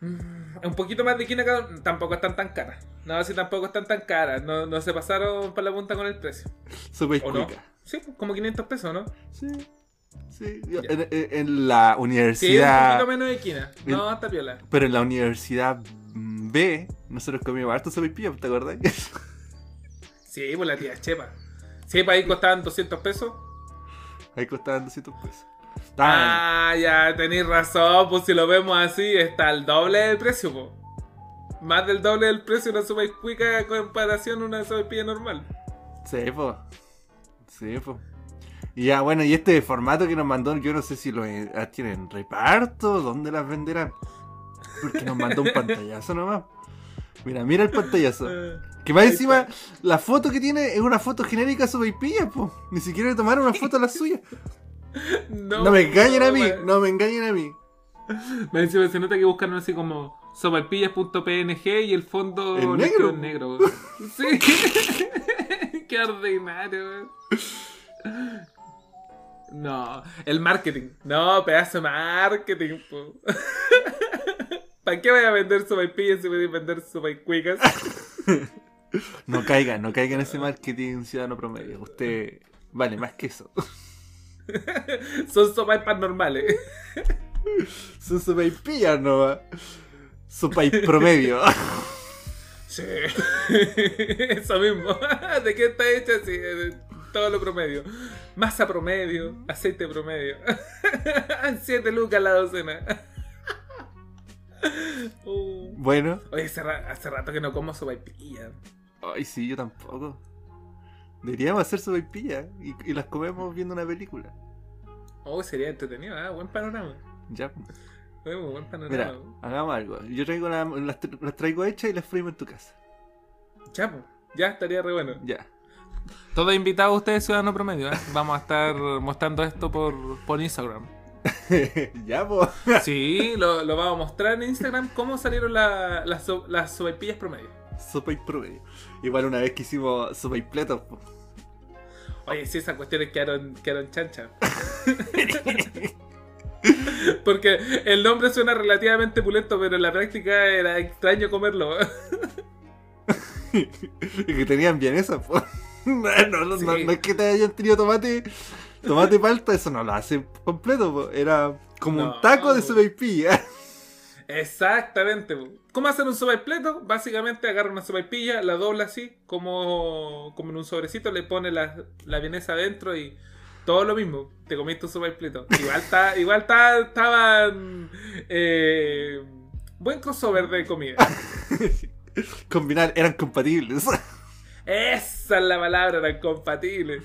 Speaker 3: Un poquito más de quina Tampoco están tan caras. No, si tampoco están tan caras. No, no se pasaron para la punta con el precio.
Speaker 2: Y
Speaker 3: ¿O no? Sí, como 500 pesos, ¿no?
Speaker 2: Sí. Sí. En, la
Speaker 3: Sí, un
Speaker 2: universidad.
Speaker 3: poquito menos de quina. No, está piola.
Speaker 2: pero en la universidad mm, B, nosotros comíamos harto sopaipilla, ¿te acordás? (laughs)
Speaker 3: Sí, pues la tía Chepa. Sí, pues ahí costaban 200 pesos.
Speaker 2: Ahí costaban 200 pesos. Ah,
Speaker 3: ya tenéis razón. Pues si lo vemos así, está el doble del precio, pues. Más del doble del precio de una sopa cuica en comparación a una sopa normal.
Speaker 2: sí, po. Sí, po. Y ya, bueno, y este formato que nos mandó, yo no sé si lo eh, tienen reparto, ¿dónde las venderán? Porque nos mandó un pantallazo nomás. Mira, mira el pantallazo. (laughs) Que más encima, la foto que tiene es una foto genérica sopaipilla, po. Ni siquiera le tomaron una foto a la suya.
Speaker 3: No,
Speaker 2: No me engañen a mí, no me engañen a mí.
Speaker 3: Me encima se nota que buscaron así como sopaipillas.png y el fondo
Speaker 2: ¿En
Speaker 3: les quedó
Speaker 2: negro?
Speaker 3: negro. (laughs) Sí. (laughs) Qué ordinario. No, el marketing. No, pedazo de marketing. (laughs) ¿Para qué voy a vender sopaipillas si voy a vender sopaicuicas?
Speaker 2: No caigan, no caigan en ese marketing ciudadano promedio. Usted vale más que eso. (laughs)
Speaker 3: Son sopaipas normales. (laughs)
Speaker 2: Son sopaipillas nomás. Sopaip promedio. (laughs)
Speaker 3: Sí. Eso mismo. ¿De qué está hecha? Sí, de todo lo promedio. Masa promedio, aceite promedio. 7 lucas la docena. Uh.
Speaker 2: Bueno,
Speaker 3: Oye, hace rato que no como sopaipilla.
Speaker 2: ay sí, yo tampoco. Deberíamos hacer sopaipillas y, y las comemos viendo una película.
Speaker 3: Oh, sería entretenido, ¿ah? Buen panorama.
Speaker 2: Ya.
Speaker 3: Oye, buen panorama.
Speaker 2: Mira, hagamos algo. Yo traigo la- las, tra- las traigo hechas y las freímos en tu casa.
Speaker 3: Ya, po. ya estaría re bueno.
Speaker 2: Ya.
Speaker 3: Todos invitados ustedes, Ciudadano Promedio. ¿eh? Vamos a estar mostrando esto por, por Instagram. (laughs)
Speaker 2: ya, pues. (laughs)
Speaker 3: Sí, lo, lo vamos a mostrar en Instagram cómo salieron la- las so- las sopaipillas promedio.
Speaker 2: Sopa y promedio. Igual una vez que hicimos sopa y pletos, po.
Speaker 3: Oye, sí, esas cuestiones quedaron, quedaron chanchas. (laughs) Porque el nombre suena relativamente pulento, pero en la práctica era extraño comerlo. (laughs)
Speaker 2: y que tenían vienesa, po. (laughs) No, no, es que te hayan tenido tomate, tomate palta, eso no lo hace completo, po. Era como un taco de sopaipilla.
Speaker 3: Exactamente. ¿Cómo hacer un sopaipleto? Básicamente agarra una sopaipilla, la dobla así, como, como en un sobrecito, le pone la, la vienesa adentro y todo lo mismo. Te comiste un sopaipleto. Igual, está, igual está, estaban... eh, buen crossover de comida. (laughs)
Speaker 2: Combinar, eran compatibles.
Speaker 3: Esa es la palabra, eran compatibles.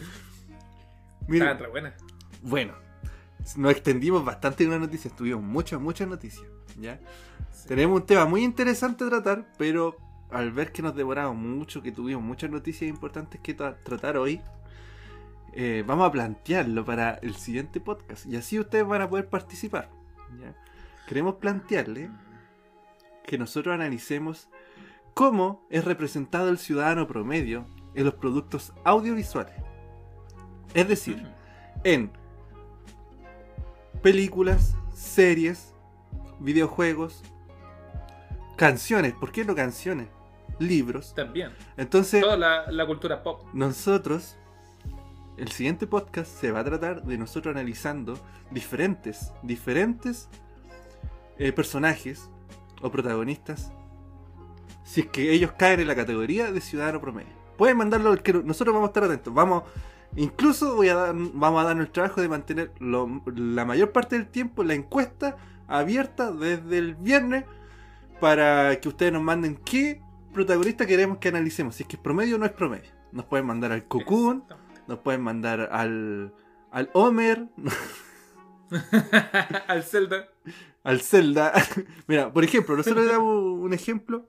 Speaker 2: Mira,
Speaker 3: buenas.
Speaker 2: bueno, nos extendimos bastante en una noticia, tuvimos muchas, muchas noticias, ¿ya? Tenemos un tema muy interesante a tratar, pero al ver que nos demoramos mucho, que tuvimos muchas noticias importantes que tra- tratar hoy, eh, vamos a plantearlo para el siguiente podcast. Y así ustedes van a poder participar. ¿ya? Queremos plantearle que nosotros analicemos cómo es representado el ciudadano promedio en los productos audiovisuales. Es decir, en películas, series, videojuegos, canciones, ¿por qué no canciones? Libros.
Speaker 3: También.
Speaker 2: Entonces,
Speaker 3: Toda la, la cultura pop.
Speaker 2: nosotros, el siguiente podcast se va a tratar de nosotros analizando diferentes, diferentes eh, personajes o protagonistas, si es que ellos caen en la categoría de ciudadano promedio. Pueden mandarlo, al que nosotros vamos a estar atentos. Vamos, incluso voy a dar, vamos a darnos el trabajo de mantener lo- la mayor parte del tiempo la encuesta abierta desde el viernes para que ustedes nos manden qué protagonista queremos que analicemos. Si es que es promedio o no es promedio. Nos pueden mandar al Cocoon, nos pueden mandar al, al Homer, (laughs)
Speaker 3: Al Zelda. (laughs)
Speaker 2: al Zelda. (laughs) Mira, por ejemplo, nosotros le damos un ejemplo.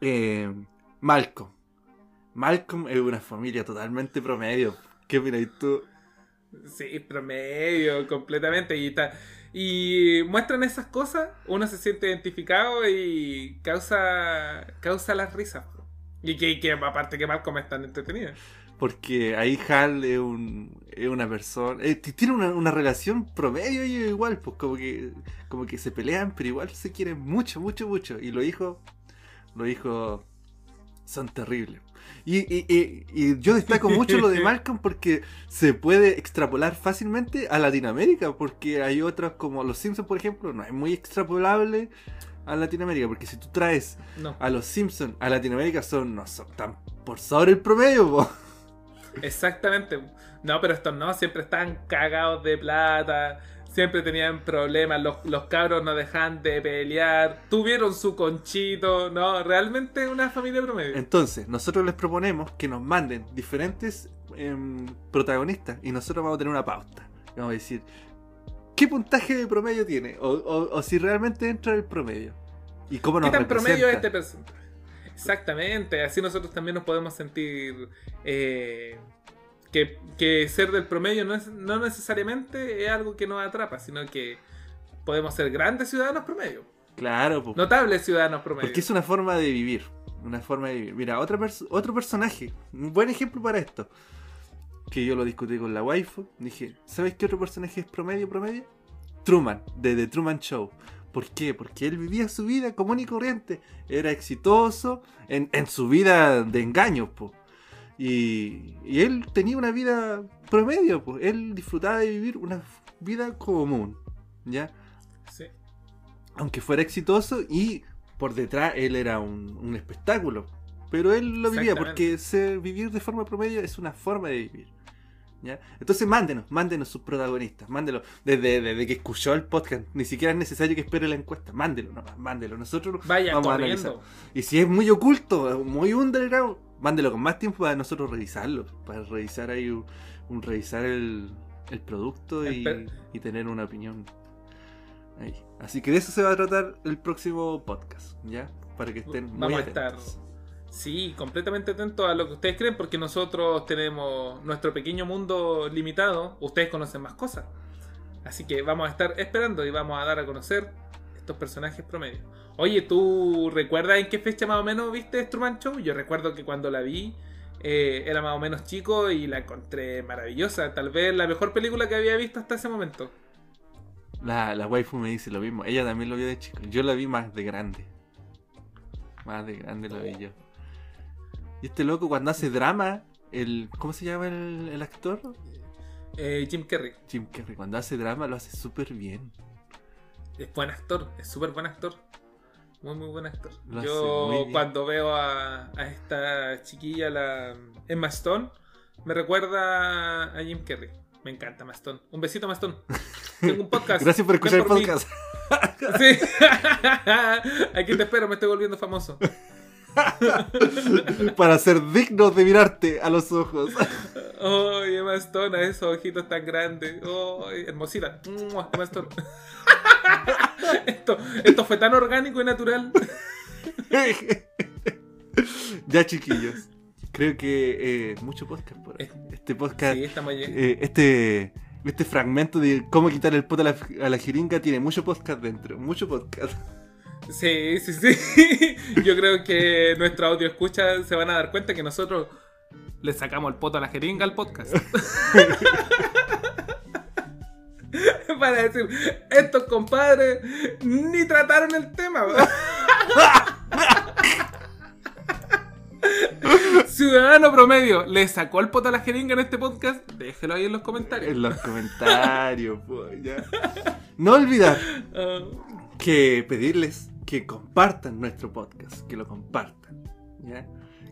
Speaker 2: Eh, Malcolm. Malcolm es una familia totalmente promedio. ¿Qué opinas tú?
Speaker 3: Sí, promedio, completamente. Y, y muestran esas cosas, uno se siente identificado y causa, causa las risas. Y que, que aparte que Malcolm es tan entretenido.
Speaker 2: Porque ahí Hal es, un, es una persona. eh, tiene una, una relación promedio y igual, pues como que, como que se pelean, pero igual se quieren mucho, mucho, mucho. Y los hijos, los hijos son terribles. Y, y- y- y yo destaco mucho lo de (laughs) Malcolm porque se puede extrapolar fácilmente a Latinoamérica, porque hay otros como Los Simpsons, por ejemplo, no es muy extrapolable a Latinoamérica, porque si tú traes
Speaker 3: No,
Speaker 2: a Los Simpsons a Latinoamérica son, no son tan por sobre el promedio, po.
Speaker 3: exactamente. No, pero estos no, siempre están cagados de plata. Siempre tenían problemas, los, los cabros no dejan de pelear, tuvieron su conchito, no, realmente una familia promedio.
Speaker 2: Entonces, nosotros les proponemos que nos manden diferentes em, protagonistas y nosotros vamos a tener una pauta. Vamos a decir, ¿qué puntaje de promedio tiene? O, o- o si realmente entra en el promedio. ¿Y cómo
Speaker 3: ¿Qué
Speaker 2: nos
Speaker 3: tan promedio es
Speaker 2: representa.
Speaker 3: este personaje? Exactamente, así nosotros también nos podemos sentir eh, que, que ser del promedio no, es, no necesariamente es algo que nos atrapa, sino que podemos ser grandes ciudadanos promedio,
Speaker 2: Claro, po.
Speaker 3: notables ciudadanos promedio.
Speaker 2: porque es una forma de vivir. Una forma de vivir. Mira, otra pers- otro personaje. Un buen ejemplo para esto. Que yo lo discutí con la waifu. Dije, ¿sabes qué otro personaje es promedio, promedio? Truman, de The Truman Show. ¿Por qué? Porque él vivía su vida común y corriente. Era exitoso en, en su vida de engaños, po. Y, y él tenía una vida promedio, po. Él disfrutaba de vivir una vida común, ¿ya?
Speaker 3: Sí.
Speaker 2: aunque fuera exitoso y por detrás él era un, un espectáculo. Pero él lo vivía porque ser, vivir de forma promedio es una forma de vivir. ¿ya? Entonces mándenos, mándenos sus protagonistas, mándenos. Desde, desde que escuchó el podcast, ni siquiera es necesario que espere la encuesta, mándelo nomás, mándelo. Nosotros
Speaker 3: Vaya
Speaker 2: vamos a analizar.
Speaker 3: corriendo.
Speaker 2: Y si es muy oculto, muy underground, mándelo con más tiempo para nosotros revisarlo. Para revisar ahí un, un- revisar el, el producto y, y tener una opinión. Ahí. Así que de eso se va a tratar el próximo podcast, ¿ya? Para que estén muy
Speaker 3: Vamos a estar. Sí, completamente atentos a lo que ustedes creen, porque nosotros tenemos nuestro pequeño mundo limitado. Ustedes conocen más cosas. Así que vamos a estar esperando y vamos a dar a conocer estos personajes promedio. Oye, ¿tú recuerdas en qué fecha más o menos viste Truman Show? Yo recuerdo que cuando la vi eh, era más o menos chico y la encontré maravillosa. Tal vez la mejor película que había visto hasta ese momento.
Speaker 2: La, la waifu me dice lo mismo. Ella también lo vio de chico. Yo la vi más de grande. Más de grande la vi yo. Y este loco cuando hace drama, el ¿cómo se llama el, el actor?
Speaker 3: Eh, Jim Carrey
Speaker 2: Jim Carrey. Cuando hace drama lo hace súper bien.
Speaker 3: es buen actor, es súper buen actor. Muy, muy buen actor.
Speaker 2: Lo
Speaker 3: Yo cuando veo a, a esta chiquilla, la Emma Stone, me recuerda a Jim Carrey. Me encanta Emma Stone. Un besito, Emma Stone. (laughs) Tengo un podcast.
Speaker 2: Gracias por escuchar el podcast. (laughs)
Speaker 3: Sí. (laughs) Aquí te espero, me estoy volviendo famoso.
Speaker 2: Para ser dignos de mirarte a los ojos.
Speaker 3: Ay, Emma Stone, a esos ojitos tan grandes. Ay, hermosita. Emma Stone. Esto, esto fue tan orgánico y natural.
Speaker 2: ya, chiquillos. Creo que eh, mucho podcast por ahí. Este podcast,
Speaker 3: Sí,
Speaker 2: eh, este, este fragmento de cómo quitar el poto a la, a la jeringa tiene mucho podcast dentro. Mucho podcast.
Speaker 3: Sí, sí, sí. (laughs) Yo creo que nuestro audio escucha se van a dar cuenta que nosotros le sacamos el poto a la jeringa al podcast. (laughs) (laughs) Para decir, estos compadres ni trataron el tema. (laughs) Ciudadano promedio, ¿le sacó el poto a la jeringa en este podcast? Déjelo ahí en los comentarios.
Speaker 2: En los comentarios, ya. No olvidar que pedirles que compartan nuestro podcast, que lo compartan, ¿ya?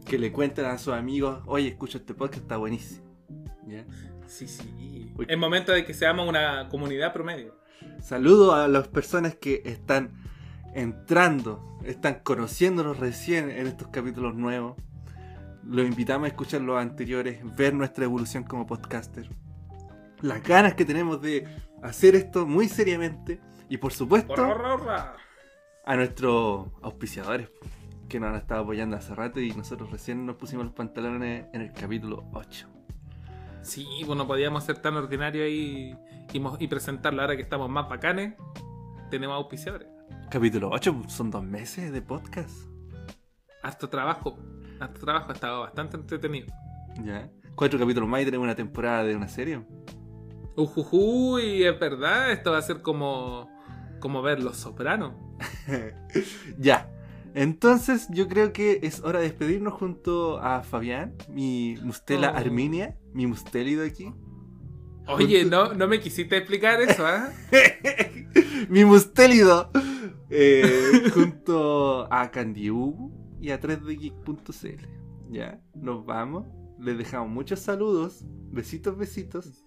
Speaker 2: Que le cuenten a sus amigos, oye, escucha este podcast, está buenísimo, ¿ya?
Speaker 3: Sí, sí.
Speaker 2: Uy.
Speaker 3: Es momento de que seamos una comunidad promedio.
Speaker 2: Saludo a las personas que están entrando, están conociéndonos recién en estos capítulos nuevos. Los invitamos a escuchar los anteriores, ver nuestra evolución como podcaster. Las ganas que tenemos de hacer esto muy seriamente. Y por supuesto, a nuestros auspiciadores que nos han estado apoyando hace rato y nosotros recién nos pusimos los pantalones en el capítulo 8.
Speaker 3: Sí, bueno, podíamos ser tan ordinarios y, mo- y presentarlo ahora que estamos más bacanes. Tenemos auspiciadores.
Speaker 2: Capítulo 8 son dos meses de podcast.
Speaker 3: Harto trabajo. Harto trabajo. Ha estado bastante entretenido.
Speaker 2: ¿Ya? Cuatro capítulos más y tenemos una temporada de una serie.
Speaker 3: Ujujuy, es verdad. Esto va a ser como, como ver Los Sopranos. (laughs)
Speaker 2: ya. Entonces yo creo que es hora de despedirnos junto a Fabián, mi mustela
Speaker 3: Oh.
Speaker 2: Arminia, mi mustélido aquí.
Speaker 3: Oye, no, no me quisiste explicar eso, ¿ah? (laughs)
Speaker 2: mi mustélido. Eh, junto a Candiubu y a 3dgeek.cl. Ya, nos vamos. Les dejamos muchos saludos. Besitos, besitos.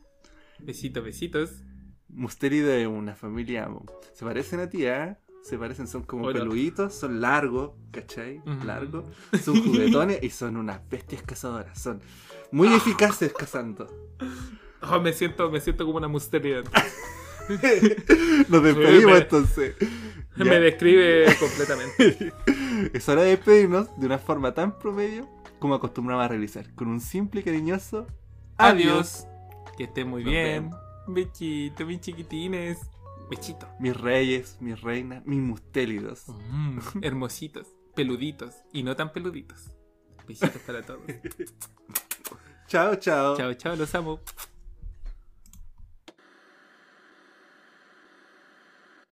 Speaker 3: Besitos, besitos.
Speaker 2: Mustélido es una familia. Se parecen a ti, ¿eh? Se parecen, son como
Speaker 3: Hola.
Speaker 2: peluditos, son largos, ¿cachai?
Speaker 3: Ujú.
Speaker 2: Largos. (laughs) Son juguetones y son unas bestias cazadoras. Son muy eficaces cazando. (laughs)
Speaker 3: Oh, me siento, me siento como una mustería. (laughs)
Speaker 2: Nos despedimos
Speaker 3: Me-
Speaker 2: entonces. Ya.
Speaker 3: Me describe completamente.
Speaker 2: Es hora de despedirnos de una forma tan promedio como acostumbramos a realizar. Con un simple y cariñoso
Speaker 3: Adiós. Que estén muy
Speaker 2: Nos
Speaker 3: bien. Bechito, mis chiquitines. Bechito.
Speaker 2: Mis reyes, mis reinas, mis mustélidos.
Speaker 3: Mm, (laughs) hermositos, peluditos y no tan peluditos. Besitos para todos. (laughs)
Speaker 2: Chao, chao.
Speaker 3: Chao, chao, los amo.